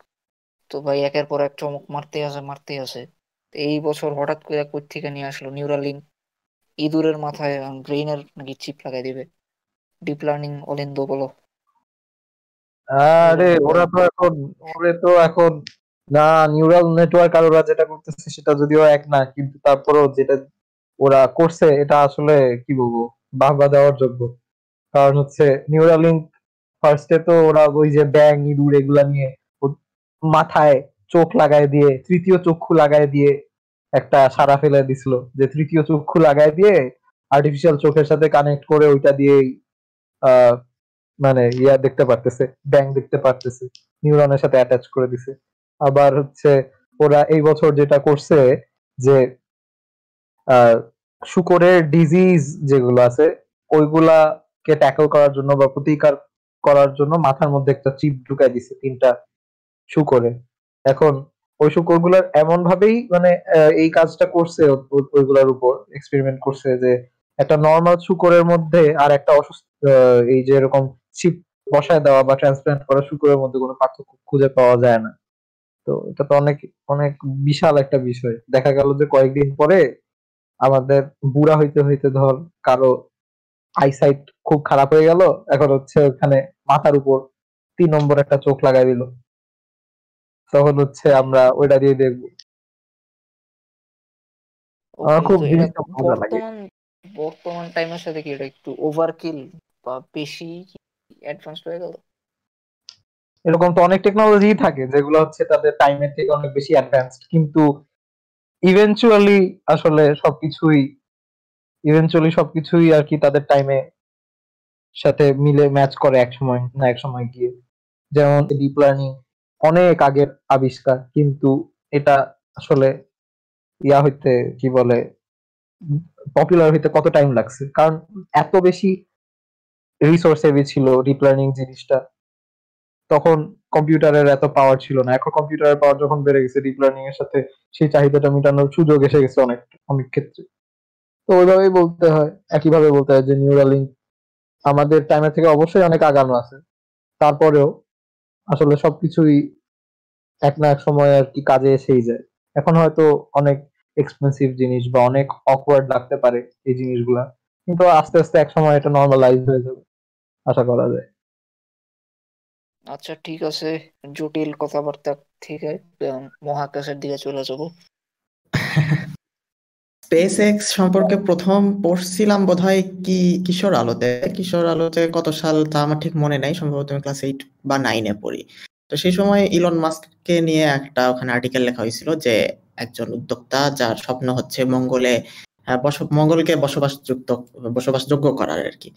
তো ভাই, একের পর এক চমক মারতেই আছে মারতে আছে। এই বছর হঠাৎ করে কই থেকে নিয়ে আসলো? নিউরালিঙ্ক ইঁদুরের মাথায় ব্রেইনের নাকি চিপ লাগাই দিবে। ডিপ লার্নিং অলিন্দ বলো। আরে, ওরা তো এখন, ওরে তো এখন, না নিউরাল নেটওয়ার্ক আর ওরা যেটা করতেছে সেটা যদিও এক না, কিন্তু তারপরেও যেটা ওরা করছে, এটা আসলে কি বলব, বাহবা দেওয়ার যোগ্য। কারণ হচ্ছে নিউরালিঙ্ক ফার্স্টে তো ওরা ওই যে ব্যাং ইঁদুর এগুলা নিয়ে মাথায় চোখ লাগায় দিয়ে, তৃতীয় চক্ষু লাগায় দিয়ে একটা সারা ফেলে দিছিল। যে তৃতীয় চক্ষু লাগায় দিয়ে আর্টিফিশিয়াল চোখের সাথে কানেক্ট করে ওইটা আহ মানে ইয়া দেখতে পারতেছে ব্যাং দেখতে পারতেছে নিউরনের সাথে অ্যাটাচ করে দিছে। আবার হচ্ছে ওরা এই বছর যেটা করছে যে শুকরের ডিজিজ যেগুলো আছে, ওইগুলাকে ট্যাকল করার জন্য বা প্রতিকার করার জন্য মাথার মধ্যে একটা চিপ ঢুকাই দিছে, তিনটা শুকরে এখন ওই শুকর শুকরগুলার এমন ভাবেই মানে এই কাজটা করছে ওইগুলার উপর এক্সপেরিমেন্ট করছে যে একটা নর্মাল শুকরের মধ্যে আর একটা অসুস্থ এই যে এরকম চিপ বসায় দেওয়া বা ট্রান্সপ্লান্ট করা শুকরের মধ্যে কোনো পার্থক্য খুঁজে পাওয়া যায় না। তো এটা তো অনেক অনেক বিশাল একটা বিষয়। দেখা গেল যে কয়েকদিন পরে আমাদের বুড়া হইতে হইতে ধর কারও আইসাইট খুব খারাপ হয়ে গেল, এখন হচ্ছে ওখানে মাথার উপর তিন নম্বর একটা চোখ লাগাই দিল। তখন হচ্ছে আমরা ওইটা দিয়ে দেখব। আমার খুব লাগে। বর্তমান টাইমের সাথে কি এটা একটু ওভারকিল বা বেশি অ্যাডভান্স হয়ে গেল? এরকম তো অনেক টেকনোলজি থাকে যেগুলো হচ্ছে তাদের টাইমের থেকে অনেক বেশি অ্যাডভান্সড কিন্তু ইভেনচুয়ালি আসলে সবকিছুই ইভেনচুয়ালি সবকিছুই আর কি তাদের টাইমে সাথে মিলে ম্যাচ করে এক সময় না এক সময় গিয়ে। যেমন ডিপ লার্নিং অনেক আগের আবিষ্কার, কিন্তু এটা আসলে ইয়া হইতে কি বলে পপুলার হইতে কত টাইম লাগছে? কারণ এত বেশি রিসোর্স হেভি ছিল ডিপ লার্নিং জিনিসটা। তখন কম্পিউটারের এত পাওয়ার ছিল না। এখন কম্পিউটারের পাওয়ার যখন বেড়ে গেছে ডিপ লার্নিং এর সাথে সেই চাহিদাটা মেটানোর সুযোগ এসে গেছে অনেক অনেক ক্ষেত্রে। তো ওইভাবেই বলতে হয়, একইভাবে বলতে হয় যে নিউরালিঙ্ক আমাদের টাইমের থেকে অবশ্যই অনেক আগানো আছে। তারপরেও আসলে সবকিছুই এক না এক সময় আর কি কাজে এসেই যায়। এখন হয়তো অনেক এক্সপেন্সিভ জিনিস বা অনেক অকওয়ার্ড লাগতে পারে এই জিনিসগুলা। কিন্তু আস্তে আস্তে এক সময় এটা নর্মালাইজ হয়ে যাবে আশা করা যায়। আচ্ছা ঠিক আছে। জটিল কথাবার্তা থেকে আহ, মহাকাশের দিকে চলে যাব। স্পেস এক্স সম্পর্কে প্রথম পড়ছিলাম বোধহয় কি, কিশোর আলোতে। কিশোর আলোতে কত সাল তা আমার ঠিক মনে নাই, সম্ভবত আমি ক্লাস এইট বা নাইনে পড়ি। তো সেই সময় ইলন মাস্ককে নিয়ে একটা ওখানে আর্টিকেল লেখা হয়েছিল যে একজন উদ্যোক্তা যার স্বপ্ন হচ্ছে মঙ্গলে মঙ্গলকে বসবাসযুক্ত, বসবাসযোগ্য করার আর কি।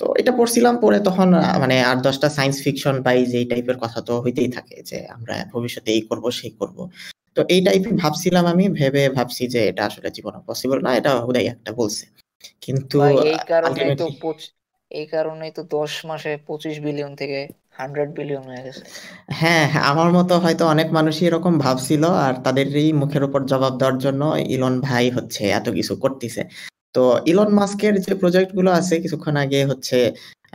তো এটা পড়ছিলাম পরে তখন মানে আট দশটা সায়েন্স ফিকশন পাই যে টাইপের কথা তো হইতেই থাকে যে আমরা ভবিষ্যতে এই করব, সেই করব। তো এই টাইপের ভাবছিলাম আমি ভেবে ভাবছি যে এটা আসলে জীবনে পসিবল না এটা হুদাই একটা বলছে। কিন্তু এই কারণেই তো এই কারণেই তো দশ মাসে পঁচিশ বিলিয়ন থেকে হান্ড্রেড বিলিয়ন হয়ে গেছে। হ্যাঁ হ্যাঁ, আমার মতো হয়তো অনেক মানুষই এরকম ভাবছিল আর তাদেরই মুখের উপর জবাব দেওয়ার জন্য ইলন ভাই হচ্ছে এত কিছু করতেছে। তো ইলন মাস্কের যে প্রজেক্টগুলো আছে কিছুক্ষণ আগে হচ্ছে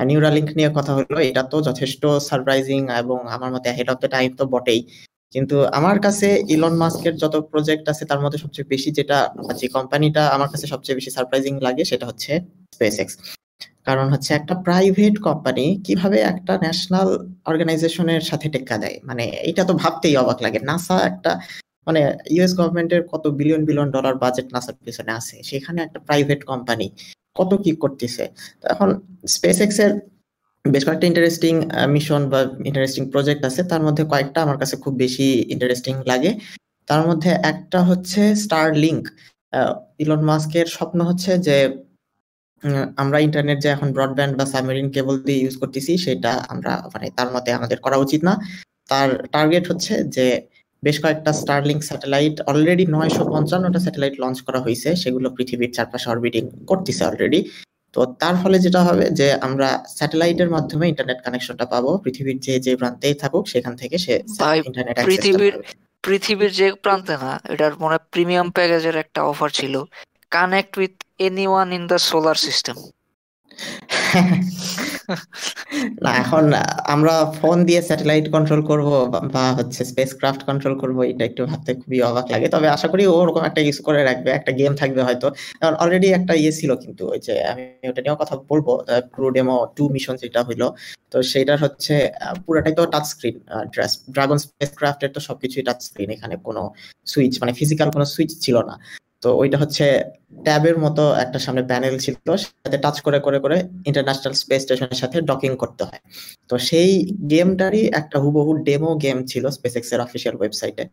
নিউরালিঙ্ক নিয়ে কথা হলো এটা তো যথেষ্ট সারপ্রাইজিং এবং আমার মতে হেড অফ দ্য টাইম তো বটেই। কিন্তু আমার কাছে ইলন মাস্কের যত প্রজেক্ট আছে, তার মধ্যে সবচেয়ে বেশি যেটা যে কোম্পানিটা আমার কাছে সবচেয়ে বেশি সারপ্রাইজিং লাগে, সেটা হচ্ছে স্পেস এক্স কারণ হচ্ছে একটা প্রাইভেট কোম্পানি কীভাবে একটা ন্যাশনাল অর্গানাইজেশনের সাথে টেক্কা দেয়? মানে এটা তো ভাবতেই অবাক লাগে। নাসা একটা মানে ইউএস গভর্নমেন্টের কত বিলিয়ন বিলিয়ন ডলার বাজেট নাসার পিছনে আছে। সেখানে একটা প্রাইভেট কোম্পানি কত কি করতেছে? এখন স্পেস এক্সের বেশ কয়েকটা ইন্টারেস্টিং মিশন বা ইন্টারেস্টিং প্রজেক্ট আছে। তার মধ্যে কয়েকটা আমার কাছে খুব বেশি ইন্টারেস্টিং লাগে। তার মধ্যে একটা হচ্ছে স্টার লিঙ্ক ইলন মাস্কের স্বপ্ন হচ্ছে যে আমরা ইন্টারনেট যে এখন ব্রডব্যান্ড বা সাবমেরিন কেবল দিয়ে ইউজ করতেছি, সেটা আমরা মানে তার মতে আমাদের করা উচিত না। তার টার্গেট হচ্ছে যে, বেশ কয়েকটা স্টারলিংক স্যাটেলাইট অলরেডি নয়শো পঞ্চান্নটা স্যাটেলাইট লঞ্চ করা হয়েছে সেগুলো পৃথিবীর চারপাশে অরবিটিং করতেছে অলরেডি তো তার ফলে যেটা হবে যে আমরা স্যাটেলাইটের মাধ্যমে ইন্টারনেট কানেকশনটা পাবো। পৃথিবীর যে যে প্রান্তেই থাকুক সেখান থেকে সে ইন্টারনেট পৃথিবীর পৃথিবীর যে প্রান্তে না এটার মনে প্রিমিয়াম প্যাকেজের একটা অফার ছিল। Connect with anyone in the solar system না, এখন আমরা ফোন দিয়ে স্যাটেলাইট কন্ট্রোল করব বা হচ্ছে স্পেস ক্রাফট কন্ট্রোল করব, এটা একটু ভাবতে খুবই অবাক লাগে। তবে আশা করি ওরকম একটা ইউজ করে রাখবে, একটা গেম থাকবে হয়তো। অলরেডি একটা ইয়ে ছিল কিন্তু, ওই যে আমি ওটা নিয়েও কথা বলব ক্রু ডেমো টু মিশন যেটা হইল। তো সেইটার হচ্ছে পুরোটাই তো টাচ স্ক্রিন ড্রাগন স্পেস ক্রাফটের তো সবকিছুই টাচ স্ক্রিন এখানে। কোনো সুইচ মানে ফিজিক্যাল কোনো সুইচ ছিল না। তো ওইটা হচ্ছে ট্যাবের মতো একটা সামনে প্যানেল ছিল সাথে টাচ করে করে করে ইন্টারন্যাশনাল স্পেস স্টেশনের সাথে ডকিং করতে হয়। তো সেই গেমটারই একটা হুবহু ডেমো গেম ছিল স্পেস এক্সের অফিসিয়াল ওয়েবসাইটে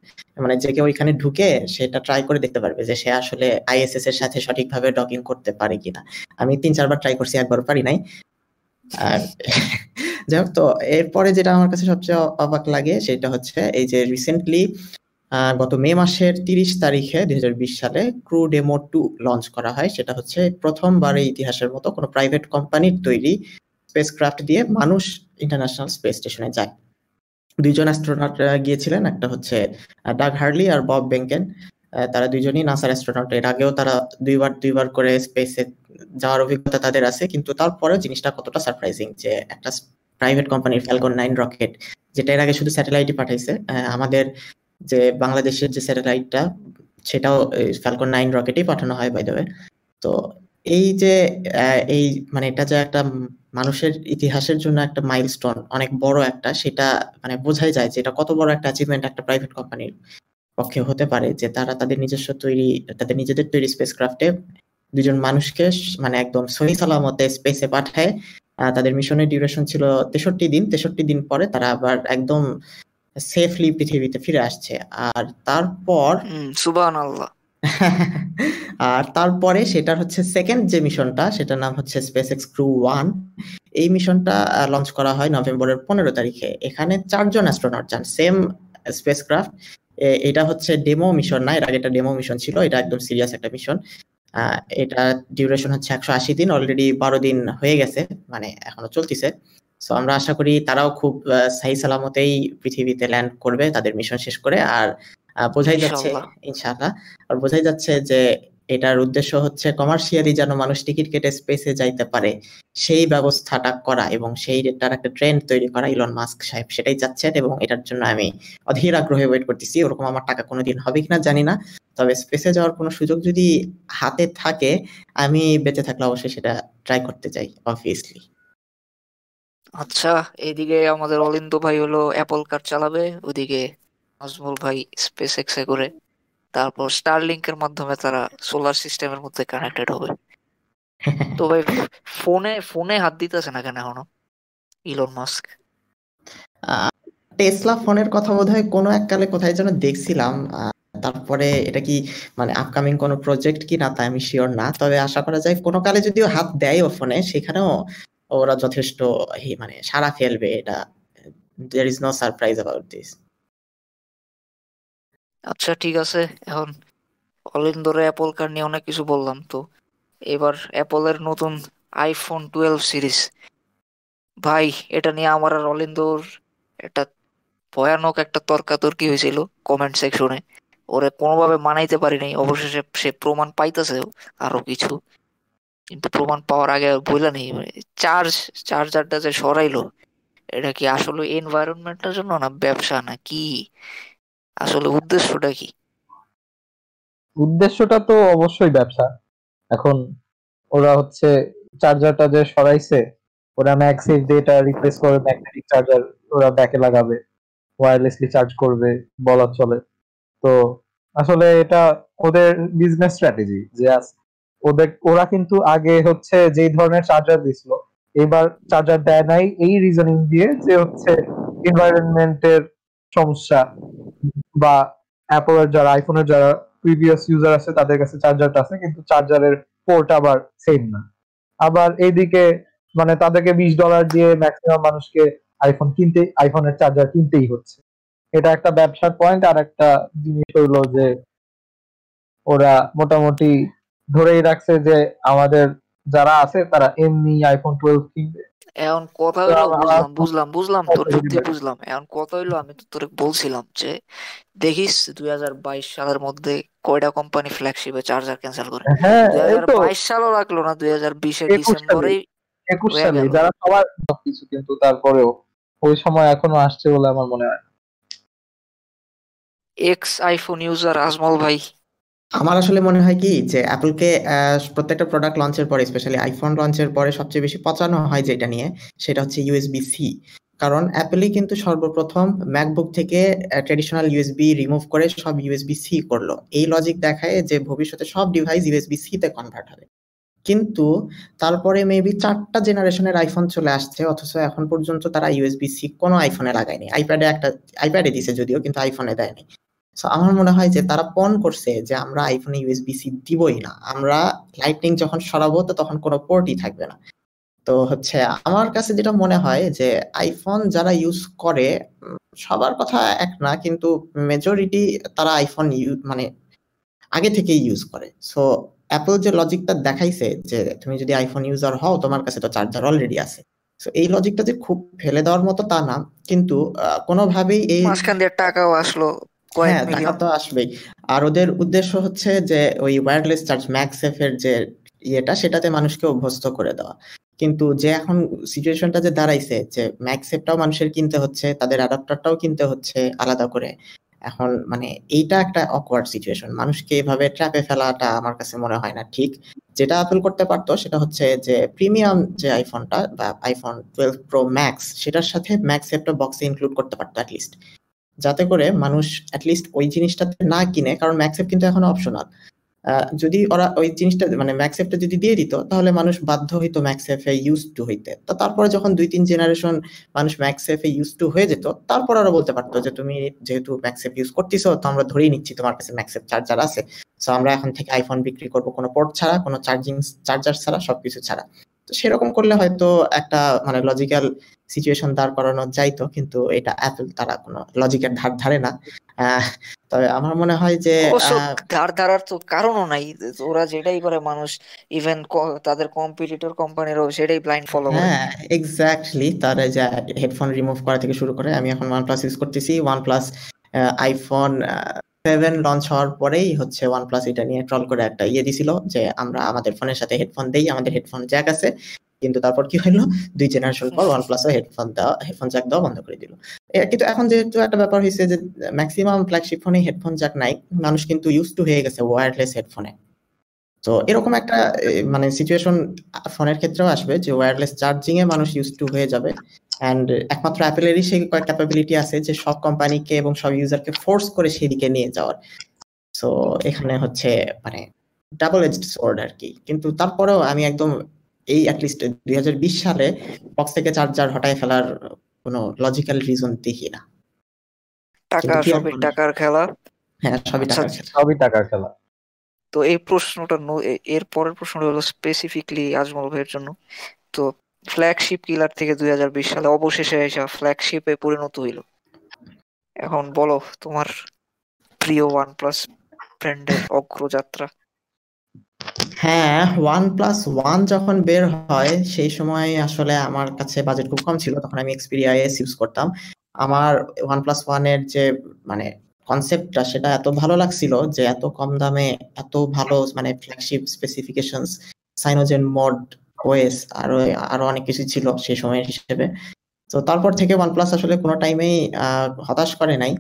মানে যে কেউ ওইখানে ঢুকে সেটা ট্রাই করে দেখতে পারবে যে সে আসলে আইএসএস এর সাথে সঠিকভাবে ডকিং করতে পারে কিনা। আমি তিন, চারবার ট্রাই করছি একবার পারি নাই। আর যাই হোক, তো এরপরে যেটা আমার কাছে সবচেয়ে অবাক লাগে সেটা হচ্ছে এই যে রিসেন্টলি গত মে মাসের তিরিশ তারিখে দুই হাজার বিশ সালে ক্রু ডেমো টু লঞ্চ করা হয়। সেটা হচ্ছে প্রথমবার ইতিহাসের মতো কোনো প্রাইভেট কোম্পানির তৈরি স্পেস ক্রাফট দিয়ে মানুষ ইন্টারন্যাশনাল স্পেস স্টেশনে যায়। দুইজন অ্যাস্ট্রোনট গিয়েছিলেন, একটা হচ্ছে ডাগ হার্লি আর বব বেঙ্কেন তারা দুইজনই নাসার অ্যাস্ট্রোনট এর আগেও তারা দুইবার দুইবার করে স্পেসে যাওয়ার অভিজ্ঞতা তাদের আছে, কিন্তু তারপরে জিনিসটা কতটা সারপ্রাইজিং যে একটা প্রাইভেট কোম্পানির ফ্যালকন নাইন রকেট যেটা এর আগে শুধু স্যাটেলাইটই পাঠাইছে আমাদের যে বাংলাদেশের যে স্যাটেলাইটটা, সেটাও ফ্যালকন নাইন রকেটেই পাঠানো হয় বাই দেবে তো এই যে এই মানে এটা যে একটা মানুষের ইতিহাসের জন্য একটা মাইলস্টোন অনেক বড় একটা, সেটা মানে বোঝাই যায় যে এটা কত বড় একটা অ্যাচিভমেন্ট একটা প্রাইভেট কোম্পানির পক্ষে হতে পারে, যে তারা তাদের নিজস্ব তৈরি, তাদের নিজেদের তৈরি স্পেস ক্রাফটে দুজন মানুষকে মানে একদম সহি সালামতে স্পেসে পাঠায়। তাদের মিশনের ডিউরেশন ছিল তেষট্টি দিন তেষট্টি দিন পরে তারা আবার একদম সেফলি পৃথিবীতে ফিরে আসছে। আর তারপর সুবহানাল্লাহ। আর তারপরে সেটার হচ্ছে সেকেন্ড যে মিশনটা সেটার নাম হচ্ছে স্পেস এক্স ক্রু ওয়ান এই মিশনটা লঞ্চ করা হয় নভেম্বরের পনেরো তারিখে। এখানে চারজন অ্যাস্ট্রোনট যান সেম স্পেস ক্রাফট এটা হচ্ছে ডেমো মিশন না এর আগে এটা ডেমো মিশন ছিল এটা একদম সিরিয়াস একটা মিশন এটা ডিউরেশন হচ্ছে একশো আশি দিন অলরেডি বারো দিন হয়ে গেছে মানে এখনও চলতেছে। সো আমরা আশা করি তারাও খুব সাহি সালামতেই পৃথিবীতে ল্যান্ড করবে তাদের মিশন শেষ করে। আর বোঝাই যাচ্ছে ইনশাআল্লাহ। আর বোঝাই যাচ্ছে যে এটার উদ্দেশ্য হচ্ছে কমার্শিয়ালি যেন মানুষ টিকিট কেটে স্পেসে যাইতে পারে সেই ব্যবস্থাটা করা এবং সেই তার একটা ট্রেন্ড তৈরি করা ইলন মাস্ক সাহেব সেটাই চাচ্ছেন এবং এটার জন্য আমি অধীর আগ্রহে ওয়েট করতেছি। ওরকম আমার টাকা কোনোদিন হবে কিনা জানি না। তবে স্পেসে যাওয়ার কোনো সুযোগ যদি হাতে থাকে আমি বেঁচে থাকলে অবশ্যই সেটা ট্রাই করতে চাই অবভিয়াসলি আচ্ছা এদিকে আমাদের অলিন্দ ভাই হলো অ্যাপল কার চালাবে, ওদিকে নাজমুল ভাই স্পেস এক্সে করে। তারপর স্টারলিংকের মাধ্যমে তারা সোলার সিস্টেমের মধ্যে কানেক্টেড হবে। তো ভাই, ফোনে ফোনে হাত দিতেছে না কেন এখনও? ইলন মাস্ক টেসলা ফোনের কথা বোধ হয় কোনো এককালে কোথায় যেন দেখছিলাম। তারপরে এটা কি মানে আপকামিং কোনো প্রজেক্ট কি না তাই আমি শিওর না। তবে আশা করা যায় কোনো কালে যদিও হাত দেয় ও ফোনে, সেখানেও ওরা যথেষ্ট মানে সারা ফেলবে এটা there is no surprise about this আচ্ছা ঠিক আছে, এখন অলিন ধরে অ্যাপল কার নিয়ে অনেক কিছু বললাম, তো এবার অ্যাপলের নতুন আইফোন টুয়েলভ সিরিজ ভাই, এটা নিয়ে আমার আর অলিন্দর একটা ভয়ানক একটা তর্কাতর্কি হয়েছিল কমেন্ট সেকশনে ওরে কোনোভাবে মানাইতে পারি নাই অবশেষে সে প্রমাণ পাইতেছে আরও কিছু। কিন্তু প্রমাণ পাওয়ার আগে বইলা নেই চার্জ চার্জারটা যে সরাইলো, এটা কি আসলে এনভায়রনমেন্টের জন্য না ব্যবসা না কি? আসলে উদ্দেশ্যটা কি? উদ্দেশ্যটা তো অবশ্যই ব্যবসা। এখন ওরা হচ্ছে চার্জারটা যে সরাইছে, ওরা ম্যাক্সিভ দিয়ে এটা রিপ্লেস করে ম্যাগনেটিক চার্জার ওরা ব্যাকে লাগাবে ওয়্যারলেসলি চার্জ করবে, বলা চলে। তো আসলে এটা ওদের বিজনেস স্ট্র্যাটেজি যে ওদের, ওরা কিন্তু আগে হচ্ছে যে ধরনের চার্জার দিছিল, এবার চার্জার দেয় নাই এই রিজনিং দিয়ে যে হচ্ছে এনভায়রনমেন্টের সমস্যা বা অ্যাপলের যারা আইফোনের যারা প্রিভিয়াস ইউজার আছে, তাদের কাছে চার্জারটা আছে, কিন্তু চার্জারের পোর্ট আবার সেম না। আবার এইদিকে মানে তাদেরকে বিশ ডলার দিয়ে ম্যাক্সিমাম মানুষকে আইফোন কিনতে আইফোনের চার্জার কিনতেই হচ্ছে। এটা একটা ব্যবসার পয়েন্ট আর একটা জিনিস হইল যে ওরা মোটামুটি ধরেই রাখছে যে আমাদের যারা আছে তারা এমনি আইফোন টুয়েলভ কিনবে। এখন কথা হইল বুঝলাম বুঝলাম বুঝলাম তোর যুক্তি বুঝলাম। এখন কথা হইল আমি তো তোরে বলছিলাম যে দেখিস দুই হাজার বাইশ সালের মধ্যে কয়টা কোম্পানি ফ্ল্যাগশিপে চার্জার ক্যান্সেল করে? হ্যাঁ দুই হাজার বাইশ সালও রাখল না দুই হাজার বিশের ডিসেম্বরেই একুশ সালে যারা সবার সবকিছু কিন্তু তারপরেও ওই সময় এখনও আসছে বলে আমার মনে হয়। এক্স আইফোন ইউজার আজমল ভাই। আমার আসলে মনে হয় কি যে অ্যাপলকে প্রত্যেকটা প্রোডাক্ট লঞ্চের পরে স্পেশালি আইফোন লঞ্চের পরে সবচেয়ে বেশি পচানো হয় যেটা নিয়ে, সেটা হচ্ছে ইউএসবি সি কারণ অ্যাপেলই কিন্তু সর্বপ্রথম ম্যাকবুক থেকে ট্রেডিশনাল ইউএসবি রিমুভ করে সব ইউএসবি সি করল। এই লজিক দেখায় যে ভবিষ্যতে সব ডিভাইস ইউএসবি সি তে কনভার্ট হবে। কিন্তু তারপরে মেবি চারটা জেনারেশনের আইফোন চলে আসছে, অথচ এখন পর্যন্ত তারা ইউএসবি সি কোনো আইফোনে লাগায়নি। আইপ্যাডে একটা আইপ্যাডে দিছে যদিও, কিন্তু আইফোনে দেয়নি। আমার মনে হয় যে তারা পণ করছে যে আমরা আইফোনে ইউএসবি সি দিবই না। আমরা লাইটনিং যখন সরাবো, তো তখন কোনো পোর্টই থাকবে না। তো হচ্ছে, আমার কাছে যেটা মনে হয় যে আইফোন যারা ইউজ করে সবার কথা এক না, কিন্তু মেজরিটি তারা আইফোন মানে আগে থেকেই ইউজ করে। সো অ্যাপল যে লজিকটা দেখাইছে যে তুমি যদি আইফোন ইউজার হও, তোমার কাছে তো চার্জার অলরেডি আছে। সো এই লজিকটা যে খুব ফেলে দেওয়ার মতো তা না, কিন্তু কোনোভাবেই এই টাকাও আসলো। হ্যাঁ টাকা তো আসবেই। আর ওদের উদ্দেশ্য হচ্ছে যে ওই ওয়্যারলেস চার্জ ম্যাক্সেফ এর যে ইয়েটা সেটাতে মানুষকে অভ্যস্ত করে দেওয়া। কিন্তু যে এখন সিচুয়েশনটা যে দাঁড়াইছে যে ম্যাক্সেপটাও মানুষের কিনতে হচ্ছে তাদের অ্যাডাপ্টারটাও কিনতে হচ্ছে আলাদা করে এখন মানে এইটা একটা অকওয়ার্ড সিচুয়েশন মানুষকে এভাবে ট্র্যাপে ফেলাটা আমার কাছে মনে হয় না ঠিক। যেটা অ্যাপেল করতে পারতো সেটা হচ্ছে যে প্রিমিয়াম যে আইফোনটা বা আইফোন টুয়েলভ প্রো ম্যাক্স সেটার সাথে ম্যাক্স একটা বক্সে ইনক্লুড করতে পারতো অ্যাটলিস্ট যাতে করে মানুষ অ্যাটলিস্ট ওই জিনিসটাতে না কিনে, কারণ ম্যাক্সেপ কিন্তু এখন অপশনাল যদি ওরা ওই জিনিসটা মানে ম্যাক্সেফটা যদি দিয়ে দিত, তাহলে মানুষ বাধ্য হইতো ম্যাক্সেফে ইউজ টু হইতে। তো তারপরে যখন দুই তিন জেনারেশন মানুষ ম্যাক্সেফে ইউজ টু হয়ে যেত, তারপর ওরা বলতে পারতো যে, তুমি যেহেতু ম্যাক্সেফ ইউজ করতেছো, তো আমরা ধরেই নিচ্ছি তোমার কাছে ম্যাক্সেফ চার্জার আছে। সো আমরা এখন থেকে আইফোন বিক্রি করব, কোনো পোর্ট ছাড়া, কোনো চার্জিং চার্জার ছাড়া, সবকিছু ছাড়া। তো সেরকম করলে হয়তো একটা মানে লজিক্যাল সিচুয়েশন দাঁড় করানো যাইতো কিন্তু এটা অ্যাপেল তারা কোনো লজিকের ধার ধারে না। তবে আমার মনে হয় যে ধার ধারার তো কারণও নাই। ওরা যেটাই করে মানুষ ইভেন তাদের কম্পিটিটর কোম্পানিরও সেটাই ব্লাইন্ড ফলো করে হ্যাঁ এক্স্যাক্টলি তারা যে হেডফোন রিমুভ করা থেকে শুরু করে আমি এখন ওয়ান প্লাস ইউজ করতেছি OnePlus iPhone seven launch হওয়ার পরেই হচ্ছে ওয়ান প্লাস এটা নিয়ে ট্রল করে একটা ইয়ে দিছিল যে আমরা আমাদের ফোনের সাথে হেডফোন দেই, আমাদের হেডফোন জ্যাক আছে। কিন্তু তারপর কি হইল দুই জেনারেশন পর ওয়ান প্লাস হেডফোন দেওয়া হেডফোন জ্যাক দেওয়া বন্ধ করে দিল। কিন্তু এখন যেহেতু একটা ব্যাপার হয়েছে যে ম্যাক্সিমাম ফ্ল্যাগশিপ ফোনে হেডফোন জ্যাক নাই, মানুষ কিন্তু ইউজ টু হয়ে গেছে ওয়্যারলেস হেডফোনে তো এরকম একটা মানে সিচুয়েশন ফোনের ক্ষেত্রেও আসবে যে ওয়্যারলেস চার্জিং এ মানুষ ইউজ টু হয়ে যাবে। অ্যান্ড একমাত্র অ্যাপেলেরই সেই ক্যাপাবিলিটি আছে যে সব কোম্পানিকে এবং সব ইউজারকে ফোর্স করে সেদিকে নিয়ে যাওয়ার। সো এখানে হচ্ছে মানে ডাবল এজ সোর্ড আর কি কিন্তু তারপরেও আমি একদম এই অ্যাটলিস্ট দুই হাজার বিশ সালে বক্স থেকে চার্জার হটায় ফেলার কোনো লজিক্যাল রিজন দেখি না। টাকা সবই টাকার খেলা। হ্যাঁ সবই আচ্ছা, টাকার খেলা। সবই টাকার খেলা। তো এই প্রশ্নটা এর পরের প্রশ্নটা হলো স্পেসিফিকলি আজমল ভাইয়ের জন্য। তো ফ্ল্যাগশিপ কিলার থেকে দুই হাজার বিশ সালে অবশেষে এসে ফ্ল্যাগশিপে পরিণত হইল। এখন বলো, তোমার প্রিয় ওয়ান প্লাস ব্র্যান্ডের অগ্রযাত্রা? হ্যাঁ ওয়ান প্লাস ওয়ান যখন বের হয়, সেই সময় আসলে আমার কাছে বাজেট খুব কম ছিল। তখন আমি এক্সপিরিয়া এস ইউজ করতাম। আমার ওয়ান প্লাস ওয়ানের যে মানে কনসেপ্টটা সেটা এত ভালো লাগছিল যে, এত কম দামে, এত ভালো মানে flagship specifications Cyanogen mod OS আরও আরও অনেক কিছু ছিল সেই সময়ের হিসেবে। তো তারপর থেকে ওয়ানপ্লাস আসলে কোনো টাইমেই হতাশ করে নাই।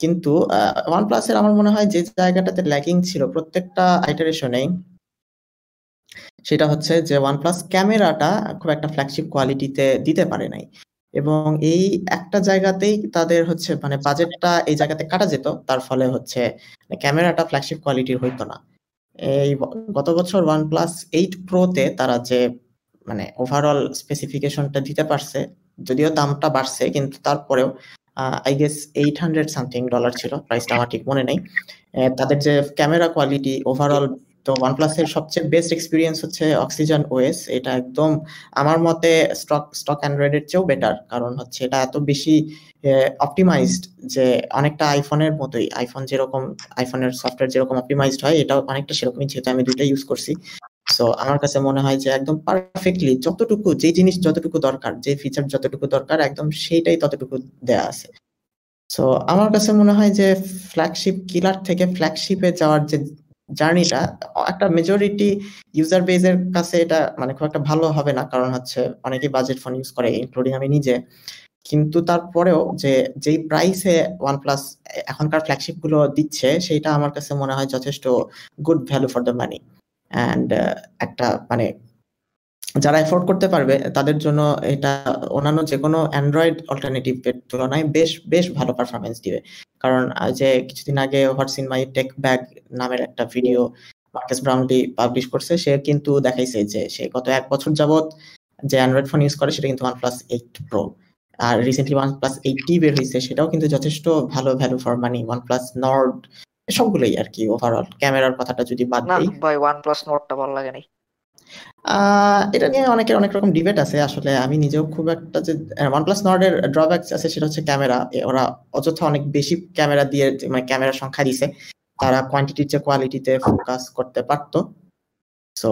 কিন্তু ওয়ান প্লাসের আমার মনে হয় যে জায়গাটাতে ল্যাকিং ছিল প্রত্যেকটা আইটারেশনেই সেটা হচ্ছে যে ওয়ান প্লাস ক্যামেরাটা খুব একটা ফ্ল্যাগশিপ কোয়ালিটিতে দিতে পারে নাই। এবং এই একটা জায়গাতেই তাদের হচ্ছে মানে বাজেটটা এই জায়গাতে কাটা যেত, তার ফলে হচ্ছে ক্যামেরাটা ফ্ল্যাগশিপ কোয়ালিটির হইতো না। এই গত বছর ওয়ান প্লাস এইট প্রোতে তারা যে মানে ওভারঅল স্পেসিফিকেশনটা দিতে পারছে, যদিও দামটা বাড়ছে, কিন্তু তারপরেও I guess eight hundred something dollar ছিল প্রাইসটা আমার ঠিক মনে নেই। তাদের যে ক্যামেরা কোয়ালিটি ওভারঅল তো ওয়ানপ্লাসের সবচেয়ে বেস্ট এক্সপিরিয়েন্স হচ্ছে অক্সিজেন ওএস এটা একদম আমার মতে স্টক স্টক অ্যান্ড্রয়েডের চেয়েও বেটার কারণ হচ্ছে এটা এত বেশি অপটিমাইজড যে অনেকটা আইফোনের মতোই আইফোন যেরকম আইফোনের সফটওয়্যার যেরকম অপটিমাইজড হয়, এটাও অনেকটা সেরকমই, যেহেতু আমি দুইটা ইউজ করছি। সো আমার কাছে মনে হয় যে একদম পারফেক্টলি যতটুকু যে জিনিস যতটুকু দরকার, যে ফিচার যতটুকু দরকার, একদম সেইটাই ততটুকু দেয়া আছে। সো আমার কাছে মনে হয় যে ফ্ল্যাগশিপ কিলার থেকে ফ্ল্যাগশিপে যাওয়ার যে জার্নিটা, একটা মেজরিটি ইউজার বেজের কাছে এটা মানে খুব একটা ভালো হবে না। কারণ হচ্ছে অনেকেই বাজেট ফোন ইউজ করে ইনক্লুডিং আমি নিজে। কিন্তু তারপরেও যে, যেই প্রাইসে ওয়ান প্লাস এখনকার ফ্ল্যাগশিপগুলো দিচ্ছে সেটা আমার কাছে মনে হয় যথেষ্ট good value for the money and একটা মানে যারা এফোর্ড করতে পারবে তাদের জন্য এটা অন্যান্য যে কোনো অ্যান্ড্রয়েড অল্টারনেটিভের তুলনায় বেশ বেশ ভালো পারফরমেন্স দিবে। কারণ যে কিছুদিন আগে what's in my tech bag নামের একটা ভিডিও মার্কেস ব্রাউনলি পাবলিশ করছে সে কিন্তু দেখাইছে যে সে গত এক বছর যাবত যে অ্যান্ড্রয়েড ফোন ইউজ করে সেটা কিন্তু ওয়ান প্লাস এইট প্রো আর রিসেন্টলি ওয়ান প্লাস এইটটি বের হয়েছে সেটাও কিন্তু যথেষ্ট ভালো value for money OnePlus Nord সবগুলোই আর কি ওভারঅল ক্যামেরার কথাটা যদি বাদ দিই। ভাই ওয়ান প্লাস নোটটা ভালো লাগে নাই। এটা নিয়ে অনেকের অনেক রকম ডিবেট আছে আসলে। আমি নিজেও খুব একটা যে ওয়ান প্লাস নর্ডের ড্রব্যাকস আছে সেটা হচ্ছে ক্যামেরা। ওরা অযথা অনেক বেশি ক্যামেরা দিয়ে মানে ক্যামেরার সংখ্যা দিছে। তারা কোয়ান্টিটির চেয়ে কোয়ালিটিতে ফোকাস করতে পারতো। সো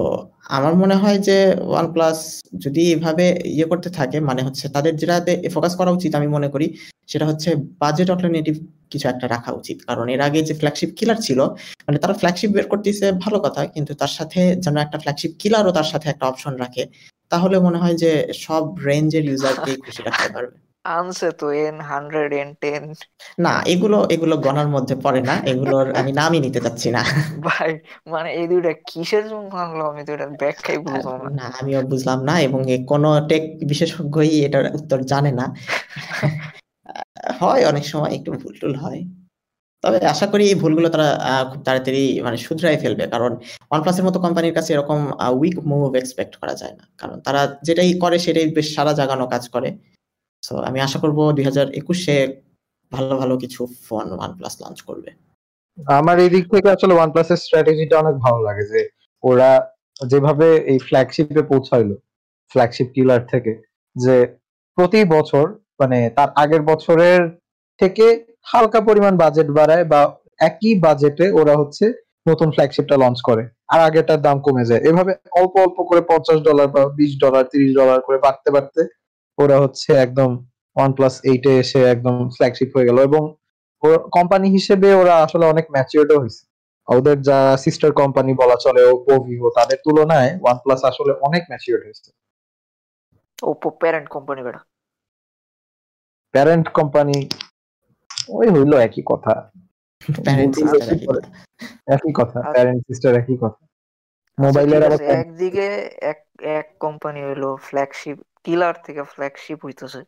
আমার মনে হয় যে ওয়ান প্লাস যদি এভাবে ইয়ে করতে থাকে মানে হচ্ছে তাদের যেটাতে ফোকাস করা উচিত আমি মনে করি, সেটা হচ্ছে বাজেট অল্টারনেটিভ কিছু একটা রাখা উচিত। কারণ এর আগে যে ফ্ল্যাগশিপ কিলার ছিল মানে তারা ফ্ল্যাগশিপ বের করতেছে ভালো কথা কিন্তু তার সাথে যেন একটা ফ্ল্যাগশিপ কিলারও তার সাথে একটা অপশন রাখে তাহলে মনে হয় যে সব রেঞ্জের ইউজারকেই খুশি রাখতে পারবে। আনছে তো এন হান্ড্রেড এন টেন না এগুলো এগুলো গণার মধ্যে পড়ে না এগুলোর আমি নামই নিতে চাচ্ছি না। ভাই মানে এই দুইটা কিসের জন্য আনলো আমি তো এটা ব্যাখ্যাই বুঝলাম না। না আমিও বুঝলাম না এবং কোনো টেক বিশেষজ্ঞই এটার উত্তর জানে না। হয় অনেক সময় একটু ভুল টুল হয়। তবে আশা করি এই ভুলগুলো তারা খুব তাড়াতাড়ি মানে শুধরাই ফেলবে। কারণ ওয়ানপ্লাসের মতো কোম্পানির কাছে এরকম উইক মুভ এক্সপেক্ট করা যায় না। কারণ তারা যেটাই করে সেটাই বেশ সারা জাগানো কাজ করে। সো আমি আশা করব দুই হাজার একুশে ভালো ভালো কিছু ফোন ওয়ান প্লাস লঞ্চ করবে। আমার এই দিক থেকে আসলে ওয়ান প্লাসের স্ট্র্যাটেজিটা অনেক ভালো লাগে যে, ওরা যেভাবে এই ফ্ল্যাগশিপে পৌঁছাইলো ফ্ল্যাগশিপ কিলার থেকে, যে প্রতি বছর মানে তার আগের বছরের থেকে হালকা পরিমাণ বাজেট বাড়ায় বা একই বাজেটে ওরা হচ্ছে নতুন ফ্ল্যাগশিপটা লঞ্চ করে। আর আগেরটার দাম কমে যায়। এভাবে অল্প অল্প করে পঞ্চাশ ডলার বা বিশ ডলার তিরিশ ডলার করে বাড়তে বাড়তে ওরা হচ্ছে একদম ওয়ান প্লাস এইটে এসে একদম ফ্ল্যাগশিপ হয়ে গেল এবং কোম্পানি হিসেবে ওরা আসলে অনেক ম্যাচিওরও হয়েছে। ওদের যা সিস্টার কোম্পানি বলা চলে ওপো ভিভো তাদের তুলনায় ওয়ান প্লাস আসলে অনেক ম্যাচিওর হয়েছে। ওপো প্যারেন্ট কোম্পানি বেটা। প্যারেন্ট কোম্পানি ওই হইল একই কথা। একই কথা। প্যারেন্ট সিস্টার একই কথা। মোবাইলের আবার একদিকে এক এক কোম্পানি হইল ফ্ল্যাগশিপ কিলার থেকে ফ্ল্যাগশিপ হইতেছে।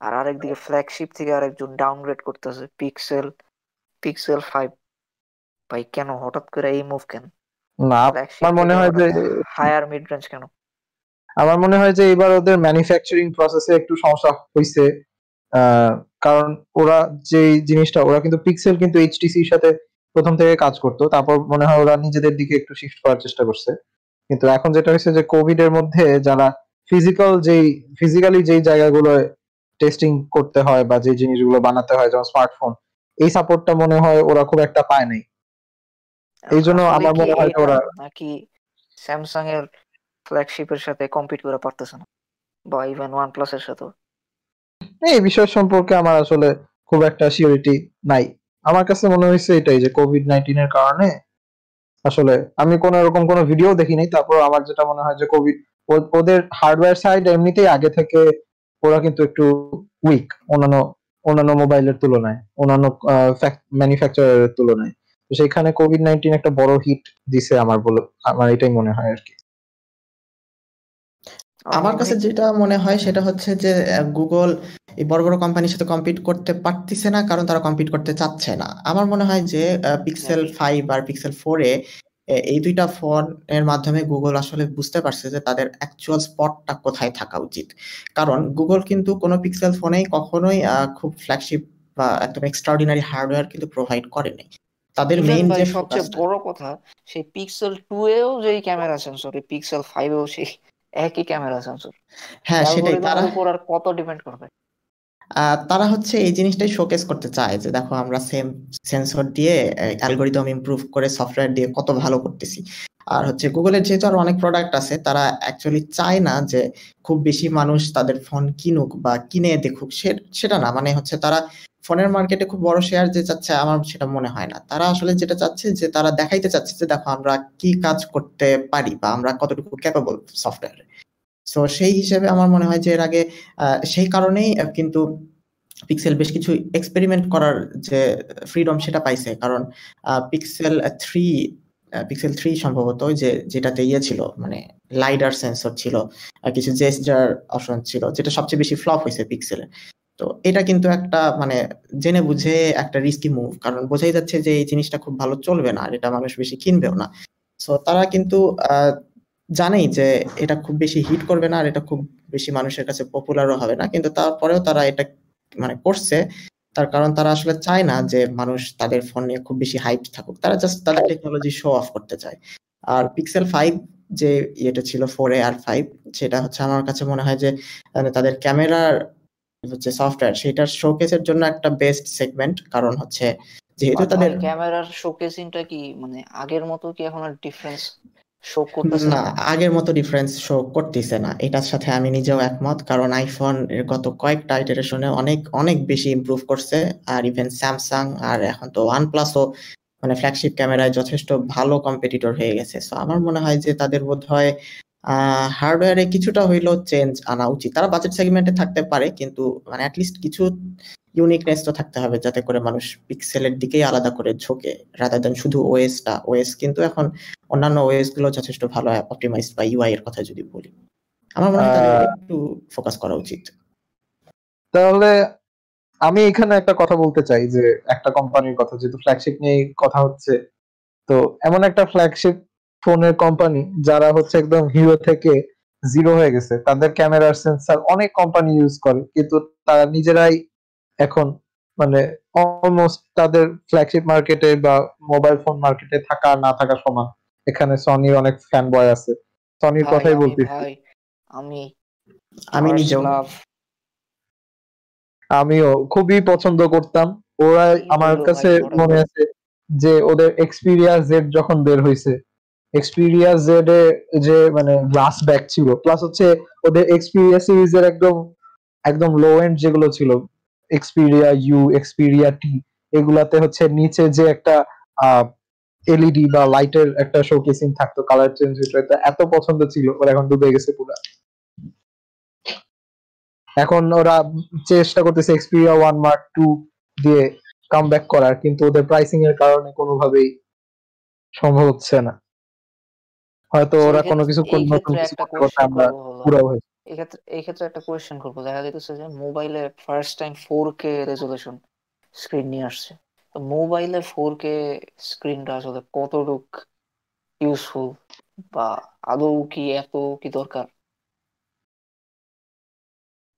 আর আরেকদিকে ফ্ল্যাগশিপ থেকে আরেকজন ডাউনগ্রেড করতেছে পিক্সেল পিক্সেল ফাইভ ভাই কেন? হঠাৎ করে এই মুভ কেন? না আমার মনে হয় যে হায়ার মিড রেঞ্জ কেন? আমার মনে হয় যে এবার ওদের ম্যানুফ্যাকচারিং প্রসেসে একটু সমস্যা হইছে। কারণ ওরা যে জিনিসটা ওরা কিন্তু পিক্সেল কিন্তু এইচটিসির সাথে প্রথম থেকে কাজ করতো। তারপর মনে হয় ওরা নিজেদের দিকে একটু শিফট করার চেষ্টা করছে। কিন্তু এখন যেটা হয়েছে যে কোভিড এর মধ্যে যারা ফিজিক্যাল যেই ফিজিক্যালি যেই জায়গাগুলো টেস্টিং করতে হয় বা যে জিনিসগুলো বানাতে হয় যেমন স্মার্টফোন এই সাপোর্টটা মনে হয় ওরা খুব একটা পায় নাই। এই জন্য আমার মনে হয় ওরা নাকি স্যামসাং এর ফ্ল্যাগশিপের সাথে কম্পিট করে পারতেছে না। বা ইভেন ওয়ান প্লাস এর সাথে এই বিষয় সম্পর্কে আমার আসলে খুব একটা সিওরিটি নাই। আমার কাছে মনে হয়েছে এটাই যে কোভিড নাইন্টিন এর কারণে আসলে আমি কোন এরকম কোনো ভিডিও দেখি নাই তারপর আমার যেটা মনে হয় যে কোভিড ওদের হার্ডওয়্যার সাইড এমনিতেই আগে থেকে ওরা কিন্তু একটু উইক অন্যান্য অন্যান্য মোবাইলের তুলনায়, অন্যান্য ম্যানুফ্যাকচারের তুলনায়। তো সেখানে কোভিড নাইন্টিন একটা বড় হিট দিছে আমার বলে, আমার এটাই মনে হয় আর কি। আমার কাছে যেটা মনে হয় সেটা হচ্ছে যে গুগল এই বড় বড় কোম্পানির সাথে কম্পিট করতে পারতেছে না কারণ তারা কম্পিট করতে চাচ্ছে না। আমার মনে হয় যে পিক্সেল ফাইভ আর পিক্সেল ফোরে এই দুইটা ফোনের মাধ্যমে গুগল আসলে বুঝতে পারছে যে তাদের অ্যাকচুয়াল স্পটটা কোথায় থাকা উচিত। কারণ গুগল কিন্তু কোনো পিক্সেল ফোনেই কখনোই খুব ফ্ল্যাগশিপ বা একদম এক্সট্রাঅর্ডিনারি হার্ডওয়্যার কিন্তু প্রোভাইড করেনি তাদের মেইন যে সবচেয়ে বড় কথা সেই পিক্সেল টু এও যেই ক্যামেরা সেন্সর পিক্সেল ফাইভ এও সেই একই ক্যামেরা সেন্সর হ্যাঁ সেটাই। তারা উপর আর কত ডিপেন্ড করবে? তারা হচ্ছে এই জিনিসটাই শোকেস করতে চায় যে দেখো আমরা সেম সেন্সর দিয়ে অ্যালগোরিদম ইমপ্রুভ করে সফটওয়্যার দিয়ে কত ভালো করতেছি। আর হচ্ছে গুগলের যেহেতু আর অনেক প্রোডাক্ট আছে তারা অ্যাকচুয়ালি চায় না যে খুব বেশি মানুষ তাদের ফোন কিনুক বা কিনে দেখুক সেটা না। মানে হচ্ছে তারা ফোনের মার্কেটে খুব বড় শেয়ার যে চাচ্ছে আমার সেটা মনে হয় না। তারা আসলে যেটা চাচ্ছে যে তারা দেখাইতে চাচ্ছে যে দেখো আমরা কি কাজ করতে পারি বা আমরা কতটুকু ক্যাপাবল সফটওয়্যারে সো সেই হিসেবে আমার মনে হয় যে এর আগে সেই কারণেই কিন্তু পিক্সেল বেশ কিছু এক্সপেরিমেন্ট করার যে ফ্রিডম সেটা পাইছে। কারণ পিক্সেল থ্রি পিক্সেল থ্রি সম্ভবত যে যেটাতে ইয়ে ছিল মানে লাইডার সেন্সর ছিল, আর কিছু জেস্টার অপশন ছিল, যেটা সবচেয়ে বেশি ফ্লপ হয়েছে পিক্সেলের তো এটা কিন্তু একটা মানে জেনে বুঝে একটা রিস্কি মুভ কারণ বোঝাই যাচ্ছে যে এই জিনিসটা খুব ভালো চলবে না, আর এটা মানুষ বেশি কিনবেও না। সো তারা কিন্তু জানেই যে এটা খুব বেশি হিট করবে না, আর এটা খুব বেশি মানুষের কাছে পপুলারও হবে না। কিন্তু তারপরেও তারা এটা মানে করছে, তার কারণ তারা আসলে চায় না যে মানুষ তাদের ফোন নিয়ে খুব বেশি হাইপ থাকুক। তারা জাস্ট তাদের টেকনোলজি শো অফ করতে চায়। আর পিক্সেল ফাইভ যে ইয়েটা ছিল ফোর এ আর ফাইভ সেটা হচ্ছে আমার কাছে মনে হয় যে মানে তাদের ক্যামেরার হচ্ছে সফটওয়্যার সেটার শোকেসের জন্য একটা বেস্ট সেগমেন্ট কারণ হচ্ছে যেহেতু তাদের ক্যামেরার শোকেসিংটা কি মানে আগের মতো কি এখন আর ডিফারেন্স শো করতেছে না আগের মতো ডিফারেন্স শো করতেছে না। এটার সাথে আমি নিজেও একমত কারণ আইফোন এর গত কয়েকটা ইটারেশনে অনেক অনেক বেশি ইমপ্রুভ করছে আর ইভেন স্যামসাং আর এখন তো ওয়ান প্লাসও মানে ফ্ল্যাগশিপ ক্যামেরায় যথেষ্ট ভালো কম্পিটিটর হয়ে গেছে। সো আমার মনে হয় যে তাদের বোধ হয় হার্ডওয়্যারে কিছুটা হইলেও চেঞ্জ আনা উচিত। তারা বাজেট সেগমেন্টে থাকতে পারে কিন্তু মানে অ্যাটলিস্ট কিছু ইউনিকনেস তো থাকতে হবে যাতে করে মানুষ পিক্সেলের দিকেই আলাদা করে ঝোঁকে রাদার দেন শুধু ওএসটা ওএস কিন্তু এখন অন্যান্য ওএসগুলো যথেষ্ট ভালো অপটিমাইজ বা ইউআই এর কথা যদি বলি। আমার মনে হয় একটু ফোকাস করা উচিত। তাহলে আমি এখানে একটা কথা বলতে চাই যে একটা কোম্পানির কথা যেহেতু ফ্ল্যাগশিপ নিয়ে কথা হচ্ছে তো এমন একটা ফ্ল্যাগশিপ ফোনের কোম্পানি যারা হচ্ছে একদম হিরো থেকে জিরো হয়ে গেছে তাদের ক্যামেরার সেন্সার অনেক কোম্পানি ইউজ করে কিন্তু তারা নিজেরাই এখন মানে অলমোস্ট তাদের ফ্ল্যাগশিপ মার্কেটে বা মোবাইল ফোন মার্কেটে থাকা না থাকা সমান। এখানে সনির অনেক ফ্যান বয় আছে সনির কথাই বলতে আমি আমি নিজেও। আমিও খুবই পছন্দ করতাম। ওরা আমার কাছে মনে আছে যে ওদের এক্সপিরিয়া জেড যখন বের হয়েছে এক্সপিরিয়া জেড এ যে মানে গ্লাস ব্যাক ছিল প্লাস হচ্ছে ওদের এক্সপিরিয়া সিরিজের একদম একদম লো এন্ড যেগুলো ছিল এক্সপিরিয়া ইউ এক্সপিরিয়া টি এগুলাতে হচ্ছে নিচে যে একটা এলইডি বা লাইটের একটা শোকেসিং থাকতো কালার চেঞ্জ হইতো এত পছন্দ ছিল, ওরা এখন ডুবে গেছে পুরো। এখন ওরা চেষ্টা করতেছে এক্সপিরিয়া ওয়ান মার্ক টু দিয়ে কাম ব্যাক করার, কিন্তু ওদের প্রাইসিং এর কারণে কোনোভাবেই সম্ভব হচ্ছে না। হয়তো ওরা কোনো কিছু নতুন কিছু করতে আমরা পুরো এক্ষেত্রে এই ক্ষেত্রে একটা কোয়েশ্চেন করব। দেখা যাইতেছে যে মোবাইলে first time four K resolution screen নিয়ে আসছে। তো মোবাইলে ফোর কে স্ক্রিনটা আসলে কতটুক ইউজফুল বা আদৌ কি এত কি দরকার?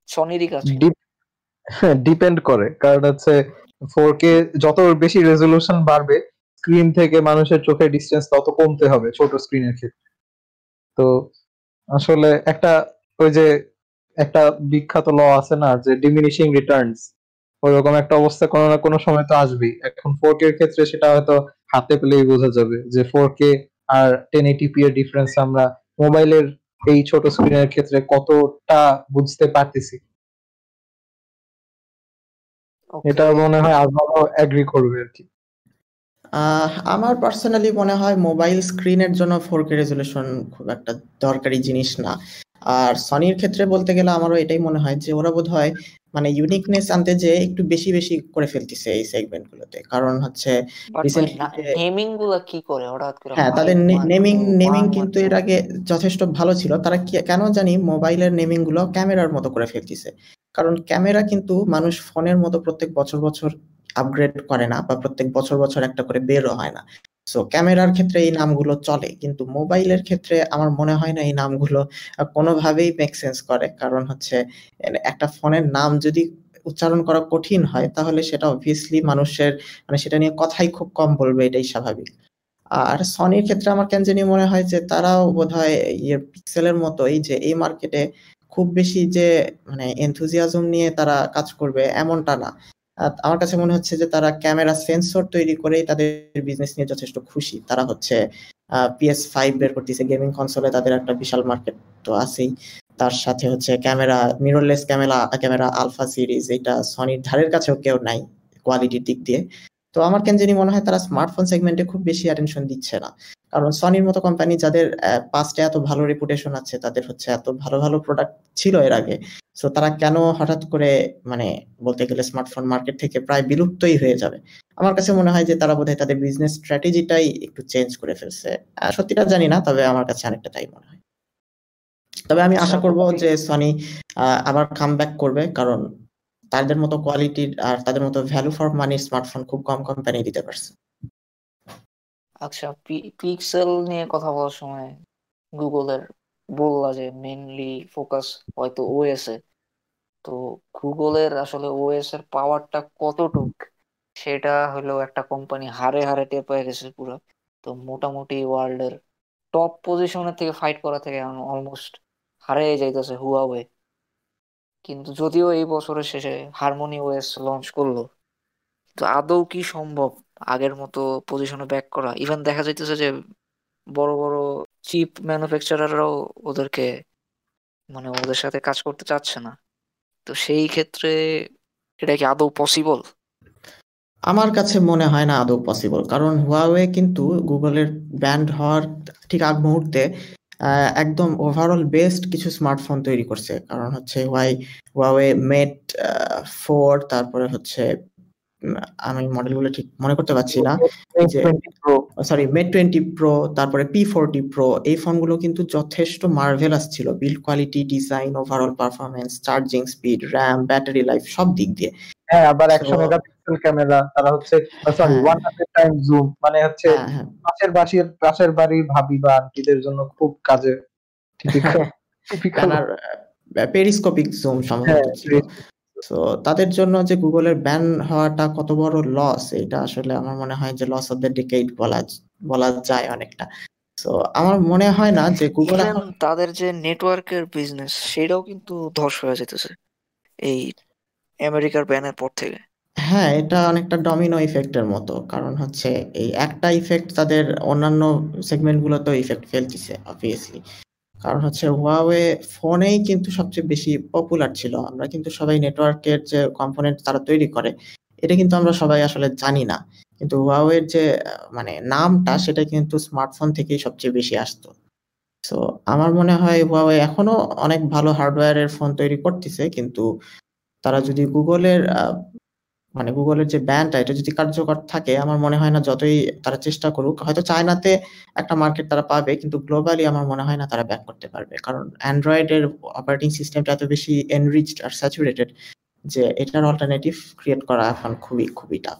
সনিরই কাছে। ডিপেন্ড করে। কারণ হচ্ছে ফোর কে যত বেশি রেজলিউশন বাড়বে স্ক্রিন থেকে মানুষের চোখের ডিস্টেন্স তত কমতে হবে ছোট স্ক্রিনের ক্ষেত্রে। তো আসলে একটা ওই যে একটা বিখ্যাত ল আছে না যে ডিমিনিশিং রিটার্নস ওইরকম একটা অবস্থা কোনো না কোনো সময় তো আসবেই। এখন ফোর কে এর ক্ষেত্রে সেটা হয়তো হাতে পেলেই বোঝা যাবে যে ফোর কে আর টেন এইটিপি এর ডিফারেন্স আমরা মোবাইলের এই ছোট স্ক্রিনের ক্ষেত্রে কতটা বুঝতে পারতেছি। এটা মনে হয় আজমাও এগ্রি করবে আর কি। আমার পার্সোনালি মনে হয় মোবাইল স্ক্রিনের জন্য ফোর কে রেজলিউশন খুব একটা দরকারি জিনিস না। আর সনির ক্ষেত্রে বলতে গেলে আমারও এটাই মনে হয় যে ওরা বোধ হয় মানে ইউনিকনেস আনতে যে একটু বেশি বেশি করে ফেলতেছে এই সেগমেন্ট গুলোতে। কারণ হচ্ছে নেমিংগুলো কি করে? হঠাৎ হ্যাঁ তাদের নেমিং নেমিং কিন্তু এর আগে যথেষ্ট ভালো ছিল। তারা কেন জানি মোবাইলের নেমিংগুলো ক্যামেরার মতো করে ফেলতেছে। কারণ ক্যামেরা কিন্তু মানুষ ফোনের মতো প্রত্যেক বছর বছর আপগ্রেড করে না বা প্রত্যেক বছর বছর একটা করে বেরও হয় না। সো ক্যামেরার ক্ষেত্রে এই নামগুলো চলে, কিন্তু মোবাইলের ক্ষেত্রে আমার মনে হয় না এই নামগুলো কোনোভাবেই মেক সেন্স করে। কারণ হচ্ছে একটা ফোনের নাম যদি উচ্চারণ করা কঠিন হয়, তাহলে সেটা অবভিয়াসলি মানুষের মানে সেটা নিয়ে কথাই খুব কম বলবে, এটাই স্বাভাবিক। আর সনির ক্ষেত্রে আমার কেন জানি মনে হয় যে, তারাও বোধ হয় ইয়ে পিক্সেলের মতোই যে, এই মার্কেটে খুব বেশি যে মানে এনথুজিয়াজম নিয়ে তারা কাজ করবে, এমনটা না। আমার কাছে মনে হচ্ছে যে তারা ক্যামেরা সেন্সর তৈরি করে তাদের বিজনেস নিয়ে যথেষ্ট খুশি। তারা হচ্ছে পিএস ফাইভ বের করতেছে গেমিং কনসোলে তাদের একটা বিশাল মার্কেট তো আছেই। তার সাথে হচ্ছে camera mirrorless camera camera alpha series এটা সনির ধারের কাছেও কেউ নাই কোয়ালিটির দিক দিয়ে। তো আমার কেন জানি মনে হয় তারা স্মার্টফোন সেগমেন্টে খুব বেশি অ্যাটেনশন দিচ্ছে না। কারণ সনির মতো কোম্পানি যাদের পাস্টে এত ভালো রেপুটেশন আছে তাদের হচ্ছে এত ভালো ভালো প্রোডাক্ট ছিল এর আগে। সো তারা কেন হঠাৎ করে মানে বলতে গেলে স্মার্টফোন মার্কেট থেকে প্রায় বিলুপ্তই হয়ে যাবে? আমার কাছে মনে হয় যে তারা বোধহয় তাদের বিজনেস স্ট্র্যাটেজিটাই একটু চেঞ্জ করে ফেলছে। সত্যিটা জানি না তবে আমার কাছে অনেকটা তাই মনে হয়। তবে আমি আশা করব যে সনি আবার কাম করবে কারণ তাদের মতো কোয়ালিটির আর তাদের মতো ভ্যালু ফর মানি স্মার্টফোন খুব কম কোম্পানি দিতে পারছে। আচ্ছা পিক্সেল নিয়ে কথা বলার সময় গুগলের বললা যে মেনলি ফোকাস হয়তো ওএস এ। তো গুগলের আসলে ওএস এর পাওয়ারটা কতটুক, সেটা হলো একটা কোম্পানি হারে হারে টের পেয়ে গেছে পুরো। তো মোটামুটি ওয়ার্ল্ডের টপ পজিশনের থেকে ফাইট করা থেকে অলমোস্ট হারে যাইতেছে হুয়াওয়ে কিন্তু যদিও এই বছরের শেষে হারমোনি ওএস লঞ্চ করল তো আদৌ কি সম্ভব আগের মতো পজিশনে ব্যাক করা? ইভেন দেখা যাইতেছে যে বড় বড় চিপ ম্যানুফ্যাকচারাররাও ওদেরকে মানে ওদের সাথে কাজ করতে চাচ্ছে না। তো সেই ক্ষেত্রে এটা কি আদৌ পসিবল আমার কাছে মনে হয় না আদৌ পসিবল কারণ হুয়াওয়ে কিন্তু গুগলের ব্যান্ড হওয়ার ঠিক আগ মুহূর্তে একদম ওভারঅল বেস্ট কিছু স্মার্টফোন তৈরি করছে। কারণ হচ্ছে ওয়াই ওয়াওয়ে মেট ফোর তারপরে হচ্ছে আমি মডেলগুলো ঠিক মনে করতে পারছি না। সরি মেট টোয়েন্টি প্রো তারপরে পি ফোরটি প্রো এই ফোনগুলো কিন্তু যথেষ্ট মার্ভেলাস ছিল। Build quality design overall performance charging speed RAM battery life সব দিক দিয়ে। হ্যাঁ আবার একশো মেগাপিক্সেল ক্যামেরা তারা হচ্ছে sorry one hundred time zoom মানে হচ্ছে হ্যাঁ, হ্যাঁ। পাশের বাসির পাশের বাড়ির ভাবি বা আন্টিদের জন্য খুব কাজে পেরিস্কোপিক জুম সম্ভবত তো তাদের জন্য যে গুগলের ব্যান হওয়াটা কত বড় লস এটা আসলে আমার মনে হয় যে লস অফ দ্য ডিকেইড বলা বলা যায় অনেকটা। তো আমার মনে হয় না যে গুগল এখন তাদের যে নেটওয়ার্কের বিজনেস সেটাও কিন্তু ধস হয়ে যেতেছে এই আমেরিকার ব্যানের পর থেকে। হ্যাঁ এটা অনেকটা ডমিনো ইফেক্টের মতো কারণ হচ্ছে এই একটা ইফেক্ট তাদের অন্যান্য সেগমেন্ট গুলোতেও ইফেক্ট ফেলতেছে অবভিয়াসলি কারণ হচ্ছে হুয়াওয়ে ফোনেই কিন্তু সবচেয়ে বেশি পপুলার ছিল। আমরা কিন্তু সবাই নেটওয়ার্কের যে কম্পোনেন্ট তারা তৈরি করে, এটা কিন্তু আমরা সবাই আসলে জানি না। কিন্তু হুয়াওয়ের যে মানে নামটা, সেটা কিন্তু স্মার্টফোন থেকেই সবচেয়ে বেশি আসতো। সো আমার মনে হয় হুয়াওয়ে এখনও অনেক ভালো হার্ডওয়্যারের ফোন তৈরি করতেছে, কিন্তু তারা যদি গুগলের মানে গুগলের যে ব্যান্ডটা এটা যদি কার্যকর থাকে আমার মনে হয় না যতই তারা চেষ্টা করুক হয়তো চায়নাতে একটা মার্কেট তারা পাবে কিন্তু গ্লোবালি আমার মনে হয় না তারা ব্যাক করতে পারবে। কারণ অ্যান্ড্রয়েডের অপারেটিং সিস্টেমটা এত বেশি এনরিচড আর স্যাচুরেটেড যে এটার অল্টারনেটিভ ক্রিয়েট করা এখন খুবই খুবই টাফ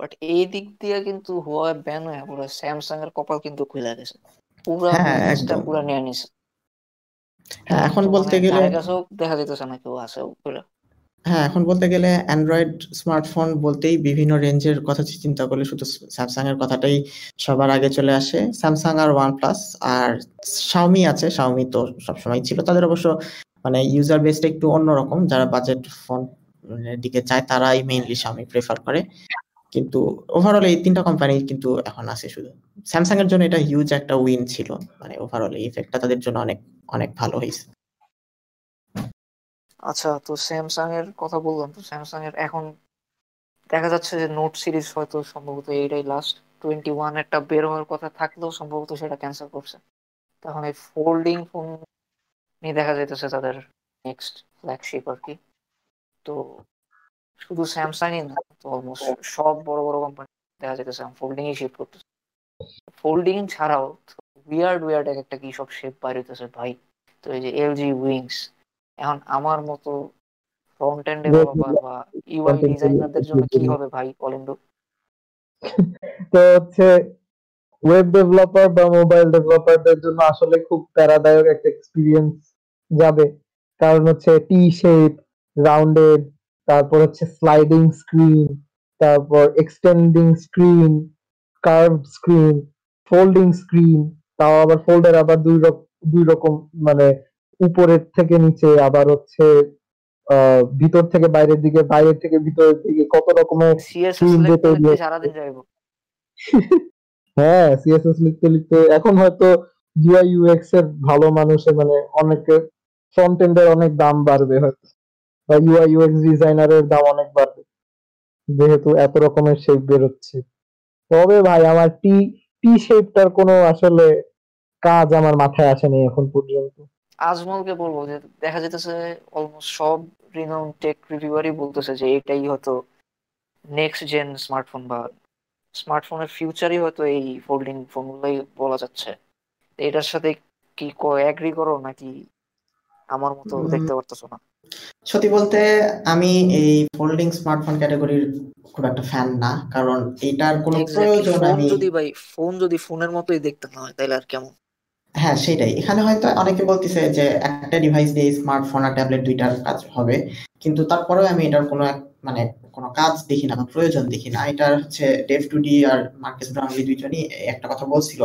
বাট এই দিক দিয়ে কিন্তু হুয়াওয়ে ব্যান হয়ে পুরো স্যামসাং এর কপাল কিন্তু খুলে গেছে। পুরো হ্যাঁ একদম। পুরো নিয়ে নিছে। হ্যাঁ এখন বলতে মানে গেলে দেখা যেতেছে না কেউ আছে পুরো হ্যাঁ এখন বলতে গেলে অ্যান্ড্রয়েড স্মার্টফোন বলতেই বিভিন্ন রেঞ্জের কথা চিন্তা করলে শুধু স্যামসাং এর কথাটাই সবার আগে চলে আসে। স্যামসাং আর ওয়ান প্লাস আর শাওমি আছে শাওমি তো সবসময় ছিল। তাদের অবশ্য মানে ইউজার বেসটা একটু অন্যরকম। যারা বাজেট ফোন দিকে চায়, তারাই মেইনলি শাওমি প্রেফার করে। কিন্তু ওভারঅল এই তিনটা কোম্পানি কিন্তু এখন আছে শুধু। স্যামসাং এর জন্য এটা হিউজ একটা উইন ছিল। মানে ওভারঅল এই ইফেক্টটা তাদের জন্য অনেক অনেক ভালো হয়েছে। আচ্ছা তো স্যামসাং এর কথা বললাম, তো স্যামসাং এর এখন দেখা যাচ্ছে যে নোট সিরিজ হয়তো সম্ভবত এইটাই লাস্ট টোয়েন্টি ওয়ান একটা বের হওয়ার কথা থাকলেও সম্ভবত সেটা ক্যান্সেল করছে। তখন এই ফোল্ডিং ফোন নিয়ে দেখা যাইতেছে তাদের নেক্সট ফ্ল্যাগশিপ আর কি। তো শুধু স্যামসাংই না, তো অলমোস্ট সব বড় বড় কোম্পানি দেখা যাইতেছে ফোল্ডিং এ শিফট করতেছে। ফোল্ডিং ছাড়াও উইয়ার্ড উইয়ার্ড এক একটা কি সব শেপ বাইর হইতেছে ভাই। তো এই যে এলজি উইংস এখন আমার মতো ফ্রন্ট এন্ড ডেভেলপার বা ইউআই ডিজাইনারদের জন্য কি হবে ভাই বলেন তো? তো হচ্ছে ওয়েব ডেভেলপার বা মোবাইল ডেভেলপারদের জন্য আসলে খুব প্যারাদায়ক একটা এক্সপিরিয়েন্স যাবে। কারণ হচ্ছে টি শেপ রাউন্ডেড তারপর হচ্ছে স্লাইডিং স্ক্রিন তারপর extending screen curve screen folding screen তাও আবার ফোল্ডার আবার দুই রকম দুই রকম মানে উপরের থেকে নিচে আবার হচ্ছে ভিতর থেকে বাইরের দিকে বাইরের থেকে ভিতরের দিকে কত রকমের হ্যাঁ সিএসএস লিখতে লিখতে এখন হয়তো ইউআই ইউএক্স এর ভালো মানুষের মানে অনেকে ফ্রন্ট এন্ডের অনেক দাম বাড়বে হয়তো বা ইউআই ইউএক্স ডিজাইনারের দাম অনেক বাড়বে যেহেতু এত রকমের শেপ বেরোচ্ছে। তবে ভাই আমার টি টি শেপটার কোনো আসলে কাজ আমার মাথায় আসেনি এখন পর্যন্ত। আজমলকে বলব যে দেখা যেতেছে অলমোস্ট সব রিনাউন টেক রিভিউয়ারই বলতেছে যে এটাই হয়তো নেক্সট জেন স্মার্টফোন বা স্মার্টফোনের ফিউচারই হয়তো এই ফোল্ডিং ফোনগুলোই বলা যাচ্ছে। এটার সাথে কি অ্যাগ্রি করো নাকি আমার মতো দেখতে পারতেছো না? সত্যি বলতে আমি এই ফোল্ডিং স্মার্টফোন ক্যাটাগরির খুব একটা ফ্যান না কারণ এটার কোনো প্রয়োজন আমি যদি ভাই ফোন যদি ফোনের মতোই দেখতে না হয় তাহলে আর কেমন? হ্যাঁ সেটাই। এখানে হয়তো অনেকে বলতেছে যে একটা ডিভাইস দিয়ে স্মার্টফোন আর ট্যাবলেট দুইটার কাজ হবে। কিন্তু তারপরেও আমি এটার কোনো মানে কোনো কাজ দেখি না প্রয়োজন দেখি না। এটা হচ্ছে ডেভ টুডি আর মার্কেস ব্রাউনলি দুইজনই একটা কথা বলছিল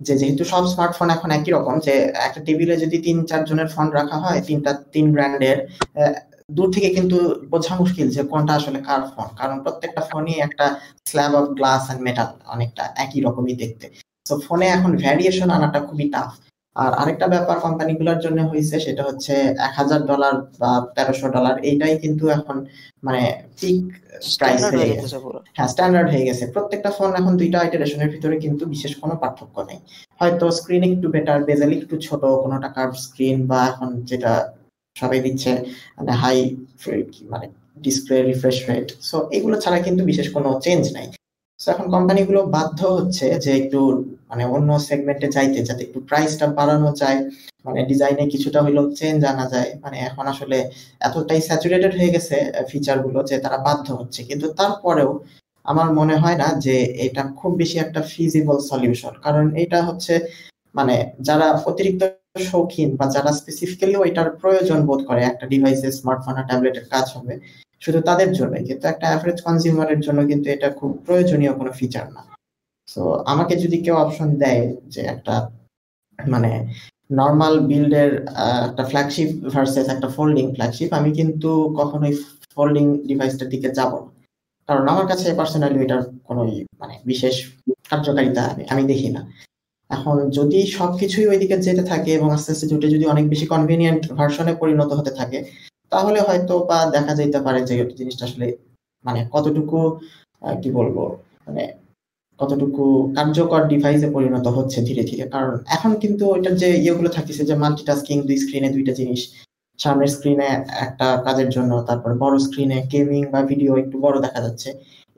যে যেহেতু সব স্মার্টফোন এখন একই রকম, যে একটা টেবিলে যদি তিন চারজনের ফোন রাখা হয়, তিনটা, তিন ব্র্যান্ডের দূর থেকে কিন্তু বোঝা মুশকিল যে কোনটা আসলে কার ফোন কারণ প্রত্যেকটা ফোনই একটা slab of glass and metal অনেকটা একই রকমই দেখতে। তো ফোনে এখন ভ্যারিয়েশন আনাটা খুবই টাফ আর আরেকটা ব্যাপার কোম্পানিগুলোর জন্য হয়েছে সেটা হচ্ছে এক হাজার ডলার বা তেরোশো ডলার এইটাই কিন্তু এখন মানে পিক প্রাইস হয়ে গেছে। হ্যাঁ স্ট্যান্ডার্ড হয়ে গেছে। প্রত্যেকটা ফোন এখন দুইটা আইটারেশনের ভিতরে কিন্তু বিশেষ কোনো পার্থক্য নেই। হয়তো স্ক্রিন একটু বেটার বেজেল একটু ছোট কোনোটা কার্ভ স্ক্রিন বা এখন যেটা সবাই দিচ্ছে মানে হাই মানে ডিসপ্লে রিফ্রেশ রেট সো এগুলো ছাড়া কিন্তু বিশেষ কোনো চেঞ্জ নাই। এখন কোম্পানিগুলো বাধ্য হচ্ছে যে একটু মানে অন্য সেগমেন্টে যাইতে, যাতে একটু প্রাইসটা বাড়ানো যায়। মানে ডিজাইনে কিছুটা হইলেও চেঞ্জ আনা যায়। মানে এখন আসলে এতটাই স্যাচুরেটেড হয়ে গেছে ফিচারগুলো যে তারা বাধ্য হচ্ছে। কিন্তু তারপরেও আমার মনে হয় না যে এটা খুব বেশি একটা ফিজিবল সলিউশন কারণ এটা হচ্ছে মানে যারা অতিরিক্ত শৌখিন বা যারা স্পেসিফিক্যালি এটার প্রয়োজন বোধ করে একটা ডিভাইসে স্মার্টফোন আর ট্যাবলেটের কাজ হবে শুধু তাদের জন্য কিন্তু একটা অ্যাভারেজ কনজিউমারের জন্য কিন্তু এটা খুব প্রয়োজনীয় কোনো ফিচার না। তো আমাকে যদি কেউ অপশন দেয় যে একটা মানে নর্মাল বিল্ডের একটা ফ্ল্যাগশিপ ভার্সেস একটা ফোল্ডিং ফ্ল্যাগশিপ আমি কিন্তু কখনোই ফোল্ডিং ডিভাইসটার দিকে যাব না। কারণ আমার কাছে পার্সোনালি এটার কোনো মানে বিশেষ কার্যকারিতা আমি দেখি না। এখন যদি সবকিছুই ওইদিকে যেতে থাকে এবং আস্তে আস্তে দুটো যদি অনেক বেশি কনভিনিয়েন্ট ভার্সনে পরিণত হতে থাকে তাহলে হয়তো বা দেখা যাইতে পারে যে জিনিসটা আসলে মানে কতটুকু কি বলব? মানে কতটুকু কার্যকর ডিভাইসে পরিণত হচ্ছে ধীরে ধীরে। কারণ এখন কিন্তু ওইটার যে ইয়েগুলো থাকতেছে, যে মাল্টিটাস্কিং দুই স্ক্রিনে দুইটা জিনিস, সামনের স্ক্রিনে একটা কাজের জন্য, তারপর বড় স্ক্রিনে গেমিং বা ভিডিও একটু বড় দেখা যাচ্ছে।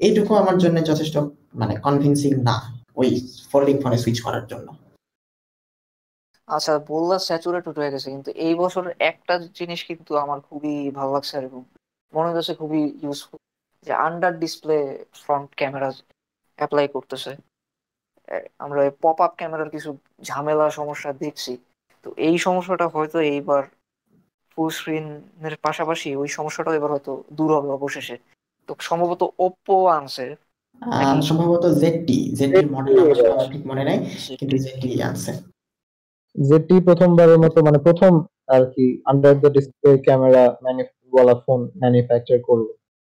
এইটুকু আমার জন্য যথেষ্ট মানে কনভিনসিং না, ওই ফোল্ডিং ফোনে সুইচ করার জন্য। আচ্ছা বললা স্যাচুরেটেড হয়ে গেছে কিন্তু এই বছর একটা জিনিস কিন্তু আমার খুবই ভালো লাগছে এরকম মনে হচ্ছে খুবই ইউজফুল যে under display front camera apply করতেছে। আমরা পপ আপ ক্যামেরার কিছু ঝামেলা সমস্যা দেখছি। তো এই সমস্যাটা হয়তো এইবার ফুল স্ক্রিনের পাশাপাশি ওই সমস্যাটা এবার হয়তো দূর হবে অবশেষে। তো সম্ভবত ওপ্পো আনছে। সম্ভবত জেডটি জেডটি মডেল আমার ঠিক মনে নাই কিন্তু জেডটি আনছে। জেডটি প্রথমবারের মতো মানে প্রথম আর কি আন্ডার দ্য ডিসপ্লে ক্যামেরা বলা ফোন ম্যানুফ্যাকচার করল।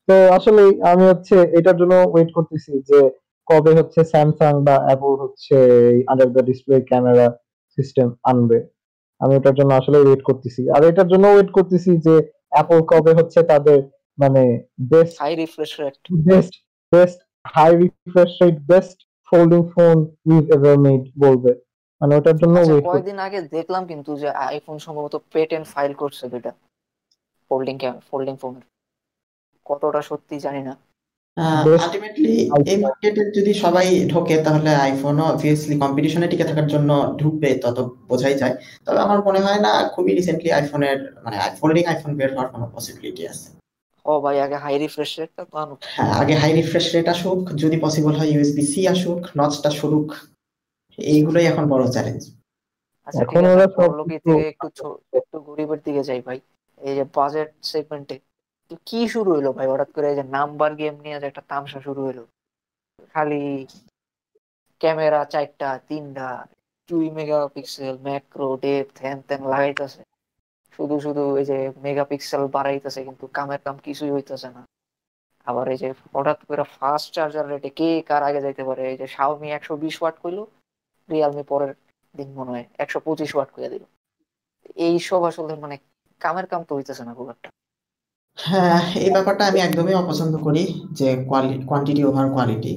তো আসলে আমি হচ্ছে এটার জন্য ওয়েট করতেছি যে কবে হচ্ছে স্যামসাং বা অ্যাপল হচ্ছে under the display camera system আনবে। আমি এটার জন্য আসলে ওয়েট করতেছি। আর এটার জন্য ওয়েট করতেছি যে অ্যাপল কবে হচ্ছে তাদের মানে best high refresh rate best best high refresh rate best folding phone we've ever made বলবে। মানে ওটার জন্য ওয়েট আচ্ছা, কয়েকদিন আগে দেখলাম কিন্তু যে আইফোন সম্ভবত পেটেন্ট ফাইল করছে দুটা ফোল্ডিং ফোল্ডিং ফোন কতটা সত্যি জানি না। আলটিমেটলি এই মার্কেটে যদি সবাই ঢোকে তাহলে আইফোনও অবভিয়াসলি কম্পিটিশনে টিকে থাকার জন্য ঢুকবে তত বোঝাই যায়। তবে আমার মনে হয় না খুবই রিসেন্টলি আইফোনের মানে ফোল্ডিং আইফোন বের হওয়ার কোনো পসিবিলিটি আছে। ও ভাই আগে হাই রিফ্রেশ রেটটা তো হ্যাঁ আগে হাই রিফ্রেশ রেট আসুক যদি পসিবল হয় ইউএসবি সি আসুক নচটা শুরুক এইগুলোই এখন বড় চ্যালেঞ্জ আচ্ছা এখন ওরা সব থেকে একটু একটু গরিবের দিকে যাই ভাই। এই যে বাজেট সেগমেন্টে কি শুরু হলো ভাই? হঠাৎ করে এই যে নাম্বার গেম নিয়ে যে একটা তামসা শুরু হলো খালি ক্যামেরা চারটা তিনটা দুই মেগাপিক্সেল ম্যাক্রো ডেপথ হ্যান ত্যান লাগাইতেছে। শুধু শুধু এই যে মেগাপিক্সেল বাড়াইতেছে কিন্তু কামের কাম কিছুই হইতেছে না। আবার এই যে হঠাৎ করে ফাস্ট চার্জার রেটে কে কার আগে যাইতে পারে? এই যে শাওমি একশো বিশ ওয়াট কইলো রিয়ালমি পরের দিন মনে হয় একশো পঁচিশ ওয়াট করে দিল। এইসব আসলে মানে কামের কাম তো হইতেছে না খুব একটা। হ্যাঁ এই ব্যাপারটা আমি একদমই অপছন্দ করি যে কোয়ান্টিটি ওভার কোয়ালিটি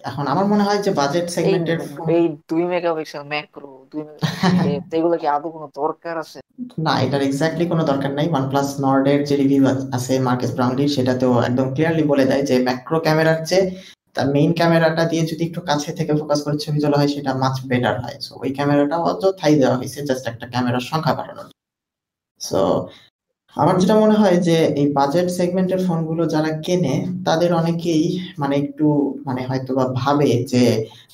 এখন আমার মনে হয় যে বাজেট সেগমেন্টের এই দুই মেগাপিক্সেল ম্যাক্রো দুই মেগাপিক্সেল এগুলো কি আদৌ কোনো দরকার আছে? না এটার এক্স্যাক্টলি কোনো দরকার নাই। ওয়ানপ্লাস নর্ডের যে রিভিউ আছে মার্কেস ব্রাউনলির সেটাতেও একদম ক্লিয়ারলি বলে দেয় যে ম্যাক্রো ক্যামেরার চেয়ে তার মেইন ক্যামেরাটা দিয়ে যদি একটু কাছে থেকে ফোকাস করে ছবি তোলা হয়, সেটা মাছ বেটার হয়। সো ওই ক্যামেরাটা অত থাই দেওয়া হয়েছে জাস্ট একটা ক্যামেরার সংখ্যা বাড়ানোর সো আমার যেটা মনে হয় যে এই বাজেট সেগমেন্টের ফোনগুলো যারা কেনে তাদের অনেকেই মানে একটু মানে হয়তো বা ভাবে যে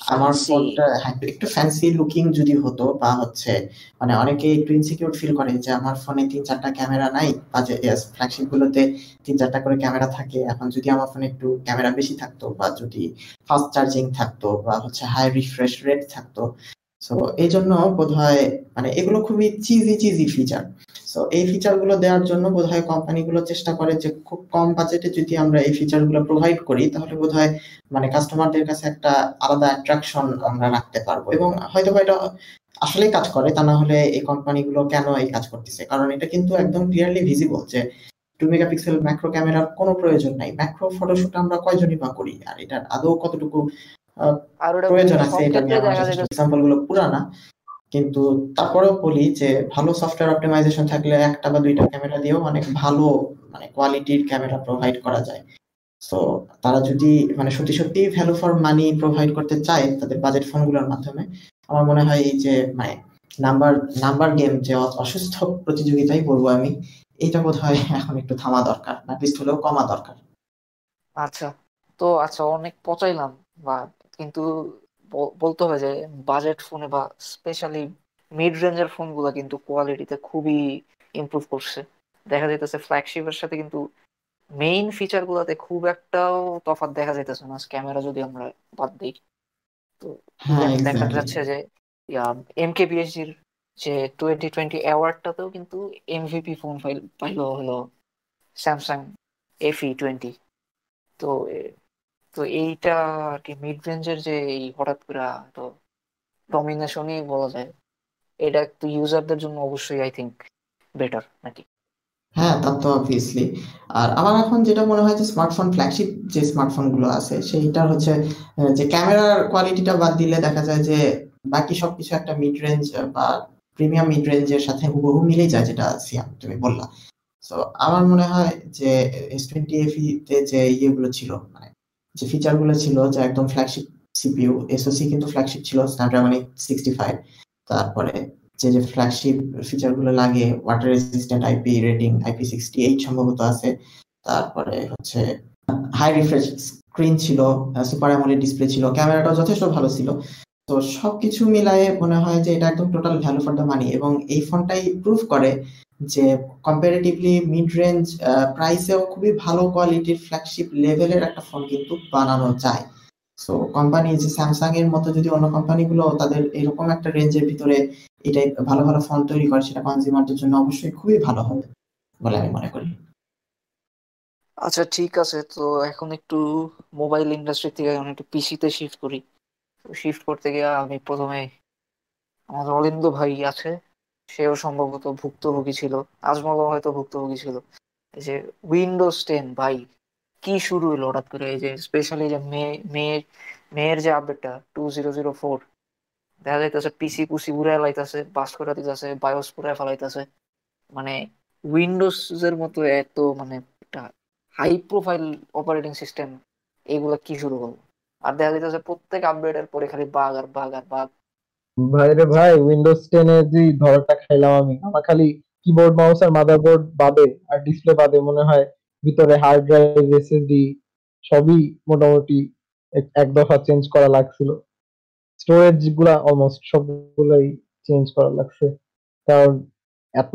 আমার ফোনটা হ্যাঁ, একটু ফ্যান্সি লুকিং যদি হতো বা হচ্ছে মানে অনেকে একটু ইনসিকিউর ফিল করে যে আমার ফোনে তিন চারটা ক্যামেরা নাই বাজে ফ্ল্যাগশিপ গুলোতে তিন চারটা করে ক্যামেরা থাকে এখন যদি আমার ফোনে একটু ক্যামেরা বেশি থাকতো বা যদি ফাস্ট চার্জিং থাকতো বা হচ্ছে হাই রিফ্রেশ রেট থাকতো সো এই জন্য বোধ হয় মানে এগুলো খুবই চিজি চিজি ফিচার সো এই ফিচারগুলো দেওয়ার জন্য বোধ হয় কোম্পানিগুলো চেষ্টা করে যে খুব কম বাজেটে যদি আমরা এই ফিচারগুলো প্রোভাইড করি তাহলে বোধ হয় মানে কাস্টমারদের কাছে একটা আলাদা অ্যাট্রাকশন আমরা রাখতে পারব। এবং হয়তো বা এটা আসলেই কাজ করে তা না হলে এই কোম্পানিগুলো কেন এই কাজ করতেছে? কারণ এটা কিন্তু একদম ক্লিয়ারলি ভিজিবল যে টু মেগাপিক্সেল ম্যাক্রো ক্যামেরার কোনো প্রয়োজন নাই। ম্যাক্রো ফটোশুট আমরা কয়জনই বা করি? আর এটার আদৌ কতটুকু প্রয়োজন আছে এটা নিয়ে এক্সাম্পলগুলো পুরানা। কিন্তু তারপরেও বলি যে ভালো সফটওয়্যার অপটিমাইজেশন থাকলে একটা বা দুইটা ক্যামেরা দিয়েও অনেক ভালো মানে কোয়ালিটির ক্যামেরা প্রোভাইড করা যায়। সো তারা যদি মানে সত্যি সত্যি ভ্যালু ফর মানি প্রোভাইড করতে চায় তাদের বাজেট ফোনগুলোর মাধ্যমে, আমার মনে হয় এই যে মানে নাম্বার নাম্বার গেম যে অসুস্থ প্রতিযোগিতাই বলব আমি এটা বোধ হয় এখন একটু থামা দরকার, না হলেও কমা দরকার। আচ্ছা। তো আচ্ছা অনেক পচাইলাম, বা কিন্তু বলতে হবে যে বাজেট ফোনে বা স্পেশালি মিড রেঞ্জের ফোনগুলো কিন্তু কোয়ালিটিতে খুবই ইমপ্রুভ করছে। দেখা যাইতেছে ফ্ল্যাগশিপের সাথে কিন্তু মেইন ফিচার গুলাতে খুব একটাও তফাৎ দেখা যাইতেছে না ক্যামেরা যদি আমরা বাদ দিই। তো হ্যাঁ দেখা যাচ্ছে যে এম কে বিএসজির যে টোয়েন্টি টোয়েন্টি অ্যাওয়ার্ডটাতেও কিন্তু এমভিপি ফোন পাইলো হলো স্যামসাং এফই টোয়েন্টি তো তো এইটা আর কি মিড রেঞ্জের যে এই হঠাৎ করে তো ডমিনেশনই বলা যায়, এটা একটু ইউজারদের জন্য অবশ্যই আই থিঙ্ক বেটার নাকি? হ্যাঁ তা তো অবভিয়াসলি আর আমার এখন যেটা মনে হয় যে স্মার্টফোন ফ্ল্যাগশিপ যে স্মার্টফোনগুলো আছে, সেইটার হচ্ছে যে ক্যামেরার কোয়ালিটিটা বাদ দিলে দেখা যায় যে বাকি সবকিছু একটা মিড রেঞ্জ বা প্রিমিয়াম মিড রেঞ্জের সাথে হুবহু মিলেই যায়, যেটা সিয়াম তুমি বললা। সো আমার মনে হয় যে এস টোয়েন্টি তে যে ইয়েগুলো ছিল মানে যে ফিচারগুলো ছিল যে একদম ফ্ল্যাগশিপ সিপিইউ এসওসি কিন্তু ফ্ল্যাগশিপ ছিল স্ন্যাপড্রাগন সিক্সটি ফাইভ তারপরে যে যে ফ্ল্যাগশিপ ফিচারগুলো লাগে water resistant IP rating IP sixty eight সম্ভবত আছে। তারপরে হচ্ছে হাই রিফ্রেশ স্ক্রিন ছিল সুপার অ্যামোলেড ডিসপ্লে ছিল ক্যামেরাটাও যথেষ্ট ভালো ছিল। তো সবকিছু মিলায়ে মনে হয় যে এটা একদম total value for the money এবং এই ফোনটাই প্রুভ করে যে কম্পারেটিভলি মিড রেঞ্জ প্রাইসেও খুবই ভালো কোয়ালিটির ফ্ল্যাগশিপ লেভেলের একটা ফোন কিন্তু বানানো যায়। সো কোম্পানি যে স্যামসাং এর মতো যদি অন্য কোম্পানিগুলো তাদের এরকম একটা রেঞ্জের ভিতরে এটাই ভালো ভালো ফোন তৈরি করে, সেটা কনজিউমারদের জন্য অবশ্যই খুবই ভালো হবে বলে আমি মনে করি। আচ্ছা ঠিক আছে। তো এখন একটু মোবাইল ইন্ডাস্ট্রি থেকে এখন একটু পিসিতে শিফট করি। শিফট করতে গিয়ে আমি প্রথমে আমাদের অলিন্দ ভাই আছে। সেও সম্ভবত ভুক্তভোগী ছিল। আজমলও হয়তো ভুক্তভোগী ছিল। যে উইন্ডোজ টেন ভাই, কি শুরু হলো হঠাৎ করে? এই যে স্পেশালি যে মেয়ের মেয়ের যে আপডেটটা টু জিরো জিরো ফোর দেখা যাইতেছে পিসি পুসি উড়ায় লাইতেছে, বাস করে দিতেছে বায়োস পুরায় ফেলাইতেছে। মানে উইন্ডোজ এর মতো এত মানে একটা হাই প্রোফাইল অপারেটিং সিস্টেম এগুলো কি শুরু হলো? আর দেখা যাইতেছে প্রত্যেক আপডেটের পরে খালি বাগ আর বাগ আর বাগ ভাই রে ভাই উইন্ডোজ টেন এর যে ধরটা খাইলাম আমি, আমার খালি কিবোর্ড মাউস আর মাদারবোর্ড বাদে আর ডিসপ্লে বাদে মনে হয় ভিতরে হার্ড ড্রাইভ এসএসডি সবই মোটামুটি এক- দফা চেঞ্জ করা লাগছিল। স্টোরেজগুলা অলমোস্ট সবগুলাই চেঞ্জ করা লাগছে। কারণ এত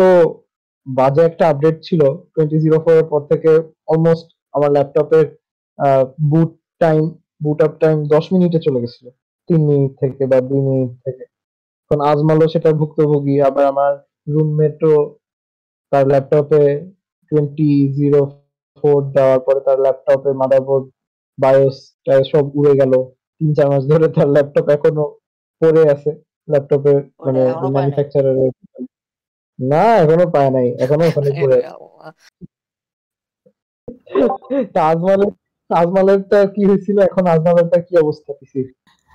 বাজে একটা আপডেট ছিল টোয়েন্টি জিরো ফোর এর পর থেকে অলমোস্ট আমার ল্যাপটপের boot time boot up time দশ মিনিটে চলে গেছিল। তিন মিনিট থেকে বা দুই মিনিট থেকে। এখন আজমালও সেটা ভুক্তভোগী আবার আমার রুমমেটও তার ল্যাপটপে টোয়েন্টি জিরো ফোর দেওয়ার পরে তার ল্যাপটপে মাদারবোর্ড বায়োস সব উড়ে গেল। তিন চার মাস ধরে তার ল্যাপটপ এখনও পড়ে আছে। ল্যাপটপে মানে? ম্যানুফ্যাকচারার না এখনও পায় নাই এখনও ওখানে পড়ে আছে। তা আজমালের আজমালেরটা কি হয়েছিল এখন আজমালেরটা কি অবস্থা কিছু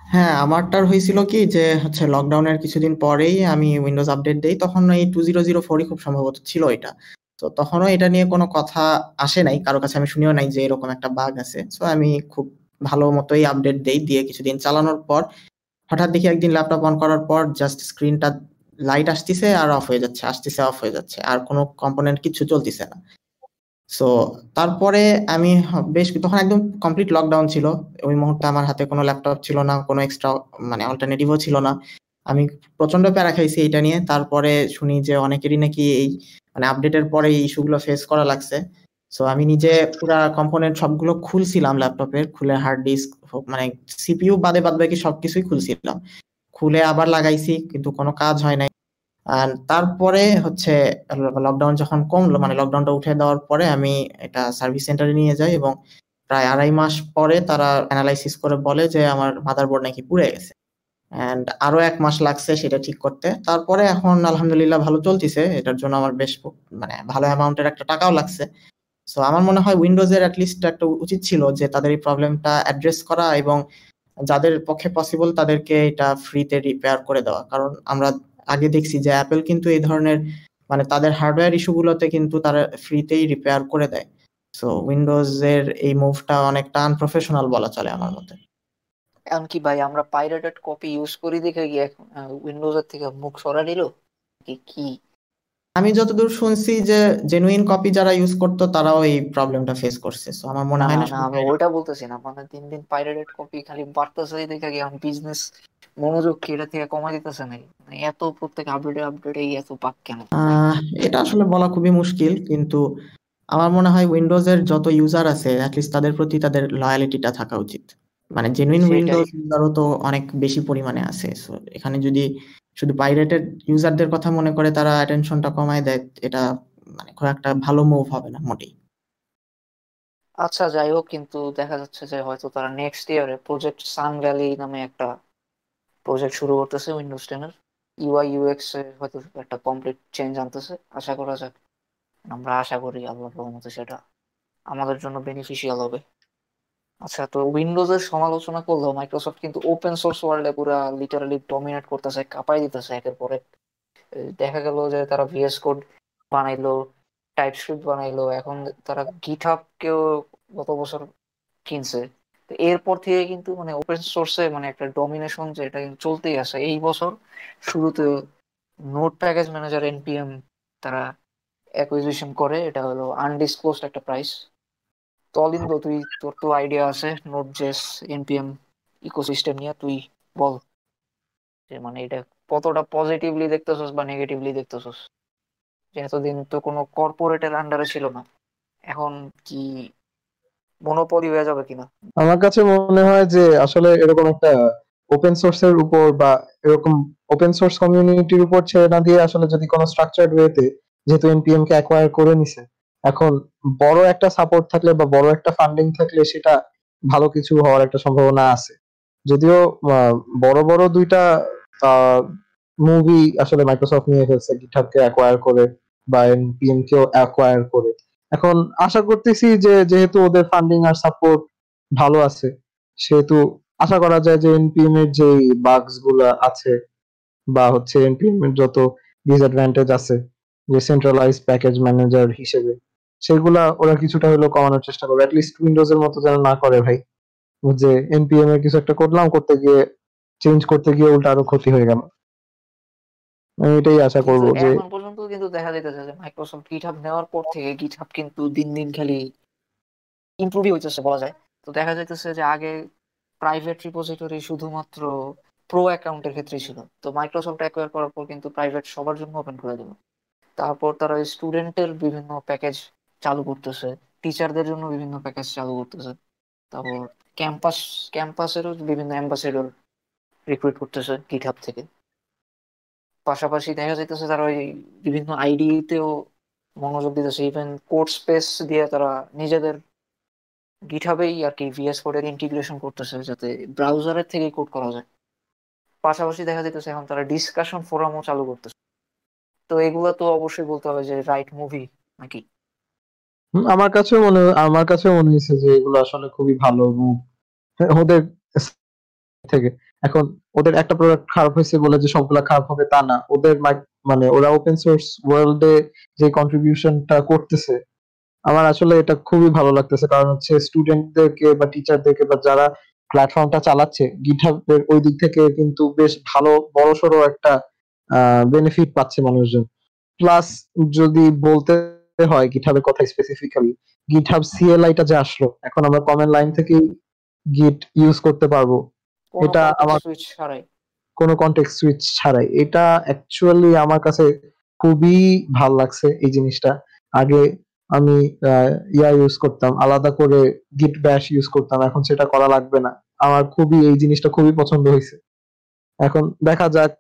হ্যাঁ আমারটার হয়েছিল কি যে, হচ্ছে লকডাউনের কিছুদিন পরেই আমি উইন্ডোজ আপডেট দেই, তখন এই টু জিরো জিরো ফোরই খুব সম্ভবত ছিল এটা। তো তখনও এটা নিয়ে কোনো কথা আসে নাই, কারও কাছে আমি শুনিও নাই যে এরকম একটা বাগ আছে। সো আমি খুব ভালো মতোই আপডেট দেই, দিয়ে কিছুদিন চালানোর পর, হঠাৎ দেখি একদিন ল্যাপটপ অন করার পর জাস্ট স্ক্রিনটা লাইট আসতেছে আর অফ হয়ে যাচ্ছে, আসতেছে অফ হয়ে যাচ্ছে। আর কোনো কম্পোনেন্ট কিছু চলতেছে না। সো তারপরে আমি বেশ তখন একদম কমপ্লিট লকডাউন ছিল। ওই মুহূর্তে আমার হাতে কোনো ল্যাপটপ ছিল না কোনো এক্সট্রা মানে অল্টারনেটিভও ছিল না। আমি প্রচণ্ড প্যারা খাইছি এটা নিয়ে। তারপরে শুনি যে অনেকেরই নাকি এই মানে আপডেটের পরে এই ইস্যুগুলো ফেস করা লাগছে। সো আমি নিজে পুরা কম্পোনেন্ট সবগুলো খুলছিলাম ল্যাপটপের খুলে হার্ড ডিস্ক মানে সিপিইউ বাদে বাদ বাকি সবকিছুই খুলছিলাম। খুলে আবার লাগাইছি কিন্তু কোনো কাজ হয় নাই। আর তারপরে হচ্ছে লকডাউন যখন কমলো মানে লকডাউনটা উঠে দেওয়ার পরে আমি এটা সার্ভিস সেন্টারে নিয়ে যাই এবং প্রায় আড়াই মাস পরে তারা অ্যানালাইসিস করে বলে যে আমার মাদারবোর্ড নাকি পুড়ে গেছে। এন্ড আরও এক মাস লাগছে সেটা ঠিক করতে। তারপরে এখন আলহামদুলিল্লাহ ভালো চলতেছে। এটার জন্য আমার বেশ মানে ভালো অ্যামাউন্টের একটা টাকাও লাগছে। সো আমার মনে হয় উইন্ডোজের অ্যাটলিস্ট একটা উচিত ছিল যে তাদের এই প্রবলেমটা অ্যাড্রেস করা এবং যাদের পক্ষে পসিবল তাদেরকে এটা ফ্রিতে রিপেয়ার করে দেওয়া। কারণ আমরা আগে দেখছি যে অ্যাপেল কিন্তু এই ধরনের মানে তাদের হার্ডওয়্যার ইস্যুগুলোতে কিন্তু তারা ফ্রিতেই রিপেয়ার করে দেয়। সো উইন্ডোজ এর এই মুভটা অনেকটা আনপ্রফেশনাল বলা চলে আমার মতে। এমনকি ভাই, আমরা পাইরেটেড কপি ইউজ করি দেখে গিয়ে উইন্ডোজ এর থেকে মুখ সরা নিল। কি আমি যতদূর শুনছি যে জেনুইন কপি যারা ইউজ করতো তারাও এই প্রবলেমটা ফেস করছে। সো আমার মনে হয় না আমি ওইটা বলতেছি না। মানে দিন দিন পাইরেটেড কপি খালি বাড়তেছে দেখে গিয়ে বিজনেস মনোযোগ কি এটা থেকে কমা দিতেছে নাকি? মানে এত প্রত্যেক আপডেটে আপডেটে এত পাক কেন? এটা আসলে বলা খুবই মুশকিল কিন্তু আমার মনে হয় উইন্ডোজের যত ইউজার আছে অ্যাটলিস্ট তাদের প্রতি তাদের লয়ালিটিটা থাকা উচিত। মানে জেনুইন। উইন্ডোজ ইউজারও তো অনেক বেশি পরিমাণে আছে। সো এখানে যদি শুধু পাইরেটেড ইউজারদের কথা মনে করে তারা অ্যাটেনশনটা কমায় দেয় এটা মানে খুব একটা ভালো মুভ হবে না মোটেই। আচ্ছা যাই হোক, কিন্তু দেখা যাচ্ছে যে হয়তো তারা নেক্সট ইয়ারে প্রজেক্ট সান ভ্যালি নামে একটা প্রজেক্ট শুরু করতেছে উইন্ডোজ টেনের ইউআই ইউএক্স এ হয়তো একটা কমপ্লিট চেঞ্জ আনতেছে। আশা করা যাক। আমরা আশা করি আল্লাহ রহমতে সেটা আমাদের জন্য বেনিফিশিয়াল হবে। আচ্ছা তো উইন্ডোজের সমালোচনা করলেও মাইক্রোসফট কিন্তু ওপেন সোর্স ওয়ার্ল্ডে পুরা লিটারালি ডমিনেট করতেছে, কাঁপাই দিতেছে একের পর এক। দেখা গেল যে তারা ভিএস কোড বানাইলো টাইপস্ক্রিপ্ট বানাইলো, এখন তারা গিটহাব কেও গত বছর কিনছে। তো এরপর থেকে কিন্তু মানে ওপেন সোর্সে মানে একটা ডমিনেশন যে এটা কিন্তু চলতেই আছে। এই বছর শুরুতে নোট প্যাকেজ ম্যানেজার এনপিএম তারা অ্যাকুইজিশন করে, এটা হলো আনডিসক্লোজড একটা প্রাইস তো অলিন্দ তুই তোর তো আইডিয়া আছে নোট জেস এনপিএম ইকোসিস্টেম নিয়ে তুই বল। যে মানে এটা কতটা পজিটিভলি দেখতেছস বা নেগেটিভলি দেখতেছস? যে এতদিন তো কোনো কর্পোরেটের আন্ডারে ছিল না। এখন কি মনোপলি হয়ে যাবে কিনা? আমার কাছে মনে হয় যে আসলে এরকম একটা ওপেন সোর্সের উপর বা এরকম ওপেন সোর্স কমিউনিটির উপর ছেড়ে না দিয়ে আসলে যদি কোনো স্ট্রাকচার্ড ওয়েতে যেহেতু এনপিএম কে অ্যাকোয়ার করে নিছে এখন বড় একটা সাপোর্ট থাকলে বা বড় একটা ফান্ডিং থাকলে সেটা ভালো কিছু হওয়ার একটা সম্ভাবনা আছে। যদিও বড় বড় দুইটা মুভি আসলে মাইক্রোসফট নিয়ে ফেলছে গিটহাবকে অ্যাকোয়ার করে বা এনপিএম কেও অ্যাকোয়ার করে। এখন আশা করতেছি যে, যেহেতু ওদের ফান্ডিং আর সাপোর্ট ভালো আছে, সেহেতু আশা করা যায় যে এনপিএম এর যে বাগসগুলা আছে বা হচ্ছে এনপিএম এর যত ডিসঅ্যাডভান্টেজ আছে, যে সেন্ট্রালাইজ প্যাকেজ ম্যানেজার হিসেবে সেগুলা ওরা কিছুটা হলেও কমানোর চেষ্টা করবে। অ্যাটলিস্ট উইন্ডোজ এর মতো যেন না করে ভাই। যে এনপিএম এর কিছু একটা করলাম করতে গিয়ে চেঞ্জ করতে গিয়ে উল্টা আরও ক্ষতি হয়ে গেল। আমি এটাই আশা করব যে এখন পর্যন্ত কিন্তু দেখা যাইতেছে যে মাইক্রোসফট গিটহাব নেওয়ার পর থেকে গিটহাব কিন্তু দিন দিন খালি ইমপ্রুভই হইতেছে বলা যায়। তো দেখা যাইতেছে যে আগে প্রাইভেট রিপোজিটরি শুধুমাত্র প্রো অ্যাকাউন্টের ক্ষেত্রেই ছিল। তো মাইক্রোসফট অ্যাকোয়ার করার পর কিন্তু প্রাইভেট সবার জন্য ওপেন করে দিল। তারপর তারা স্টুডেন্টের বিভিন্ন প্যাকেজ চালু করতেছে। টিচারদের জন্য বিভিন্ন প্যাকেজ চালু করতেছে। তারপর ক্যাম্পাস ক্যাম্পাসেরও বিভিন্ন অ্যাম্বাসেডর রিক্রুট করতেছে গিটহাব থেকে। পাশাপাশি দেখা যাইতেছে তারা ওই বিভিন্ন আইডিতেও মনোযোগ দিতেছে। ইভেন কোড স্পেস দিয়ে তারা নিজেদের গিটহাবেই আর কি ভিএস কোডের ইন্টিগ্রেশন করতেছে যাতে ব্রাউজারের থেকেই কোড করা যায়। পাশাপাশি দেখা যাইতেছে এখন তারা ডিসকাশন ফোরামও চালু করতেছে। তো এগুলো তো অবশ্যই বলতে হবে যে রাইট মুভি নাকি? আমার কাছেও মনে, আমার কাছেও মনে হয়েছে যে এগুলো আসলে খুবই ভালো। ওদের থেকে, এখন ওদের একটা প্রোডাক্ট খারাপ হয়েছে বলে যে সবগুলা খারাপ হবে তা না ওদের মানে ওরা ওপেন সোর্স ওয়ার্ল্ডে যে কন্ট্রিবিউশনটা করতেছে, আমার আসলে এটা খুবই ভালো লাগতেছে কারণ হচ্ছে স্টুডেন্টদেরকে বা টিচারদেরকে বা যারা প্ল্যাটফর্মটা চালাচ্ছে গিটহাবের ওই দিক থেকে কিন্তু বেশ ভালো, বড়সড় একটা বেনিফিট পাচ্ছে মানুষজন প্লাস যদি বলতে হয় গিটহাবের কথা স্পেসিফিক্যালি গিটহাব সিএলআইটা যে আসলো এখন আমরা কমেন্ট লাইন থেকেই গিট ইউজ করতে পারব। এটা আমার- সুইচ ছাড়াই। কোনো কন্টেক্সট সুইচ ছাড়াই। এটা অ্যাকচুয়ালি আমার কাছে খুবই ভালো লাগছে এই জিনিসটা। আগে আমি ইয়া ইউজ করতাম আলাদা করে গিট ব্যাশ ইউজ করতাম এখন সেটা করা লাগবে না। আমার খুবই এই জিনিসটা খুবই পছন্দ হয়েছে। এখন দেখা যাক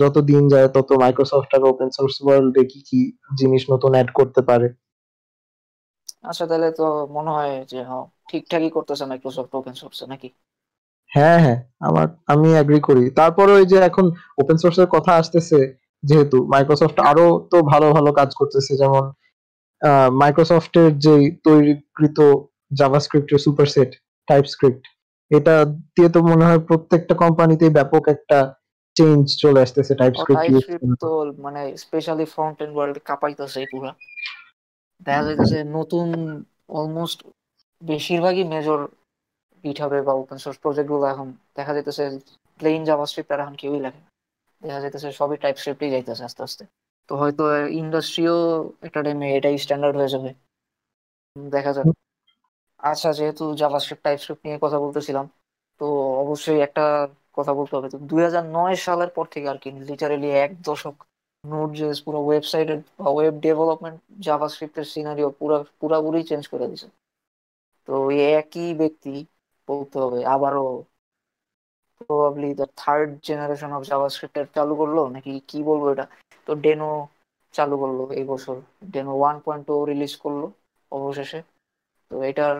যত দিন যায় তত মাইক্রোসফট আর ওপেন সোর্স ওয়ার্ল্ডে কি কি জিনিস নতুন অ্যাড করতে পারে? আচ্ছা তাহলে তো মনে হয় যে হ্যাঁ ঠিকঠাকই করতেছে মাইক্রোসফট ওপেন সোর্স নাকি? হ্যাঁ হ্যাঁ আমার আমি এগ্রি করি। তারপরে ওই যে এখন ওপেন সোর্সের কথা আসতেছে যেহেতু মাইক্রোসফট আরও তো ভালো ভালো কাজ করতেছে যেমন মাইক্রোসফটের যে তৈরিকৃত জাভাস্ক্রিপ্টের সুপারসেট টাইপস্ক্রিপ্ট এটা দিয়ে তো মনে হয় প্রত্যেকটা কোম্পানিতে ব্যাপক একটা চেঞ্জ চলে আসতেছে টাইপস্ক্রিপ্ট টাইপস্ক্রিপ্ট তো মানে স্পেশালি ফ্রন্ট এন্ড ওয়ার্ল্ড কাঁপাইতেছে পুরা। দেখা যাইতেছে নতুন অলমোস্ট বেশিরভাগই মেজর গিটহাবে বা ওপেন সোর্স প্রজেক্টগুলো এখন দেখা যাইতেছে প্লেন জাভাস্ক্রিপ্ট আর এখন কেউই লাগে। দেখা যাইতেছে সবই টাইপস্ক্রিপ্টই যাইতেছে আস্তে আস্তে। তো হয়তো ইন্ডাস্ট্রিও একটা টাইমে এটাই স্ট্যান্ডার্ড হয়ে যাবে। দেখা যাক। আচ্ছা যেহেতু জাভাস্ক্রিপ্ট টাইপস্ক্রিপ্ট নিয়ে কথা বলতেছিলাম তো অবশ্যই একটা কথা বলতে হবে তো। দুই হাজার নয় সালের পর থেকে আর কি লিটারেলি এক দশক নোট জেস পুরো ওয়েবসাইটের বা ওয়েব ডেভেলপমেন্ট জাভা জাভাস্ক্রিপ্টের সিনারিও পুরো, পুরাপুরি চেঞ্জ করে দিছে। তো একই ব্যক্তি বলতে হবে, আবারও probably the third generation of জাভাস্ক্রিপ্টের চালু করল, নাকি কি বলব এটা? তো ডেনো চালু করল এই বছর। ডেনো ওয়ান পয়েন্ট রিলিজ করল অবশেষে। তো এটার,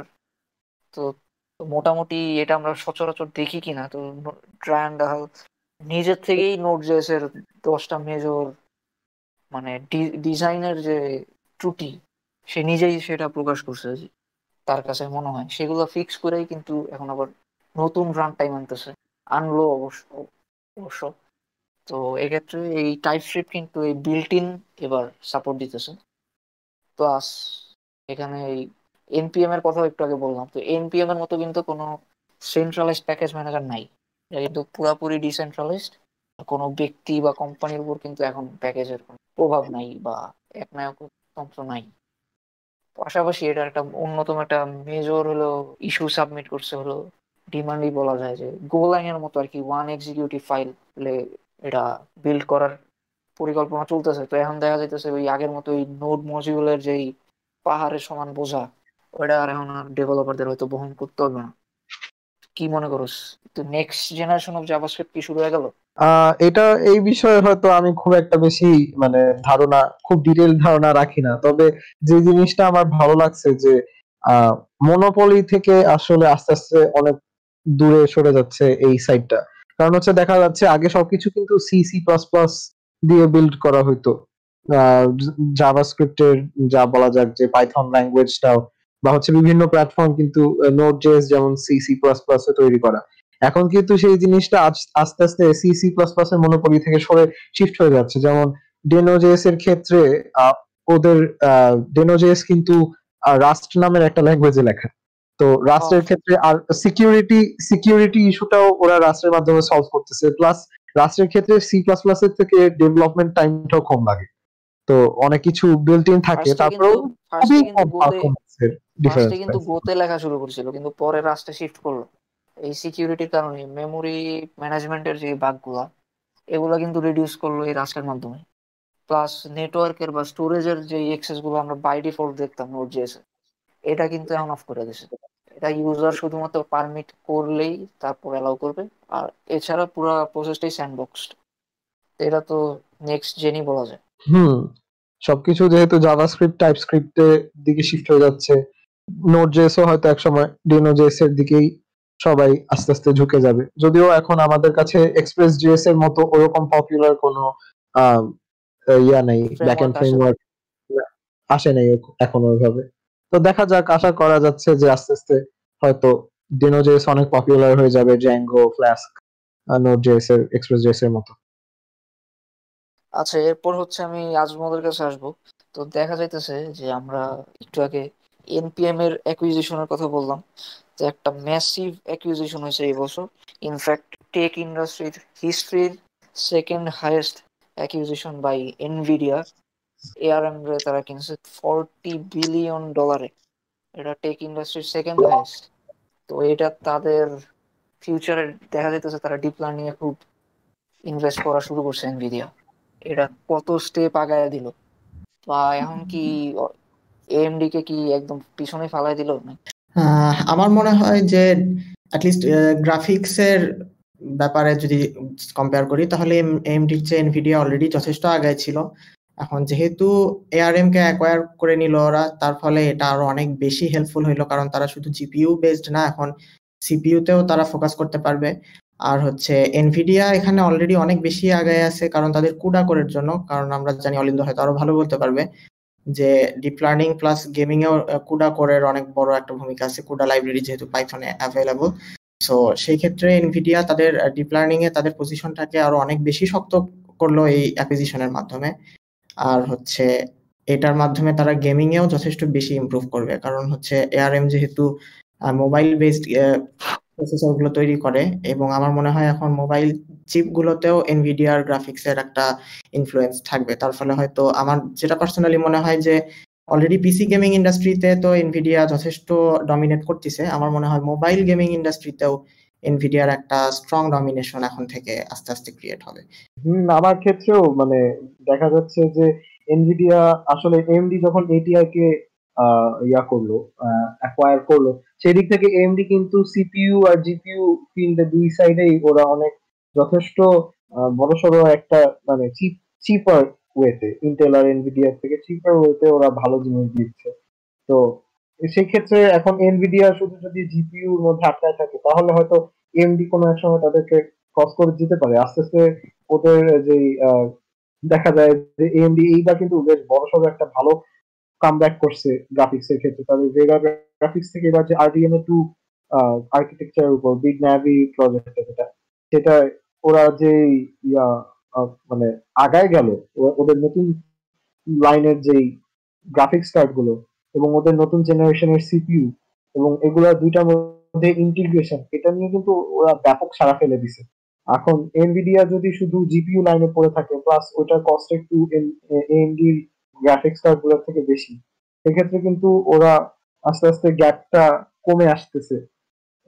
তো তো মোটামুটি এটা আমরা সচরাচর দেখি কিনা। তো ট্রায়ান ডাহাল নিজের থেকেই নোট জেস এর দশটা মেজর মানে ডিজাইনের যে ত্রুটি, সে নিজেই সেটা প্রকাশ করছে তার কাছে মনে হয়। সেগুলো ফিক্স করেই কিন্তু এখন আবার নতুন রান টাইম আনতেছে। আনলো অবশ্য অবশ্য। তো এক্ষেত্রে এই টাইপস্ক্রিপ্ট কিন্তু এই বিল্ট ইন এবার সাপোর্ট দিতেছে। প্লাস এখানে এই এনপিএম এর কথাও একটু আগে বললাম। তো এনপিএম এর মতো কিন্তু কোনো সেন্ট্রালাইজড প্যাকেজ ম্যানেজার নাই। এটা কিন্তু পুরোপুরি ডিসেন্ট্রালাইজড কোনো ব্যক্তি বা কোম্পানির উপর কিন্তু এখন প্যাকেজের কোনো প্রভাব নাই বা একনায়ক তন্ত্র নাই। পাশাপাশি এটা একটা অন্যতম একটা মেজর হলো ইস্যু সাবমিট করছে হলো ডিমান্ডই বলা যায় যে গোলাইং এর মতো আর কি ওয়ান এক্সিকিউটিভ ফাইল এটা বিল্ড করার পরিকল্পনা চলতেছে। তো এখন দেখা যাইতেছে ওই আগের মতো ওই নোড মজিউলের যেই পাহাড়ের সমান বোঝা ওটা আর এখন আর ডেভেলপারদের হয়তো বহন করতে হবে না। কি মনে করস? তো নেক্সট জেনারেশন অফ জাভাস্ক্রিপ্ট কি শুরু হয়ে গেল? এটা, এই বিষয়ে হয়তো আমি খুব একটা বেশি মানে ধারণা, খুব ডিটেল ধারণা রাখি না। তবে যে জিনিসটা আমার ভালো লাগছে যে মনোপলি থেকে আসলে আস্তে আস্তে অনেক দূরে সরে যাচ্ছে এই সাইডটা কারণ হচ্ছে দেখা যাচ্ছে আগে সবকিছু কিন্তু সি সি প্লাস প্লাস দিয়ে বিল্ড করা হইতো। জাভাস্ক্রিপ্টের যা বলা যাক যে পাইথন ল্যাঙ্গুয়েজটাও বা হচ্ছে বিভিন্ন প্ল্যাটফর্ম কিন্তু নোট জেস যেমন সি সি প্লাস প্লাস তৈরি করা। এখন কিন্তু সেই জিনিসটা আস্তে আস্তে সি সি প্লাস প্লাস এর মনোপলি থেকে সরে শিফট হয়ে যাচ্ছে। যেমন ডেনো জেএস এর ক্ষেত্রে ওদের ডেনোজেস কিন্তু রাস্ট নামের একটা ল্যাঙ্গুয়েজে লেখা। তো রাষ্ট্রের ক্ষেত্রে আর সিকিউরিটি সিকিউরিটি ইস্যুটাও ওরা রাষ্ট্রের মাধ্যমে সলভ করতেছে। প্লাস রাষ্ট্রের ক্ষেত্রে সি প্লাস প্লাস এর থেকে ডেভেলপমেন্ট টাইমটাও কম লাগে। তো অনেক কিছু বিল্ট ইন থাকে। তারপরেও খুবই কম ডিফারেন্স কিন্তু গোতে লেখা শুরু করেছিল কিন্তু পরে রাষ্ট্রে শিফট করল। এই সিকিউরিটির কারণে মেমোরি ম্যানেজমেন্টের যে বাগগুলা এগুলা কিন্তু রিডিউস করল এই রাষ্ট্রের মাধ্যমে। প্লাস নেটওয়ার্কের বা স্টোরেজের যে এক্সেসগুলো আমরা বাই ডিফল্ট দেখতাম নোট জিএসে এটা কিন্তু এখন অফ করে দিয়েছে এটা ইউজার শুধুমাত্র পারমিট করলেই তারপর অ্যালাউ করবে আর এছাড়া পুরো প্রসেসটাই স্যান্ডবক্সড এটা তো নেক্সট জেনই বলা যায়। হুম সবকিছু যেহেতু জাভাস্ক্রিপ্ট টাইপস্ক্রিপ্টের দিকে শিফট হয়ে যাচ্ছে নোট জেএসও হয়তো একসময় ডিনো জেএস এর দিকেই সবাই আস্তে আস্তে ঝুঁকে যাবে। যদিও এখন আমাদের কাছে এক্সপ্রেস জিএস এর মতো ওরকম পপুলার কোনো ইয়া নেই ব্যাকএন্ড ফ্রেমওয়ার্ক আসে নাই এখন ওইভাবে। তো দেখা যাক আশা করা যাচ্ছে যে আস্তে আস্তে হয়তো ডিনোজেস অনেক পপুলার হয়ে যাবে জ্যাঙ্গো ফ্লাস্ক নোট জেস এর এক্সপ্রেস জেস এর মতো। আচ্ছা এরপর হচ্ছে আমি আজমদের কাছে আসব। তো দেখা যাইতেছে যে আমরা একটু আগে এনপিএম এর অ্যাকুইজিশনের কথা বললাম, যে একটা ম্যাসিভ অ্যাকুইজিশন হয়েছে এই বছর। ইনফ্যাক্ট টেক ইন্ডাস্ট্রির হিস্ট্রির second highest acquisition by Nvidia ARM রে তারা কিনছে ফর্টি বিলিয়ন ডলারে এটা টেক ইন্ডাস্ট্রির সেকেন্ড হাইয়েস্ট তো এটা তাদের ফিউচারে দেখা যাইতেছে তারা ডিপ লার্নিং এ খুব ইনভেস্ট করা শুরু করছে এনভিডিয়া এটা কত স্টেপ আগায় দিল। বা এখন কি এএমডি কে কি একদম পিছনে ফালাই দিল? আমার মনে হয় যে অ্যাটলিস্ট গ্রাফিক্সের ব্যাপারে যদি কম্পেয়ার করি, তাহলে এমডির চেয়ে এনভিডিয়া অলরেডি যথেষ্ট আগায় ছিল। এখন যেহেতু এআরএম কে অ্যাকোয়ার করে নিল ওরা, তার ফলে এটা আরও অনেক বেশি হেল্পফুল হইল, কারণ তারা শুধু জিপিইউ বেসড না, এখন সিপিইউ তেও তারা ফোকাস করতে পারবে। আর হচ্ছে এনভিডিয়া এখানে অলরেডি অনেক বেশি আগায় আছে, কারণ তাদের কুডা করার জন্য, কারণ আমরা জানি অলিন্দ হয়তো আরও ভালো বলতে পারবে। যে ডিপ লার্নিং প্লাস গেমিং এও কুডা কোরের অনেক বড় একটা ভূমিকা আছে। কুডা লাইব্রেরি যেহেতু পাইথনে অ্যাভেলেবল সো সেই ক্ষেত্রে এনভিডিয়া তাদের ডিপ লার্নিং এ তাদের পজিশনটাকে আরও অনেক বেশি শক্ত করল এই অ্যাকুইজিশনের মাধ্যমে। আর হচ্ছে, এটার মাধ্যমে তারা গেমিং এও যথেষ্ট বেশি ইমপ্রুভ করবে। কারণ হচ্ছে এআরএম যেহেতু মোবাইল বেসড প্রসেসরগুলো তৈরি করে এবং আমার মনে হয় এখন মোবাইল চিপ গুলোতেও এনভিডিয়ার গ্রাফিক্স এর একটা ইনফ্লুয়েন্স থাকবে। তার ফলে হয়তো আমার যেটা পার্সোনালি মনে হয় যে অলরেডি পিসি গেমিং ইন্ডাস্ট্রিতে তো এনভিডিয়া যথেষ্ট ডমিনেট করতেছে। আমার মনে হয় মোবাইল গেমিং ইন্ডাস্ট্রিতেও এনভিডিয়ার একটা স্ট্রং ডমিনেশন এখন থেকে আস্তে আস্তে ক্রিয়েট হবে। হুম, আমার ক্ষেত্রেও মানে দেখা যাচ্ছে যে এনভিডিয়া আসলে এমডি যখন এটিআই কে ইয়া করল অ্যাকোয়ার করল। সেদিক থেকে এমডি কিন্তু সিপিইউ আর জিপিইউ ফিল্ডে দুই সাইডেই ওরা অনেক যথেষ্ট বড়সড় একটা মানে চিপার ওয়েতে ইন্টেল আর এনভিডিয়ার থেকে চিপার ওয়েতে ওরা ভালো জিনিস দিচ্ছে। তো সেই ক্ষেত্রে এখন এনভিডিয়া শুধু যদি জিপিইউর মধ্যে আটকায় থাকে, তাহলে হয়তো এমডি কোনো এক সময় তাদেরকে ক্রস করে দিতে পারে। আস্তে আস্তে ওদের যে দেখা যায় যে এমডি এইবার কিন্তু বেশ বড় বড়সড় একটা ভালো কামব্যাক করছে গ্রাফিক্স এর ক্ষেত্রে। তাদের ভেগা গ্রাফিক্স থেকে এবার যে আরডিএনএ টু আর্কিটেকচারের উপর বিগ ন্যাভি প্রজেক্ট যেটা সেটা ওরা যে, ইয়া মানে আগায় গেল ওদের নতুন লাইনের যেই গ্রাফিক্স কার্ডগুলো এবং ওদের নতুন জেনারেশনের সিপিইউ এবং এগুলা দুইটার মধ্যে ইন্টিগ্রেশন এটা নিয়ে কিন্তু ওরা ব্যাপক সারা ফেলে দিছে। এখন এনভিডিয়া যদি শুধু জিপিইউ লাইনে পড়ে থাকে প্লাস ওটার কস্ট একটু এএমডি গ্রাফিক্স কার্ডগুলোর থেকে বেশি। সেক্ষেত্রে কিন্তু ওরা আস্তে আস্তে গ্যাপটা কমে আসতেছে।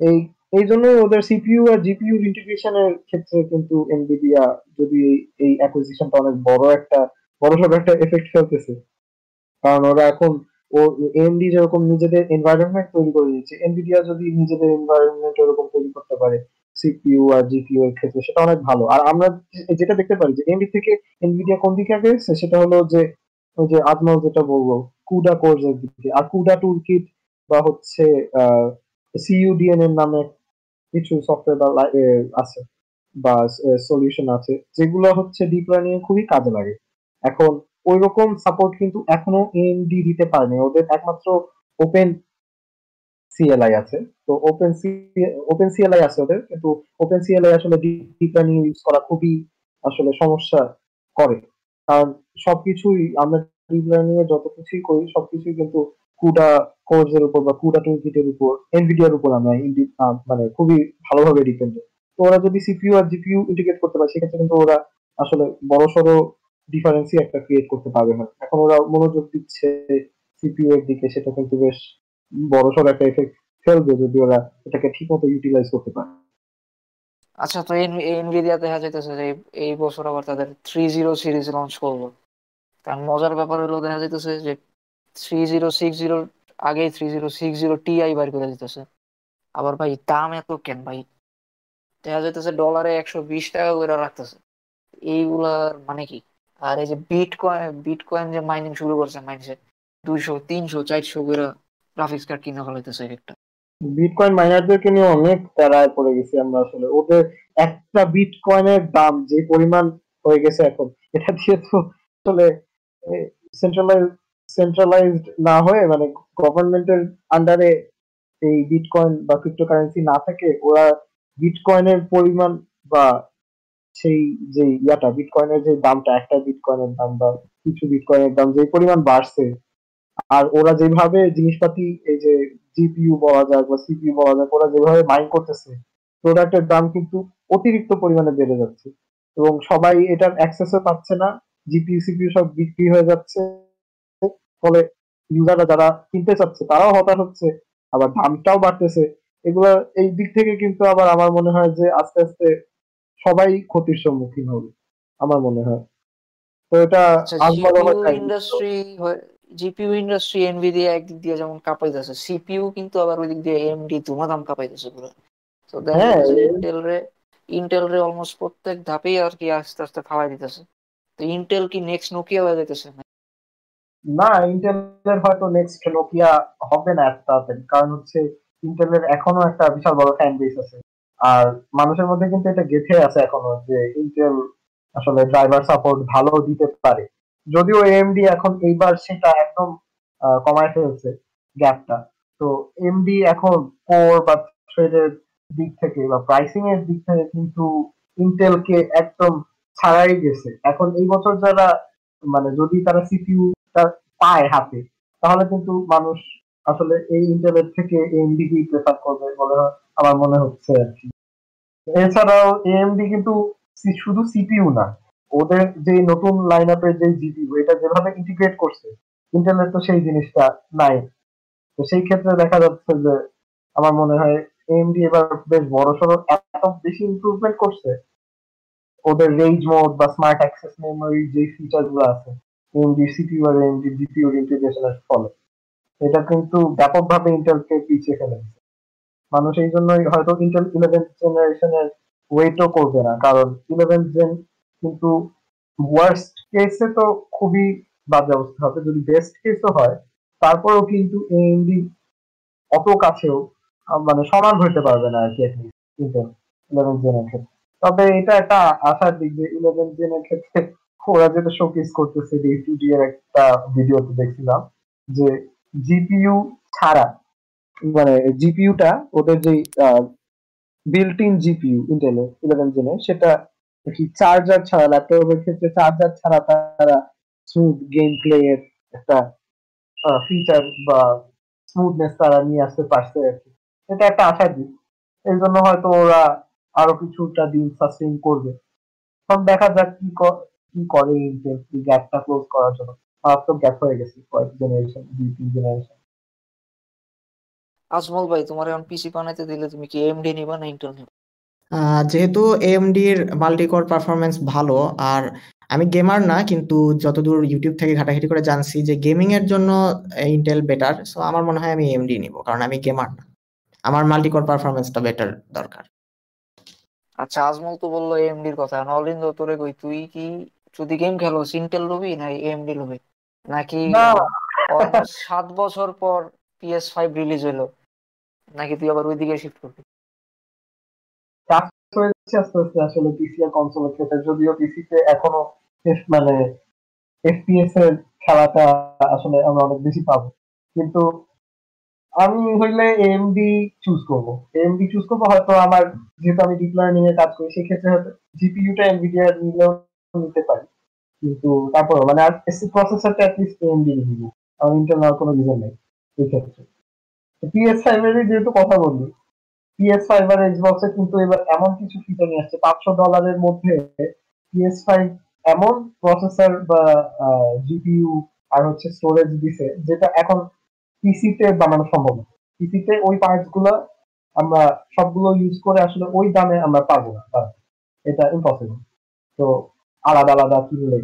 এই এই জন্যই ওদের সিপিইউ আর জিপিইউ ইন্টিগ্রেশনের ক্ষেত্রে কিন্তু এনভিডিয়া যদি এই অ্যাকুইজিশনটা অনেক বড় একটা, বড় সড় একটা এফেক্ট ফেলতেছে। কারণ ওরা এখন ও এমডি যেরকম নিজেদের এনভায়রনমেন্ট তৈরি করে দিচ্ছে এনভিডিয়া যদি নিজেদের এনভায়রনমেন্ট এরকম তৈরি করতে পারে সিপিইউ আর জিপিইউ এর ক্ষেত্রে সেটা অনেক ভালো। আর আমরা যেটা দেখতে পারি যে এমডি থেকে এনভিডিয়া কোন দিকে আগে সেটা হলো যে ওই যে আজমল যেটা বলব কুডা কোর্স এর দিকে। আর কুডা টুল কিট বা হচ্ছে সিইউডিএন এর নামে কিছু সফটওয়্যার বা আছে বা সলিউশন আছে, যেগুলো হচ্ছে ডিপ লার্নিং এ খুবই কাজে লাগে। এখন ওই রকম সাপোর্ট কিন্তু এখনও এএমডি দিতে পারেনি। ওদের একমাত্র ওপেন সিএলআই আছে। তো ওপেন সি ওপেন সিএলআই আছে ওদের, কিন্তু ওপেন সিএলআই আসলে ডিপ লার্নিং ইউজ করা খুবই আসলে সমস্যা করে। কারণ সবকিছুই আমরা ডিপ লার্নিং এ যত কিছুই করি, সবকিছুই কিন্তু কুডা কোর্স এর উপর বা কুডা টুলকিটের উপর এনভিডিয়ার উপর আমরা মানে খুবই ভালোভাবে ডিপেন্ডেন্ট তো ওরা যদি সিপিইউ আর জিপিইউ ইন্টিগ্রেট করতে পারে, সেক্ষেত্রে কিন্তু ওরা আসলে বড় সড়ো ডিফারেন্সই একটা ক্রিয়েট করতে পারবে না। এখন ওরা মনোযোগ দিচ্ছে সিপিইউ এর দিকে, সেটা কিন্তু বেশ বড় সড়ো একটা এফেক্ট ফেলবে যদি ওরা এটাকে ঠিক মতো ইউটিলাইজ করতে পারে। আচ্ছা তো এনভিডিয়া দেখা যাইতেছে যে এই বছর আবার তাদের থ্রি জিরো সিরিজ লঞ্চ করল। কারণ মজার ব্যাপার হলো দেখা যাইতেছে যে থ্রি জিরো সিক্স জিরোর আগে three zero six zero Ti বার করে দিতেছে। আবার ভাই, দাম এত কেন ভাই? দেখা যাইতেছে ডলারে একশো বিশ টাকা করে রাখতেছে। এইগুলার মানে কি? আর এই যে বিট কয়েন বিট কয়েন যে মাইনিং শুরু করছে মাইনসে দুইশো, তিনশো, চারশো করে গ্রাফিক্স কার্ড কিনে ফেলাইতেছে একটা। বিটকয়েন মাইনারদেরকে নিয়ে অনেক প্যারায় পড়ে গেছি আমরা আসলে। ওদের একটা বিটকয়েনের দাম যে পরিমাণ হয়ে গেছে এখন, এটা দিয়ে তো আসলে সেন্ট্রালাইজ সেন্ট্রালাইজড না হয়ে মানে গভর্নমেন্টের আন্ডারে এই বিটকয়েন বা ক্রিপ্টোকারেন্সি না থাকে ওরা বিটকয়েনের পরিমাণ বা সেই যে ইয়াটা বিটকয়েনের যে দামটা, একটা বিটকয়েনের দাম বা কিছু বিটকয়েনের দাম যে পরিমাণ বাড়ছে, আর ওরা যেভাবে জিনিসপাতি এই যে জিপিইউ বলা যায় বা সিপিইউ বলা যায় ওরা যেভাবে মাইন করতেছে প্রোডাক্টের দাম কিন্তু অতিরিক্ত পরিমাণে বেড়ে যাচ্ছে। এবং সবাই এটার অ্যাক্সেসও পাচ্ছে না জিপিইউ সিপিইউ সব বিক্রি হয়ে যাচ্ছে। ফলে ইউজাররা যারা কিনতে চাচ্ছে তারাও হতাশ হচ্ছে আবার দামটাও বাড়তেছে। এগুলো এই দিক থেকে কিন্তু আবার আমার মনে হয় যে আস্তে আস্তে সবাই ক্ষতির সম্মুখীন হবে আমার মনে হয়। তো এটা ইন্ডাস্ট্রি জিপিইউ ইন্ডাস্ট্রি এনভিডিয়া একদিক দিয়ে যেমন কাঁপাইতেছে সিপিইউ কিন্তু আবার ওই দিক দিয়ে এমডি ধুমাধাম কাঁপাইতেছে পুরো। তো দেখা যাচ্ছে ইন্টেল রে ইন্টেল রে অলমোস্ট প্রত্যেক ধাপেই আর কি আস্তে আস্তে খাওয়াই দিতেছে। তো ইন্টেল কি নেক্সট নোকিয়া হয়ে যাইতেছে? না ইন্টেলের হয়তো নেক্সট নোকিয়া হবে না এত তাড়াতাড়ি কারণ হচ্ছে ইন্টেলের এখনও একটা বিশাল বড় ফ্যান বেস আছে। আর মানুষের মধ্যে কিন্তু এটা গেথে আছে এখনও যে ইন্টেল আসলে ড্রাইভার সাপোর্ট ভালো দিতে পারে। যদিও এমডি এখন এইবার সেটা একদম কমায় ফেলছে গ্যাপটা তো এমডি এখন কোর বা থ্রেডের দিক থেকে বা প্রাইসিং এর দিক থেকে কিন্তু ইন্টেলকে একদম ছাড়াই গেছে। এখন এই বছর যারা মানে যদি তারা সিপিইউ পায় হাতে, তাহলে কিন্তু মানুষ আসলে এই ইন্টেলের থেকে এমডি কি প্রেফার করবে বলে আমার মনে হচ্ছে আর কি। এছাড়াও এএমডি কিন্তু শুধু সিপিউ না ওদের যে নতুন লাইন আপের যে জিপিইউ এটা যেভাবে ইন্টিগ্রেট করছে ইন্টারনেট তো সেই জিনিসটা নাই। তো সেই ক্ষেত্রে দেখা যাচ্ছে যে, আমার মনে হয় এএমডি এবার বেশ বড় সড়ো এত বেশি ইমপ্রুভমেন্ট করছে। ওদের রেঞ্জ মোড বা স্মার্ট অ্যাক্সেস মেমোরি যে ফিচারগুলো আছে এএমডি সিপিইউ আর এএমডি জিপিইউ ইন্টিগ্রেশনের ফলে। এটা কিন্তু ব্যাপকভাবে ইন্টেলকে পিছিয়ে ফেলে মানুষ এই জন্যই হয়তো ইন্টেল ইলেভেন জেনারেশনের ওয়েটও করবে না, কারণ ইলেভেন জেন কিন্তু ওয়ার্স্ট কেসে তো খুবই বাজে অবস্থা হবে। যদি বেস্ট কেসও হয়, তারপরেও কিন্তু এএমডি অত কাছেও মানে সমান হইতে পারবে না আর কি ইন্টেল ইলেভেন জেনের ক্ষেত্রে। তবে এটা একটা আশার দিক যে ইলেভেন জেনের ক্ষেত্রে ওরা যেটা শোকেস করতেছে ডি এর একটা ভিডিওতে দেখছিলাম যে জিপিইউ ছাড়া মানে জিপিইউটা ওদের যে বিল্ট ইন জিপিইউ ইন্টেলের ইলেভেন জেনে সেটা চার্জার ছাড়া ল্যাপটপের ক্ষেত্রে চার্জার ছাড়া তারা স্মুথ গেম প্লে এর একটা ফিচার বা স্মুথনেস তারা নিয়ে আসতে পারছে আর কি। এটা একটা আশা দিক। এই জন্য হয়তো ওরা আরও কিছুটা দিন সাস্টেইন করবে। সব দেখা যাক কি কি করে ইন্টেল এই গ্যাপটা ক্লোজ করার জন্য। মারাত্মক গ্যাপ হয়ে গেছে কয়েক জেনারেশন দুই, তিন জেনারেশন আজমল ভাই, তোমার এখন পিসি বানাইতে দিলে তুমি কি এমডি নিবা না ইন্টেল নিবা? যেহেতু এএমডির মাল্টিকোর পারফরমেন্স ভালো আর আমি গেমার না কিন্তু যতদূর ইউটিউব থেকে ঘাটাঘাটি করে জানছি যে গেমিং এর জন্য ইন্টেল বেটার সো আমার মনে হয় আমি এমডি নিব কারণ আমি গেমার না। আমার মাল্টিকোর পারফরমেন্সটা বেটার দরকার। আচ্ছা আজমল তো বলল এমডির কথা। নলিন তোরে কই তুই কি যদি গেম খেলো ইন্টেল লবি না এমডি লবি? নাকি সাত বছর পর পিএস ফাইভ রিলিজ হলো নাকি তুই আবার ওইদিকে শিফট করবি? আস্তে আস্তে আসলে পিসি আর কনসোলের ক্ষেত্রে। যদিও পিসিতে এখনও মানে এফপিএস এর খেলাটা আসলে আমরা অনেক বেশি পাবো। কিন্তু আমি হইলে এমডি চুজ করব। এমডি চুজ করব, হয়তো আমার যেহেতু আমি ডিপ লার্নিং এ কাজ করি, সেক্ষেত্রে হয়তো জিপিইউটা এনভিডিয়া নিলেও নিতে পারি। কিন্তু তারপর মানে আর প্রসেসরটা অ্যাটলিস্ট এমবি দিব আর ইন্টেল নেওয়ার কোনো রিজন নেই এই ক্ষেত্রে। পিএস ফাইভ এর যেহেতু কথা বললি পিএস ফাইভ আর এক্সবক্সে কিন্তু এবার এমন কিছু ফিচার নিয়ে আসছে, পাঁচশো ডলারের মধ্যে পিএস ফাইভ এমন প্রসেসর বা আর হচ্ছে স্টোরেজ দিছে, যেটা এখন পিসিতে বানানো সম্ভব পিসিতে ওই পার্টসগুলো আমরা সবগুলো ইউজ করে আসলে ওই দামে আমরা পাবো না এটা ইম্পসিবল তো আলাদা আলাদা কিনলে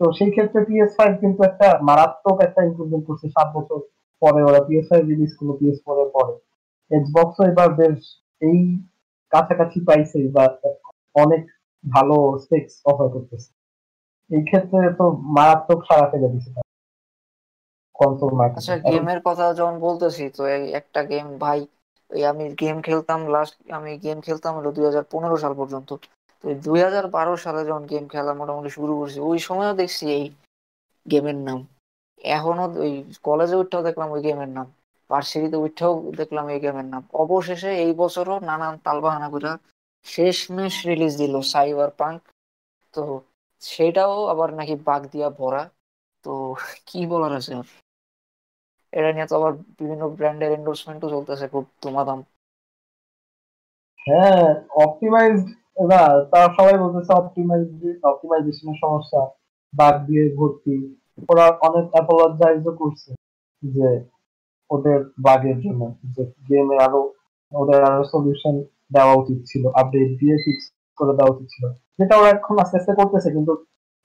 তো সেই ক্ষেত্রে পিএস ফাইভ কিন্তু একটা মারাত্মক একটা ইম্প্রুভমেন্ট করছে, সাত বছর পরে ওরা পিএস ফাইভ রিলিজ করল পিএস ফোর এর পরে। এক্সবক্সও এবার বেশ এই কাছাকাছি পাইছে বা অনেক ভালো স্পেক্স অফার করতেছে। এই ক্ষেত্রে তো মারাত্মক সারা ফেলে দিছে কনসোল মার্কেট গেমের কথা যখন বলতেছি, তো একটা গেম ভাই ওই আমি গেম খেলতাম লাস্ট আমি গেম খেলতাম হলো দুই হাজার পনেরো সাল পর্যন্ত। তো দুই হাজার বারো সালে যখন গেম খেলা মোটামুটি শুরু করছি, ওই সময়ও দেখছি এই গেমের নাম। এখনও ওই কলেজে উঠেও দেখলাম ওই গেমের নাম। ভার্সিটিতে উঠেও দেখলাম এই গেমের নাম। অবশেষে এই বছরও নানান তালবাহানা করে শেষমেশ রিলিজ দিল সাইবার পাঙ্ক তো সেটাও আবার নাকি বাগ দিয়া ভরা। তো কি বলার আছে? আর এটা নিয়ে তো আবার বিভিন্ন ব্র্যান্ডের এন্ডোর্সমেন্টও চলতেছে, খুব তোমাদাম হ্যাঁ অপটিমাইজড না তারা সবাই বলতেছে অপটিমাইজ অপটিমাইজেশনের সমস্যা। বাগ দিয়ে ভর্তি। ওরা অনেক অ্যাপোলজাইজও করছে যে ওদের বাগের জন্য। যে গেমে আরও, ওদের আরও সলিউশন দেওয়া উচিত ছিল আপডেট দিয়ে ফিক্স করে দেওয়া উচিত ছিল। যেটা ওরা এখন আস্তে আস্তে করতেছে, কিন্তু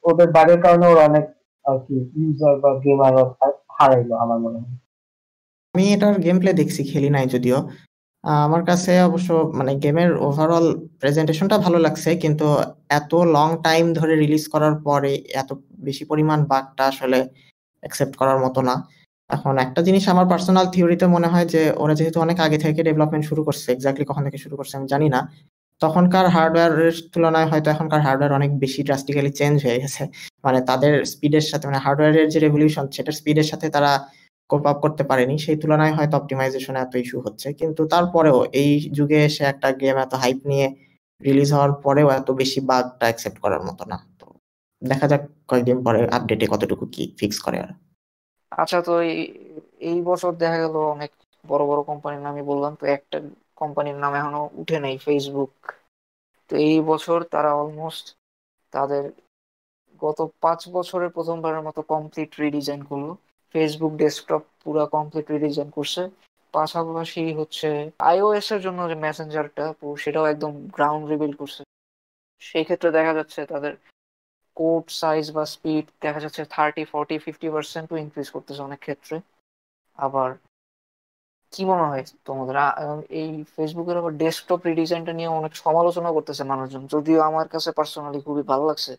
ওদের বাগের কারণে ওরা অনেক আর কি ইউজার বা গেমার হারাইলো আমার মনে হয়। আমি এটার গেম প্লে দেখছি, খেলি নাই যদিও। আমার কাছে অবশ্য মানে গেমের ওভারঅল প্রেজেন্টেশনটা ভালো লাগছে, কিন্তু এত লং টাইম ধরে রিলিজ করার পরে এত বেশি পরিমাণ বাগটা আসলে অ্যাকসেপ্ট করার মতো না। এখন একটা জিনিস আমার পার্সোনাল থিওরিতে মনে হয় যে, ওরা যেহেতু অনেক আগে থেকে ডেভেলপমেন্ট শুরু করছে এক্স্যাক্টলি কখন থেকে শুরু করছে আমি জানি না। তখনকার হার্ডওয়্যারের তুলনায় হয়তো এখনকার হার্ডওয়্যার অনেক বেশি ড্রাস্টিক্যালি চেঞ্জ হয়ে গেছে। মানে তাদের স্পিডের সাথে মানে হার্ডওয়্যারের যে রেভলিউশন সেটার স্পিডের সাথে তারা কোপ আপ করতে পারেনি। সেই তুলনায় হয়তো অপটিমাইজেশনে এত ইস্যু হচ্ছে। কিন্তু তারপরেও এই যুগে এসে একটা গেম এত হাইপ নিয়ে রিলিজ হওয়ার পরেও এত বেশি বাগটা অ্যাকসেপ্ট করার মতো না। তো দেখা যাক কয়েকদিন পরে আপডেটে কতটুকু কি ফিক্স করে আর আচ্ছা তো এই বছর দেখা গেল অনেক বড় বড় কোম্পানির নামই বললাম, তো একটা কোম্পানির নাম এখনও উঠে নাই ফেসবুক তো এই বছর তারা অলমোস্ট তাদের গত পাঁচ বছরের প্রথমবারের মতো কমপ্লিট রিডিজাইন করল। ফেসবুক ডেস্কটপ পুরো কমপ্লিট রিডিজাইন করছে। পাশাপাশি হচ্ছে আইওএস এর জন্য যে মেসেঞ্জারটা সেটাও একদম গ্রাউন্ড রিবিল করছে। সেই ক্ষেত্রে দেখা যাচ্ছে তাদের কোড সাইজ বা স্পিড দেখা যাচ্ছে থার্টি ফর্টি ফিফটি পার্সেন্টও ইনক্রিজ করতেছে অনেক ক্ষেত্রে। আবার কি মনে হয় তোমাদের? এই ফেসবুকের আবার ডেস্কটপ রিডিজাইনটা নিয়ে অনেক সমালোচনা করতেছে মানুষজন। যদিও আমার কাছে পার্সোনালি খুবই ভালো লাগছে,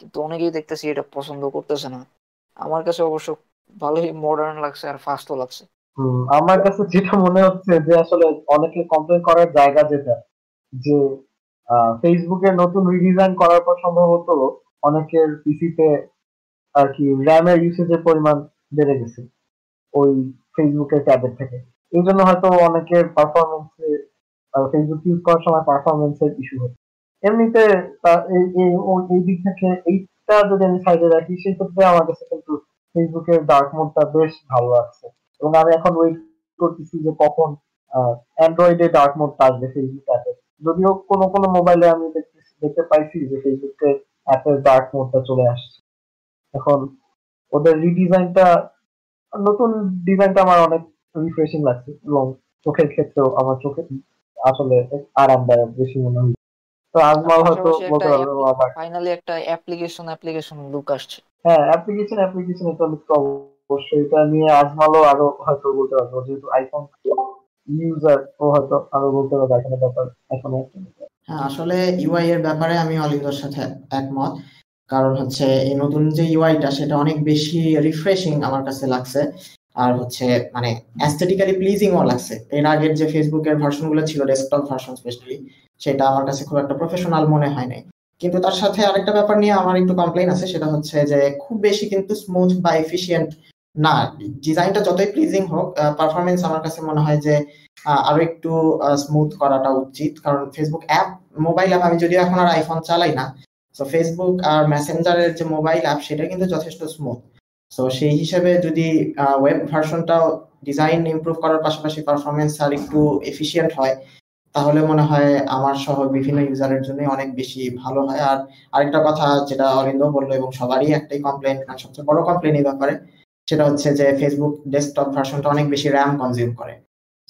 কিন্তু অনেকেই দেখতেছি এটা পছন্দ করতেছে না। আমার কাছে অবশ্য ভালোই মডার্ন লাগছে আর ফাস্টও লাগছে। আমার কাছে যেটা মনে হচ্ছে যে আসলে অনেকে কমপ্লেন করার জায়গা যেটা, যে ফেসবুকে নতুন রিডিজাইন করার পর সম্ভবত অনেকের পিসিতে আর কি র্যামের ইউসেজের পরিমাণ বেড়ে গেছে ওই ফেসবুকের ট্যাবের থেকে। এই জন্য হয়তো অনেকের পারফরমেন্সে ফেসবুক ইউজ করার সময় পারফরমেন্সের ইস্যু হচ্ছে। এমনিতে এই দিক থেকে এইটা যদি আমি সাইডে রাখি সেই ক্ষেত্রে আমার কাছে কিন্তু ফেসবুকের ডার্ক মোডটা বেশ ভালো লাগছে। এবং আমি এখন ওয়েট করতেছি যে কখন অ্যান্ড্রয়েডে ডার্ক মোডটা আসবে ফেসবুক অ্যাপে যদিও কোনো কোনো মোবাইলে আমি দেখতে পাইছি যে ফেসবুকে অ্যাপের ডার্ক মোডটা চলে আসছে। এখন ওদের রিডিজাইনটা নতুন ডিজাইনটা আমার অনেক রিফ্রেশিং লাগছে এবং চোখের ক্ষেত্রেও আমার চোখে আসলে আরামদায়ক বেশি মনে হয়। তো আজমাল হয়তো বলতে পারবে ফাইনালি একটা অ্যাপ্লিকেশন অ্যাপ্লিকেশন লুক আসছে। হ্যাঁ অ্যাপ্লিকেশন অ্যাপ্লিকেশন এটা লুক তো অবশ্যই। এটা নিয়ে আজমালও আরও হয়তো বলতে পারব যেহেতু আইফোন ইউজার ও হয়তো আরও বলতে পারবে এখানে ব্যাপার এখন হ্যাঁ আসলে ইউআই এর ব্যাপারে আমি অলিন্দর সাথে একমত। কারণ হচ্ছে এই নতুন যে ইউআইটা সেটা অনেক বেশি রিফ্রেশিং আমার কাছে লাগছে। আর হচ্ছে মানে অ্যাস্থেটিক্যালি প্লিজিংও লাগছে। এর আগের যে ফেসবুকের ভার্সনগুলো ছিল ডেস্কটপ ভার্সন স্পেশালি সেটা আমার কাছে খুব একটা প্রফেশনাল মনে হয় নাই। কিন্তু তার সাথে আরেকটা ব্যাপার নিয়ে আমার একটু কমপ্লেন আছে, সেটা হচ্ছে যে খুব বেশি কিন্তু স্মুথ বা এফিসিয়েন্ট না। ডিজাইনটা যতই প্লিজিং হোক পারফরমেন্স আমার কাছে মনে হয় যে আরও একটু স্মুথ করাটা উচিত। কারণ ফেসবুক অ্যাপ মোবাইল অ্যাপ আমি যদিও এখন আর আইফোন চালাই না তো ফেসবুক আর মেসেঞ্জারের যে মোবাইল অ্যাপ সেটা কিন্তু যথেষ্ট স্মুথ সো সেই হিসেবে যদি ওয়েব ভার্সনটাও ডিজাইন ইমপ্রুভ করার পাশাপাশি পারফরমেন্স আর একটু এফিসিয়েন্ট হয়, তাহলে মনে হয় আমার সহ বিভিন্ন ইউজারের জন্য অনেক বেশি ভালো হয়। আর আরেকটা কথা যেটা অরিন্দ বলল এবং সবারই একটাই কমপ্লেন মানে সবচেয়ে বড় কমপ্লেন এই ব্যাপারে, সেটা হচ্ছে যে ফেসবুক ডেস্কটপ ভার্সনটা অনেক বেশি র্যাম কনজিউম করে।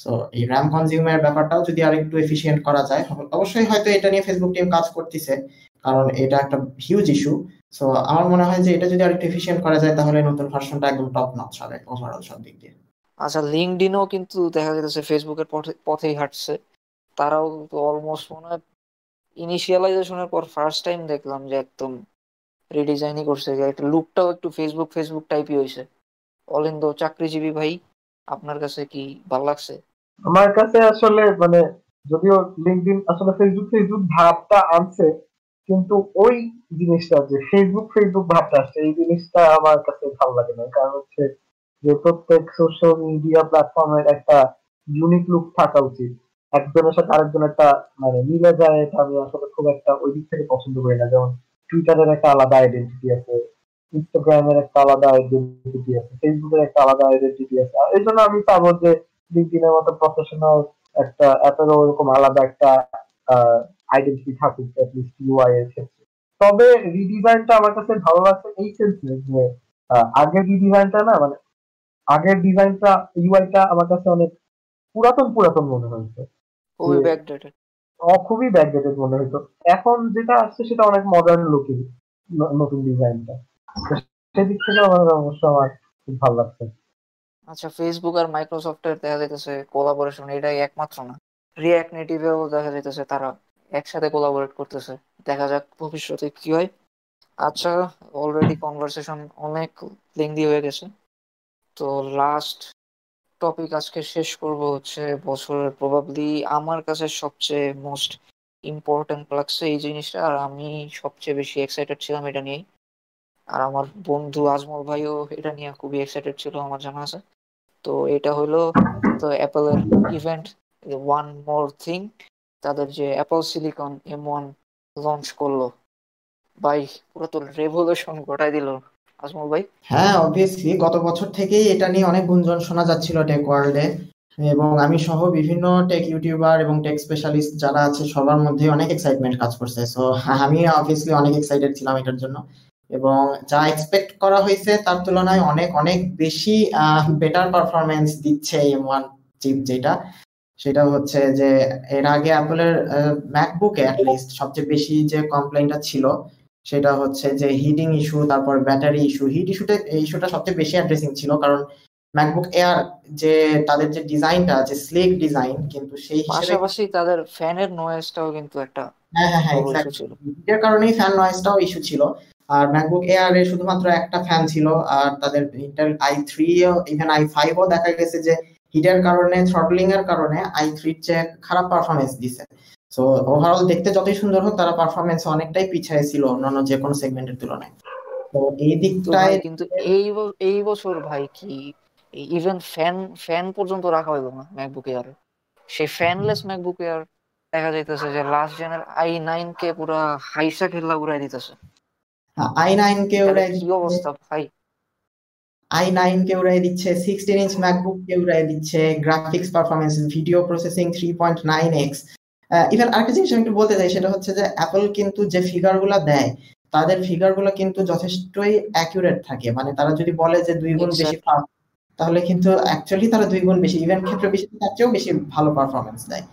সো এই র্যাম কনজিউমের ব্যাপারটাও যদি আর একটু এফিসিয়েন্ট করা যায় অবশ্যই হয়তো এটা নিয়ে ফেসবুক টিম কাজ করতেছে, কারণ এটা একটা হিউজ ইস্যু সো আমার মনে হয় যে এটা যদি আরেকটু এফিসিয়েন্ট করা যায়, তাহলে নতুন ভার্সনটা একদম টপ নচ হবে ওভারঅল সব দিক দিয়ে। আচ্ছা লিঙ্কডিনও কিন্তু দেখা যাচ্ছে ফেসবুকের পথেই হাঁটছে। তারাও তো অলমোস্ট মনে হয় ইনিশিয়ালাইজেশনের পর ফার্স্ট টাইম দেখলাম যে একদম রিডিজাইনই করছে। যে একটা লুকটাও একটু ফেসবুক ফেসবুক টাইপই হয়েছে অলিন্দ, চাকরিজীবী ভাই, আপনার কাছে কি ভালো লাগছে? আমার কাছে আসলে মানে যদিও লিঙ্কডিন আসলে ফেসবুক ফেসবুক ভাবটা আনছে, কিন্তু ওই জিনিসটা যে ফেসবুক ফেসবুক ভাবটা আসছে, এই জিনিসটা আমার কাছে ভালো লাগে না। কারণ হচ্ছে যে প্রত্যেক সোশ্যাল মিডিয়া প্ল্যাটফর্মের একটা ইউনিক লুক থাকা উচিত। একজনের সাথে আরেকজন একটা মানে মিলে যায়, এটা আমি আসলে খুব একটা ওই দিক থেকে পছন্দ করি না। যেমন টুইটারের একটা আলাদা আইডেন্টিটি আছে ইনস্টাগ্রামের একটা আলাদা আইডেন্টিটি আছে ফেসবুকের একটা আলাদা আইডেন্টিটি আছে। এই জন্য আমি চাবো যে লিঙ্কডিনের মতো প্রফেশনাল একটা অ্যাপেরও ওরকম আলাদা একটা আইডেন্টিটি থাকুক অ্যাটলিস্ট ইউআই এর ক্ষেত্রে। তবে রিডিজাইনটা আমার কাছে ভালো লাগছে এই সেন্সে যে আগের রিডিজাইনটা না মানে আগের ডিজাইনটা ইউআইটা আমার কাছে অনেক পুরাতন পুরাতন মনে হয়েছে। খুবই ব্যাকডেটেড খুবই ব্যাকডেটেড মনে হইতো এখন যেটা আসছে সেটা অনেক মডার্ন লুকিং নতুন ডিজাইনটা সেদিক থেকে আমার অবশ্য আমার খুব ভালো লাগছে। আচ্ছা ফেসবুক আর মাইক্রোসফটের দেখা যাইতেছে কোলাবোরেশন এটাই একমাত্র না। রিয়াক্ট নেটিভেও দেখা যাইতেছে তারা একসাথে কোলাবোরেট করতেছে। দেখা যাক ভবিষ্যতে কি হয়। আচ্ছা অলরেডি কনভারসেশন অনেক লেংদি হয়ে গেছে। তো লাস্ট টপিক আজকে শেষ করব হচ্ছে বছরের প্রবাবলি আমার কাছে সবচেয়ে মোস্ট ইম্পর্টেন্ট লাগছে এই জিনিসটা। আর আমি সবচেয়ে বেশি এক্সাইটেড ছিলাম এটা নিয়েই। আর আমার বন্ধু আজমল ভাইও এটা নিয়ে খুবই এক্সাইটেড ছিল, আমার জানা আছে। তো এটা হলো তো অ্যাপেলের ইভেন্ট ওয়ান মোর থিং তাদের যে Apple Silicon M one launch করল। ভাই, পুরো তো রেভলিউশন ঘটাই দিল, আজমল ভাই। হ্যাঁ অবভিয়াসলি গত বছর থেকেই এটা নিয়ে অনেক গুঞ্জন শোনা যাচ্ছিল টেক ওয়ার্ল্ডে এবং আমি সহ বিভিন্ন টেক ইউটিউবার এবং টেক স্পেশালিস্ট যারা আছে, সবার মধ্যে অনেক এক্সাইটমেন্ট কাজ করছে। সো আমি অবভিয়াসলি অনেক এক্সাইটেড ছিলাম এটার জন্য। এবং যা এক্সপেক্ট করা হয়েছে তার তুলনায় অনেক অনেক বেশি বেটার পারফরমেন্স দিচ্ছে এম ওয়ান চিপ যেটা। সেটা হচ্ছে যে এর আগে অ্যাপলের ম্যাকবুকে অ্যাটলিস্ট সবচেয়ে বেশি যে কমপ্লেনটা ছিল সেটা হচ্ছে যে হিটিং ইস্যু তারপর ব্যাটারি ইস্যু হিট ইস্যুটা ইস্যুটা সবচেয়ে বেশি অ্যাড্রেসিং ছিল কারণ ম্যাকবুক এয়ার যে তাদের যে ডিজাইনটা আছে স্লিক ডিজাইন কিন্তু সেই পাশাপাশি তাদের ফ্যানের নয়েজটাও কিন্তু একটা হ্যাঁ হ্যাঁ হ্যাঁ হিটের কারণেই ফ্যান নয়েজটাও ইস্যু ছিল। আর ম্যাকবুক এয়ার এর শুধুমাত্র একটা ফ্যান ছিল আর তাদের Intel i three even i ফাইভও দেখা গেছে যে হিটের কারণে থ্রটলিং এর কারণে আই থ্রির চেয়ে খারাপ পারফরমেন্স দিছে। সো ওভারঅল দেখতে যতই সুন্দর হোক তারা পারফরমেন্স অনেকটাই পিছিয়ে ছিল অন্যান্য যে কোনো সেগমেন্টের তুলনায়। তো এই দিকটায় কিন্তু এই এই বছর ভাই কি ইভেন ফ্যান ফ্যান পর্যন্ত রাখা হইল না ম্যাকবুক এয়ার সেই ফ্যানলেস ম্যাকবুক এয়ার দেখা যাইতেছে যে লাস্ট জেনের আই নাইন কে পুরো হাইসা খেলা উড়াই দিতেছে। আই নাইন কে উড়াই কি অবস্থা ভাই আই নাইন কে উড়াই দিচ্ছে সিক্সটিন ইঞ্চ ম্যাকবুক কে উড়াই দিচ্ছে graphics performance video processing three point nine x even আরেকটা জিনিস আমি একটু বলতে চাই সেটা হচ্ছে যে অ্যাপল কিন্তু যে ফিগারগুলা দেয় তাদের ফিগারগুলো কিন্তু যথেষ্টই অ্যাকুরেট থাকে। মানে তারা যদি বলে যে দুই গুণ বেশি তাহলে কিন্তু অ্যাকচুয়ালি তারা দুই গুণ বেশি ইভেন্ট ক্ষেত্রে বেশি তার চেয়েও বেশি ভালো পারফরমেন্স দেয়।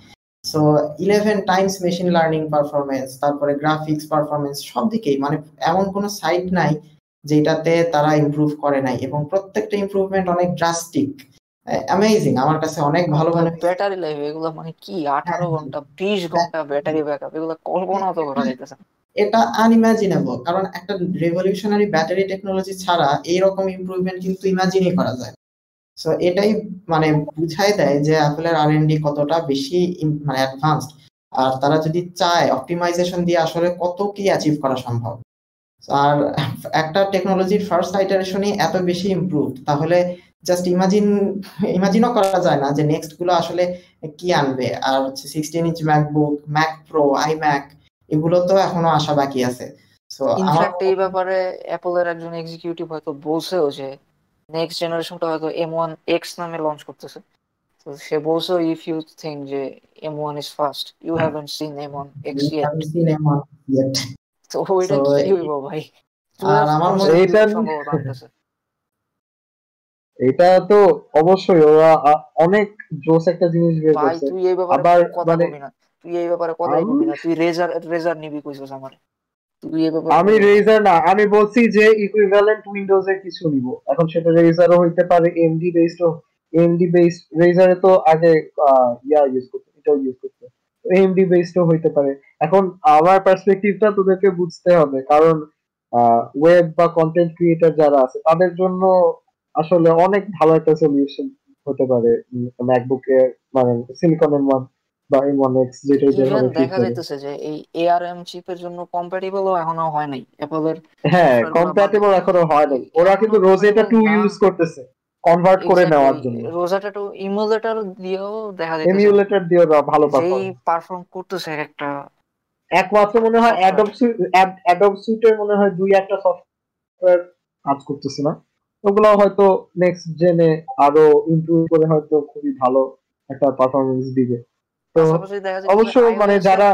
So eleven times machine learning performance তারপরে গ্রাফিক্স পারফরমেন্স সব দিকেই মানে এমন কোনো সাইট নাই যেটাতে তারা ইমপ্রুভ করে নাই এবং প্রত্যেকটা ইমপ্রুভমেন্ট অনেক ড্রাস্টিক অ্যামেজিং আমার কাছে অনেক ভালো মনে ব্যাটারি লাইফ এগুলো মানে কি আঠারো হ্যাঁ। ঘণ্টা বিশ ঘণ্টা ব্যাটারি ব্যাকআপ এগুলো কল্পনা তো করা যাইতেছে এটা আনইমাজিনেবল কারণ একটা রেভলিউশনারি ব্যাটারি টেকনোলজি ছাড়া এইরকম ইমপ্রুভমেন্ট কিন্তু ইমাজিনই করা যায়। সো এটাই মানে বুঝাই দেয় যে অ্যাপেলের আর এন ডি কতটা বেশি মানে অ্যাডভান্সড আর তারা যদি চায় অপটিমাইজেশন দিয়ে আসলে কত কি অ্যাচিভ করা সম্ভব। আর একটা টেকনোলজির ফার্স্ট আইটারেশনই এত বেশি ইমপ্রুভ তাহলে জাস্ট ইমাজিন ইমাজিনও করা যায় না যে নেক্সটগুলো আসলে কি আনবে। আর হচ্ছে sixteen inch MacBook Mac Pro iMac এগুলো তো এখনও আসা বাকি আছে। সো ইনফ্যাক্ট এই ব্যাপারে অ্যাপলের একজন এক্সিকিউটিভ হয়তো বলছেও যে নেক্সট জেনারেশনটা হয়তো এম ওয়ান এক্স নামে লঞ্চ করতেছে। তো সে বলছে ইফ ইউ থিঙ্ক যে M one is first you haven't seen M one X yet তো ওইটা কি হইব ভাই? আর আমার মনে এটা এটা তো অবশ্যই ওরা অনেক জোস একটা জিনিস বের করছে। তুই এই ব্যাপারে কথা মানে বলবি না। তুই এই ব্যাপারে কথাই বলবি না। তুই রেজার রেজার নিবি কইছস আমারে। তুই আমি রেজার না আমি বলছি যে ইকুইভ্যালেন্ট উইন্ডোজ এর কিছু নিব। এখন সেটা রেজারও হইতে পারে এমডি বেসড এমডি বেসড রেজারে তো আগে ইয়া ইউজ করতে এটাও ইউজ করতে। এমডি বেসডও হইতে পারে। এখন আমার পার্সপেক্টিভটা তোদেরকে বুঝতে হবে কারণ ওয়েব বা কন্টেন্ট ক্রিয়েটর যারা আছে তাদের জন্য আসলে অনেক ভালো একটা সলিউশন হতে পারে ম্যাকবুকে মানে সিলিকন এম ওয়ান বা এম ওয়ান এক্স যেটা দেখা যাইতেছে যে এই এআরএম চিপের জন্য কম্প্যাটিবলও এখনও হয় নাই। অ্যাপলের হ্যাঁ কম্প্যাটিবল এখনও হয় নাই। ওরা কিন্তু রোজেটা 2 ইউজ করতেছে কনভার্ট করে নেওয়ার জন্য। রোজাটা টু ইমুলেটর দিয়েও দেখা যাচ্ছে ইমুলেটর দিয়েও ভালো পারফর্ম পারফর্ম করতেছে একটা একমাত্র মনে হয় অ্যাডব অ্যাডব সুইটের মনে হয় দুই একটা সফটওয়্যার কাজ করতেছে না। ওগুলো হয়তো নেক্সট জেনে আরও ইমপ্রুভ করে হয়তো খুবই ভালো একটা পারফরমেন্স দিবে। তো অবশ্য মানে যারা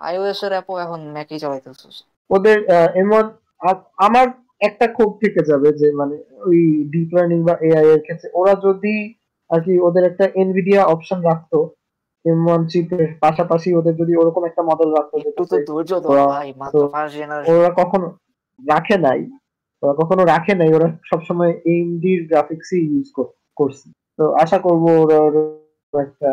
আইওএস এর অ্যাপও এখন ম্যাকই চালাইতেছে। ওদের এমন আমার একটা খুব থেকে যাবে যে মানে ওই ডিপ লার্নিং বা এআই এর ক্ষেত্রে ওরা যদি আর কি ওদের একটা এনভিডিয়া অপশন রাখতো এম ওয়ান চিপের পাশাপাশি ওদের যদি ওরকম একটা মডেল রাখতো ওরা কখনো রাখে নাই ওরা কখনো রাখে নাই ওরা সবসময় এমডি গ্রাফিক্সই ইউজ করছে। তো আশা করব ওরা একটা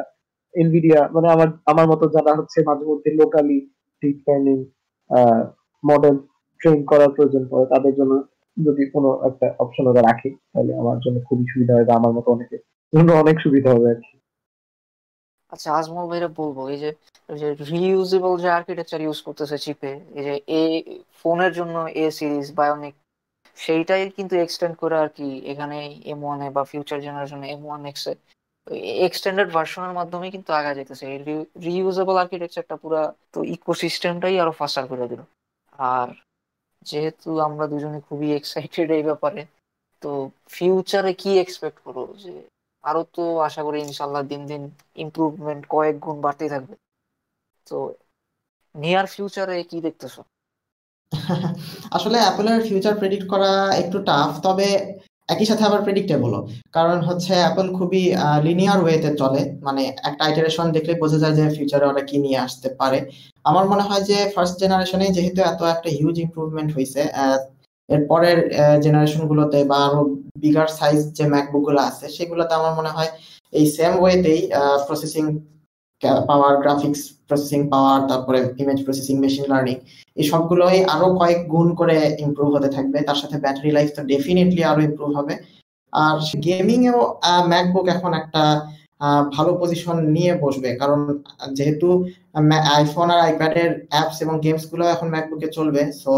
এনভিডিয়া মানে আমার আমার মতো যারা হচ্ছে মাঝে মধ্যে locally deep learning model train করার প্রয়োজন পড়ে, তাদের জন্য যদি কোনো একটা অপশন ওরা রাখে, তাহলে আমার জন্য খুবই সুবিধা হবে আমার মতো অনেকের জন্য অনেক সুবিধা হবে আর কি। আচ্ছা আজমল ভাইরা বলব, এই যে রিইউজেবল যে আর্কিটেকচার ইউজ করতেছে চিপে এই যে এ ফোনের জন্য এ সিরিজ বায়োনিক সেইটাই কিন্তু এক্সটেন্ড করে আর কি, এখানে এম ওয়ান বা future generation M one X এ এক্সটেন্ডেড ভার্সনের মাধ্যমে কিন্তু আগা যেতেছে রিইউজেবল আর্কিটেকচারটা পুরো তো ইকোসিস্টেমটাই আরও ফাস্টার করে দিল। আর যেহেতু আমরা দুজনে খুবই এক্সাইটেড এই ব্যাপারে, তো ফিউচারে কি এক্সপেক্ট করো যে আরও তো আশা করি ইনশাল্লাহ দিন দিন ইমপ্রুভমেন্ট কয়েক গুণ বাড়তেই থাকবে। তো নিয়ার ফিউচারে কি দেখতেছো? আসলে অ্যাপলের ফিউচার প্রেডিক্ট করা একটু টাফ তবে একই সাথে আবার প্রেডিক্টেবলও কারণ হচ্ছে এখন খুবই লিনিয়ার ওয়েতে চলে। মানে একটা আইটারেশন দেখলে বোঝা যায় যে ফিউচারে ওরা কি নিয়ে আসতে পারে। আমার মনে হয় যে ফার্স্ট জেনারেশনে যেহেতু এত একটা হিউজ ইমপ্রুভমেন্ট হয়েছে এর পরের জেনারেশন গুলোতে বা আরও বিগার সাইজ যে ম্যাকবুকগুলো আছে, সেগুলোতে আমার মনে হয় এই same ওয়েতেই processing power graphics processing power তারপরে ইমেজ প্রসেসিং মেশিন লার্নিং এই সবগুলোই আরও কয়েক গুণ করে ইমপ্রুভ হতে থাকবে। তার সাথে ব্যাটারি লাইফ তো ডেফিনেটলি আরও ইমপ্রুভ হবে। আর গেমিং এও ম্যাকবুক এখন একটা ভালো পজিশন নিয়ে বসবে। কারণ যেহেতু আইফোন আর আইপ্যাডের অ্যাপস এবং গেমসগুলো এখন ম্যাকবুকে চলবে সো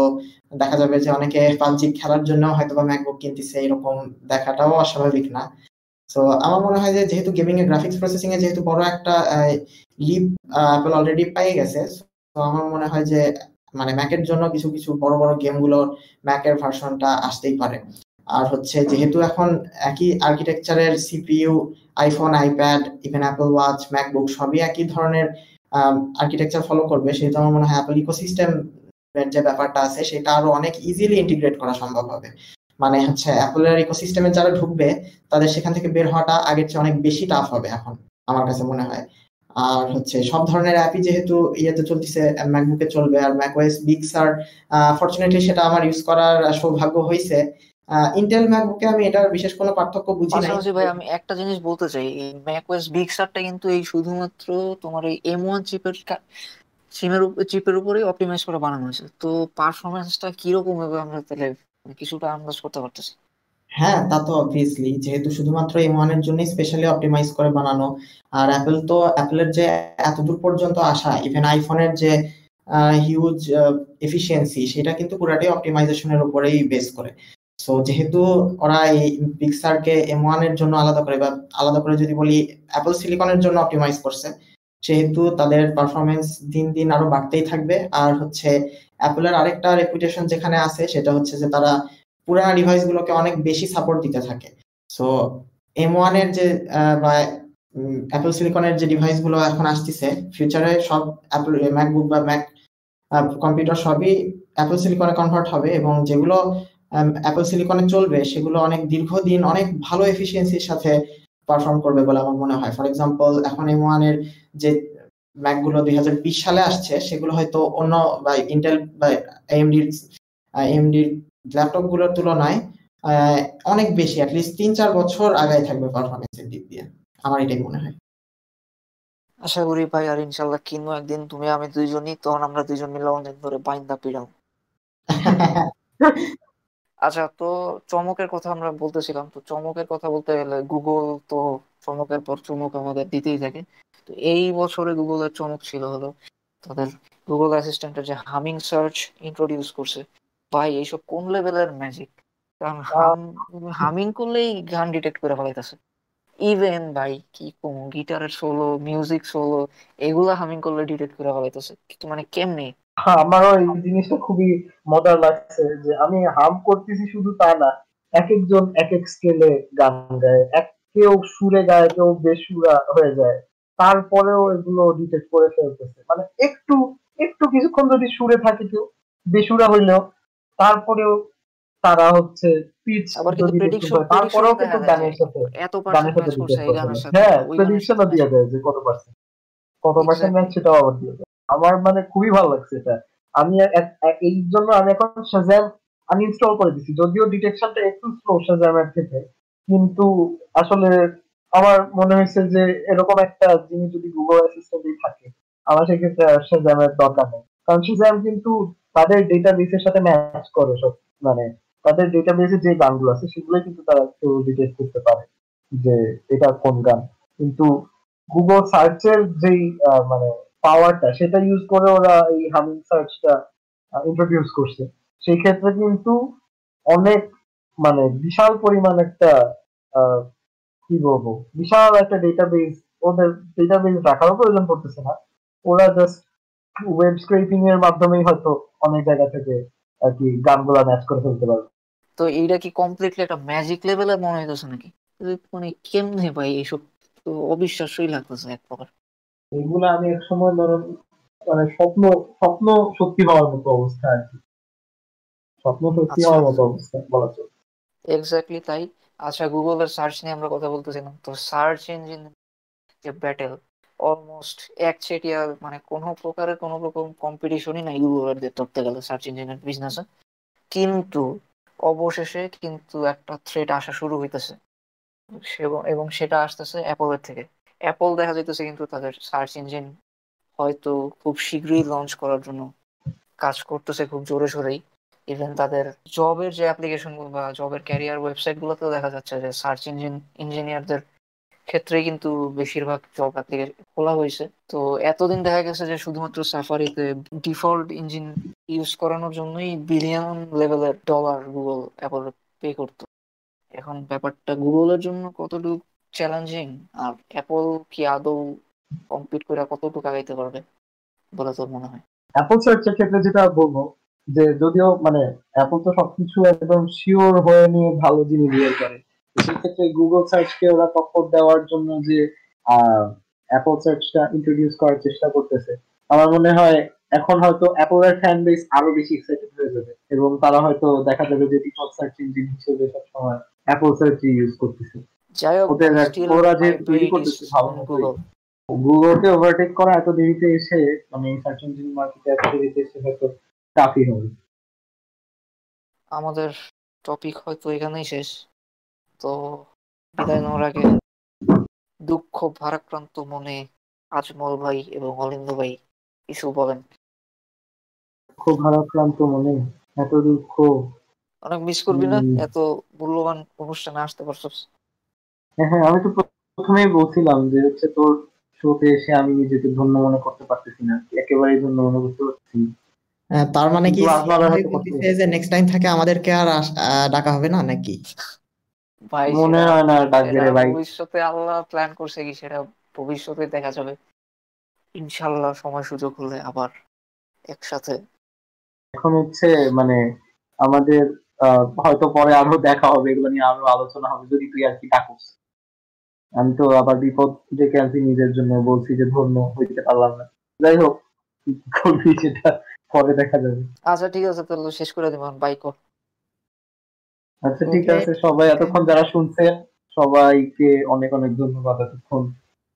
দেখা যাবে যে অনেকে পাবজি খেলার জন্য হয়তো বা ম্যাকবুক কিনতেছে, এরকম দেখাটাও অস্বাভাবিক না। তো আমার মনে হয় যে যেহেতু গেমিং এর গ্রাফিক্স প্রসেসিং এ যেহেতু বড় একটা লিপ অ্যাপল অলরেডি পেয়ে গেছে। তো আমার মনে হয় যে মানে ম্যাকের জন্য কিছু কিছু বড় বড় গেমগুলোর ম্যাকের ভার্সনটা আসতেই পারে। আর হচ্ছে যেহেতু এখন একই আর্কিটেকচারের CPU iPhone iPad even Apple Watch MacBook সবই একই ধরনের আর্কিটেকচার ফলো করবে, সেহেতু আমার মনে হয় অ্যাপল ইকোসিস্টেম যে ব্যাপারটা আছে, সেটা আরও অনেক ইজিলি ইন্টিগ্রেট করা সম্ভব হবে। মানে হচ্ছে অ্যাপলের ইকোসিস্টেমে যারা ঢুকবে, তাদের সেখান থেকে বের হওয়াটা আগের চেয়ে অনেক বেশি টাফ হবে এখন, আমার কাছে মনে হয়। আর হচ্ছে সব ধরনের অ্যাপই যেহেতু ইয়েতে চলতেছে ম্যাকবুকে চলবে, আর ম্যাকওয়েস বিগ সার ফরচুনেটলি সেটা আমার ইউজ করার সৌভাগ্য হয়েছে ইন্টেল ম্যাকবুকে আমি এটার বিশেষ কোনো পার্থক্য বুঝি নাই। ভাই, আমি একটা জিনিস বলতে চাই, এই ম্যাকওয়েস বিগ সারটা কিন্তু এই শুধুমাত্র তোমার এই এম ওয়ান চিপের সিমের চিপের উপরেই অপটিমাইজ করে বানানো হয়েছে। তো পারফরমেন্সটা কীরকম হবে আমরা তাহলে কিছুটা আন্দাজ করতে পারতেছি? হ্যাঁ তা তো অবভিয়াসলি যেহেতু শুধুমাত্র এম ওয়ানের জন্যই স্পেশালি অপটিমাইজ করে বানানো, আর অ্যাপেল তো অ্যাপেলের যে এতদূর পর্যন্ত আসা ইভেন আইফোনের যে হিউজ এফিসিয়েন্সি সেটা কিন্তু পুরাটাই অপটিমাইজেশনের উপরেই বেস করে। সো যেহেতু ওরা এই পিক্সারকে এম ওয়ানের জন্য আলাদা করে, বা আলাদা করে যদি বলি অ্যাপল সিলিকনের জন্য অপটিমাইজ করছে সেহেতু তাদের পারফরমেন্স দিন দিন আরও বাড়তেই থাকবে। আর হচ্ছে অ্যাপলের আরেকটা রেপুটেশন যেখানে আছে, সেটা হচ্ছে যে তারা পুরানা ডিভাইস গুলোকে অনেক বেশি সাপোর্ট দিতে থাকে। সো এম ওয়ানের যে বা অ্যাপল সিলিকনের যে ডিভাইসগুলো এখন আসতেছে ফিউচারে সব অ্যাপল ম্যাকবুক বা ম্যাক কম্পিউটার সবই অ্যাপল সিলিকনে কনভার্ট হবে এবং যেগুলো অ্যাপল সিলিকনে চলবে, সেগুলো অনেক দীর্ঘদিন, অনেক ভালো এফিসিয়েন্সির সাথে পারফর্ম করবে বলে আমার মনে হয়। ফর এক্সাম্পল এখন এম ওয়ানের যে ম্যাকগুলো দুই হাজার বিশ সালে আসছে সেগুলো হয়তো অন্য বা ইন্টেল বা এমডির এমডির ল্যাপটপগুলোর তুলনায় অনেক বেশি অ্যাটলিস্ট তিন চার বছর আগায় থাকবে পারফরমেন্সের দিক দিয়ে। আমার এটাই মনে হয়। আশা করি ভাই আর ইনশাল্লাহ কিনবো একদিন তুমি আমি দুইজনই তখন আমরা দুইজন মিলে অনেক ধরে বাইন্দা পিড়াও আচ্ছা তো চমকের কথা আমরা বলতেছিলাম। তো চমকের কথা বলতে গেলে গুগল তো চমকের পর চমক আমাদের দিতেই থাকে। তো এই বছরে গুগলের চমক ছিল হলো তাদের গুগল অ্যাসিস্ট্যান্টের যে হামিং সার্চ ইন্ট্রোডিউস করছে। ভাই, এইসব কোন লেভেলের ম্যাজিক কারণ হাম হামিং করলেই গান ডিটেক্ট করে ফেলাইতেছে। ইভেন ভাই, কি কম গিটারের সোলো মিউজিক সোলো এগুলা হামিং করলে ডিটেক্ট করে ফেলাইতেছে। মানে কেমনে? আমারও এই জিনিসটা খুবই মজার লাগছে যে আমি হাম করতেছি শুধু তা না এক একজন এক এক স্কেলে গান গায় এক কেউ সুরে গায় কেউ বেসুরা হয়ে যায় তারপরেও এগুলো ডিটেক্ট করে ফেলতেছে। মানে একটু একটু কিছুক্ষণ যদি সুরে থাকে কেউ বেসুরা হইলেও তারপরেও তারা হচ্ছে পিচ তারপরেও কিন্তু গানের সাথে গানের সাথে হ্যাঁ প্রেডিকশনও দিয়ে দেয় যে কত পার্সেন্ট কত পার্সেন্ট ম্যাচ সেটাও আবার দিয়ে দেয়। আমার মানে খুবই ভালো লাগছে এটা। আমি এই জন্য আমি এখন শাজাম আনইনস্টল করে দিছি। যদিও ডিটেকশনটা একটু স্লো শাজামের থেকে, কিন্তু আসলে আমার মনে হয়েছে যে এরকম একটা জিনিস যদি গুগল অ্যাসিস্ট্যান্টে থাকে, আমার সেক্ষেত্রে শাজামের দরকার নেই। কারণ শাজাম কিন্তু তাদের ডেটাবেসের সাথে ম্যাচ করে সব মানে তাদের ডেটাবেসে যে গানগুলো আছে সেগুলো কিন্তু তারা কেউ ডিটেক্ট করতে পারে যে এটা কোন গান। কিন্তু গুগল সার্চের যেই মানে পাওয়ারটা সেটা ইউজ করে ওরা এই হামিং সার্চটা ইন্ট্রোডিউস করছে। সেই ক্ষেত্রে কিন্তু অনেক মানে বিশাল পরিমাণ একটা কি বলব, বিশাল একটা ডেটাবেস ওদের ডেটাবেস রাখারও প্রয়োজন পড়তেছে না। ওরা জাস্ট ওয়েব স্ক্রেপিং এর মাধ্যমেই হয়তো অনেক জায়গা থেকে আর কি গানগুলা ম্যাচ করে ফেলতে পারবে। তো এইটা কি কমপ্লিটলি একটা ম্যাজিক লেভেলের মনে হইতেছে নাকি? মানে কেমনে ভাই এইসব? তো অবিশ্বাস্যই লাগতেছে এক প্রকার। এগুলো আমি এক সময় ধরো মানে স্বপ্ন স্বপ্ন সত্যি হওয়ার মতো অবস্থা আর কি। স্বপ্ন সত্যি হওয়ার মতো অবস্থা বলা চলে। এক্স্যাক্টলি তাই। আচ্ছা গুগলের সার্চ নিয়ে আমরা কথা বলতেছিলাম। তো সার্চ ইঞ্জিন যে ব্যাটেল অলমোস্ট একচেটিয়া মানে কোনো প্রকারের কোনো রকম কম্পিটিশনই নাই গুগলের ধরতে গেলে সার্চ ইঞ্জিনের বিজনেসে কিন্তু অবশেষে কিন্তু একটা থ্রেট আসা শুরু হইতেছে। এবং সেটা আসতেছে অ্যাপলের থেকে। অ্যাপল দেখা যাইতেছে কিন্তু তাদের সার্চ ইঞ্জিন হয়তো খুব শীঘ্রই লঞ্চ করার জন্য কাজ করতেছে খুব জোরে সোরেই। ইভেন তাদের জবের যে অ্যাপ্লিকেশন বা জবের ক্যারিয়ার ওয়েবসাইট গুলোতেও দেখা যাচ্ছে যে সার্চ ইঞ্জিন ইঞ্জিনিয়ারদের ক্ষেত্রে কিন্তু বেশিরভাগ জব অ্যাপ্লিকেশন খোলা হয়েছে। তো এতদিন দেখা গেছে যে শুধুমাত্র সাফারিতে ডিফল্ট ইঞ্জিন ইউজ করানোর জন্যই বিলিয়ন লেভেলের ডলার গুগল অ্যাপল পে করতো। এখন ব্যাপারটা গুগলের জন্য কতটুকু চ্যালেঞ্জিং আর অ্যাপল কি আদৌ কমপ্লিট করে কতটুকু আগাইতে পারবে বলে তোর মনে হয়? অ্যাপল সার্চের ক্ষেত্রে যেটা বলব, যে যদিও মানে অ্যাপল তো সবকিছু একদম শিওর হয়ে নিয়ে ভালো জিনিস বের করে সেক্ষেত্রে গুগল সার্চকে ওরা দেওয়ার জন্য যে অ্যাপল সার্চটা ইন্ট্রোডিউস করার চেষ্টা করতেছে। আমার মনে হয় এখন হয়তো অ্যাপলের ফ্যান বেস আরও বেশি এক্সাইটেড হয়ে যাবে, এবং তারা হয়তো দেখা যাবে যে ডিফল্ট সার্চ ইঞ্জিন হিসেবে সবসময় অ্যাপল সার্চ ইউজ করতেছে। যাই হোক ওরা যে তৈরি করতেছে গুগলকে ওভারটেক করা। এত দেরিতে এসে মানে সার্চ ইঞ্জিন মার্কেটে এত দেরিতে এসে হয়তো টাফই হবে। আমাদের টপিক হয়তো এখানেই শেষ। তো বিদায় নেওয়ার আগে দুঃখ ভারাক্রান্ত মনে আজমল ভাই এবং অলিন্দ ভাই কিছু বলেন। খুব ভারাক্রান্ত মনে এত দুঃখ। অনেক মিস করবি না? এত মূল্যবান অনুষ্ঠানে আসতে পারছস। হ্যাঁ, হ্যাঁ আমি তো প্রথমেই বলছিলাম যে হচ্ছে তোর শোতে এসে আমি নিজেকে ধন্য মনে করতে পারতেছি না একেবারেই ধন্য মনে করতে পারছি হ্যাঁ, তার মানে কি যে নেক্সট টাইম থেকে আমাদেরকে আর ডাকা হবে না নাকি? ভাই মনে হয় না ডাকবে রে ভাই। ভবিষ্যতে আল্লাহ প্ল্যান করছে কি সেটা ভবিষ্যতে দেখা যাবে। ইনশাল্লাহ সময় সুযোগ হলে আবার একসাথে। এখন হচ্ছে মানে আমাদের হয়তো পরে আরও দেখা হবে এগুলো নিয়ে আরও আলোচনা হবে যদি তুই আর কি ডাকুস। আমি তো আবার বিপদ ডেকে আনছি নিজের জন্য বলছি যে ধন্য হইতে পারলাম না। যাই হোক করবি সেটা পরে দেখা যাবে। আচ্ছা ঠিক আছে তাহলে শেষ করে দিব বাই কর। আচ্ছা ঠিক আছে সবাই এতক্ষণ যারা শুনছেন সবাইকে অনেক অনেক ধন্যবাদ এতক্ষণ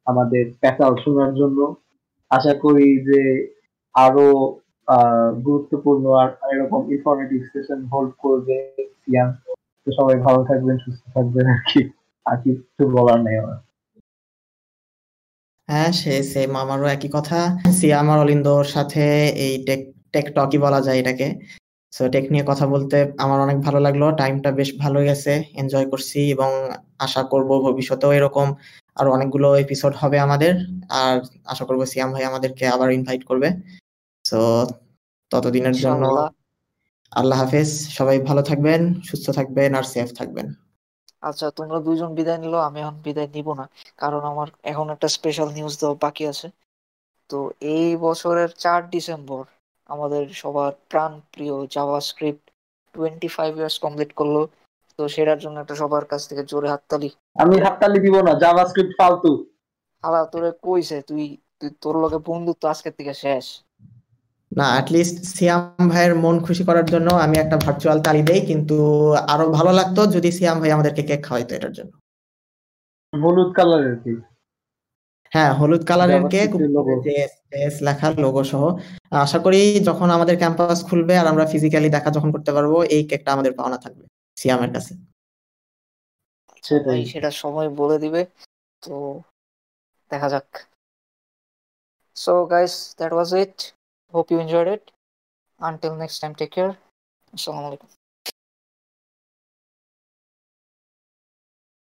আমাদের প্যাকাল শোনার জন্য। আশা করি যে আরও গুরুত্বপূর্ণ আর এরকম ইনফরমেটিভ সেশন হোল্ড করবে সিয়াম তো সবাই ভালো থাকবেন সুস্থ থাকবেন আর কি। আর কিছু বলার নেই আমার হ্যাঁ সে সেম আমারও একই কথা। সিয়াম আর অলিন্দর সাথে এই টেক টেক টকই বলা যায় এটাকে। সো টেক নিয়ে কথা বলতে আমার অনেক ভালো লাগল। টাইমটা বেশ ভালো গেছে। এনজয় করছি এবং আশা করব ভবিষ্যতেও এরকম আরও অনেকগুলো এপিসোড হবে আমাদের। আর আশা করব সিয়াম ভাই আমাদেরকে আবার ইনভাইট করবে। সো ততদিনের জন্য আল্লাহ হাফেজ। সবাই ভালো থাকবেন সুস্থ থাকবেন আর সেফ থাকবেন। আচ্ছা তোমরা দুইজন বিদায় নিলো আমি এখন বিদায় নিব না। কারণ আমার এখন একটা স্পেশাল নিউজ দেওয়া বাকি আছে। তো এই বছরের চার ডিসেম্বর আমাদের সবার প্রাণ প্রিয় JavaScript twenty five years complete করল। তো সেটার জন্য একটা সবার কাছ থেকে জোরে হাততালি। আমি হাততালি দিব না জাভা স্ক্রিপ্ট ফালতু। হালা তোরে কইছে তুই তুই তোর লগে বন্ধুত্ব আজকের থেকে শেষ। না অ্যাটলিস্ট সিয়াম ভাইয়ের মন খুশি করার জন্য আমি একটা ভার্চুয়াল তালি দেই কিন্তু আরও ভালো লাগতো যদি সিয়াম ভাই আমাদেরকে কেক খাওয়াইতো এটার জন্য। হলুদ কালারের কেক হ্যাঁ হলুদ কালারের কেক এস লেখা লোগো সহ। আশা করি যখন আমাদের ক্যাম্পাস খুলবে আর আমরা ফিজিক্যালি দেখা যখন করতে পারব এই কেকটা আমাদের পাওনা থাকবে সিয়ামের কাছে। সেটাই। সেটা সময় বলে দিবে তো দেখা যাক। So guys that was it Hope you enjoyed it. Until next time, take care. Assalamualaikum.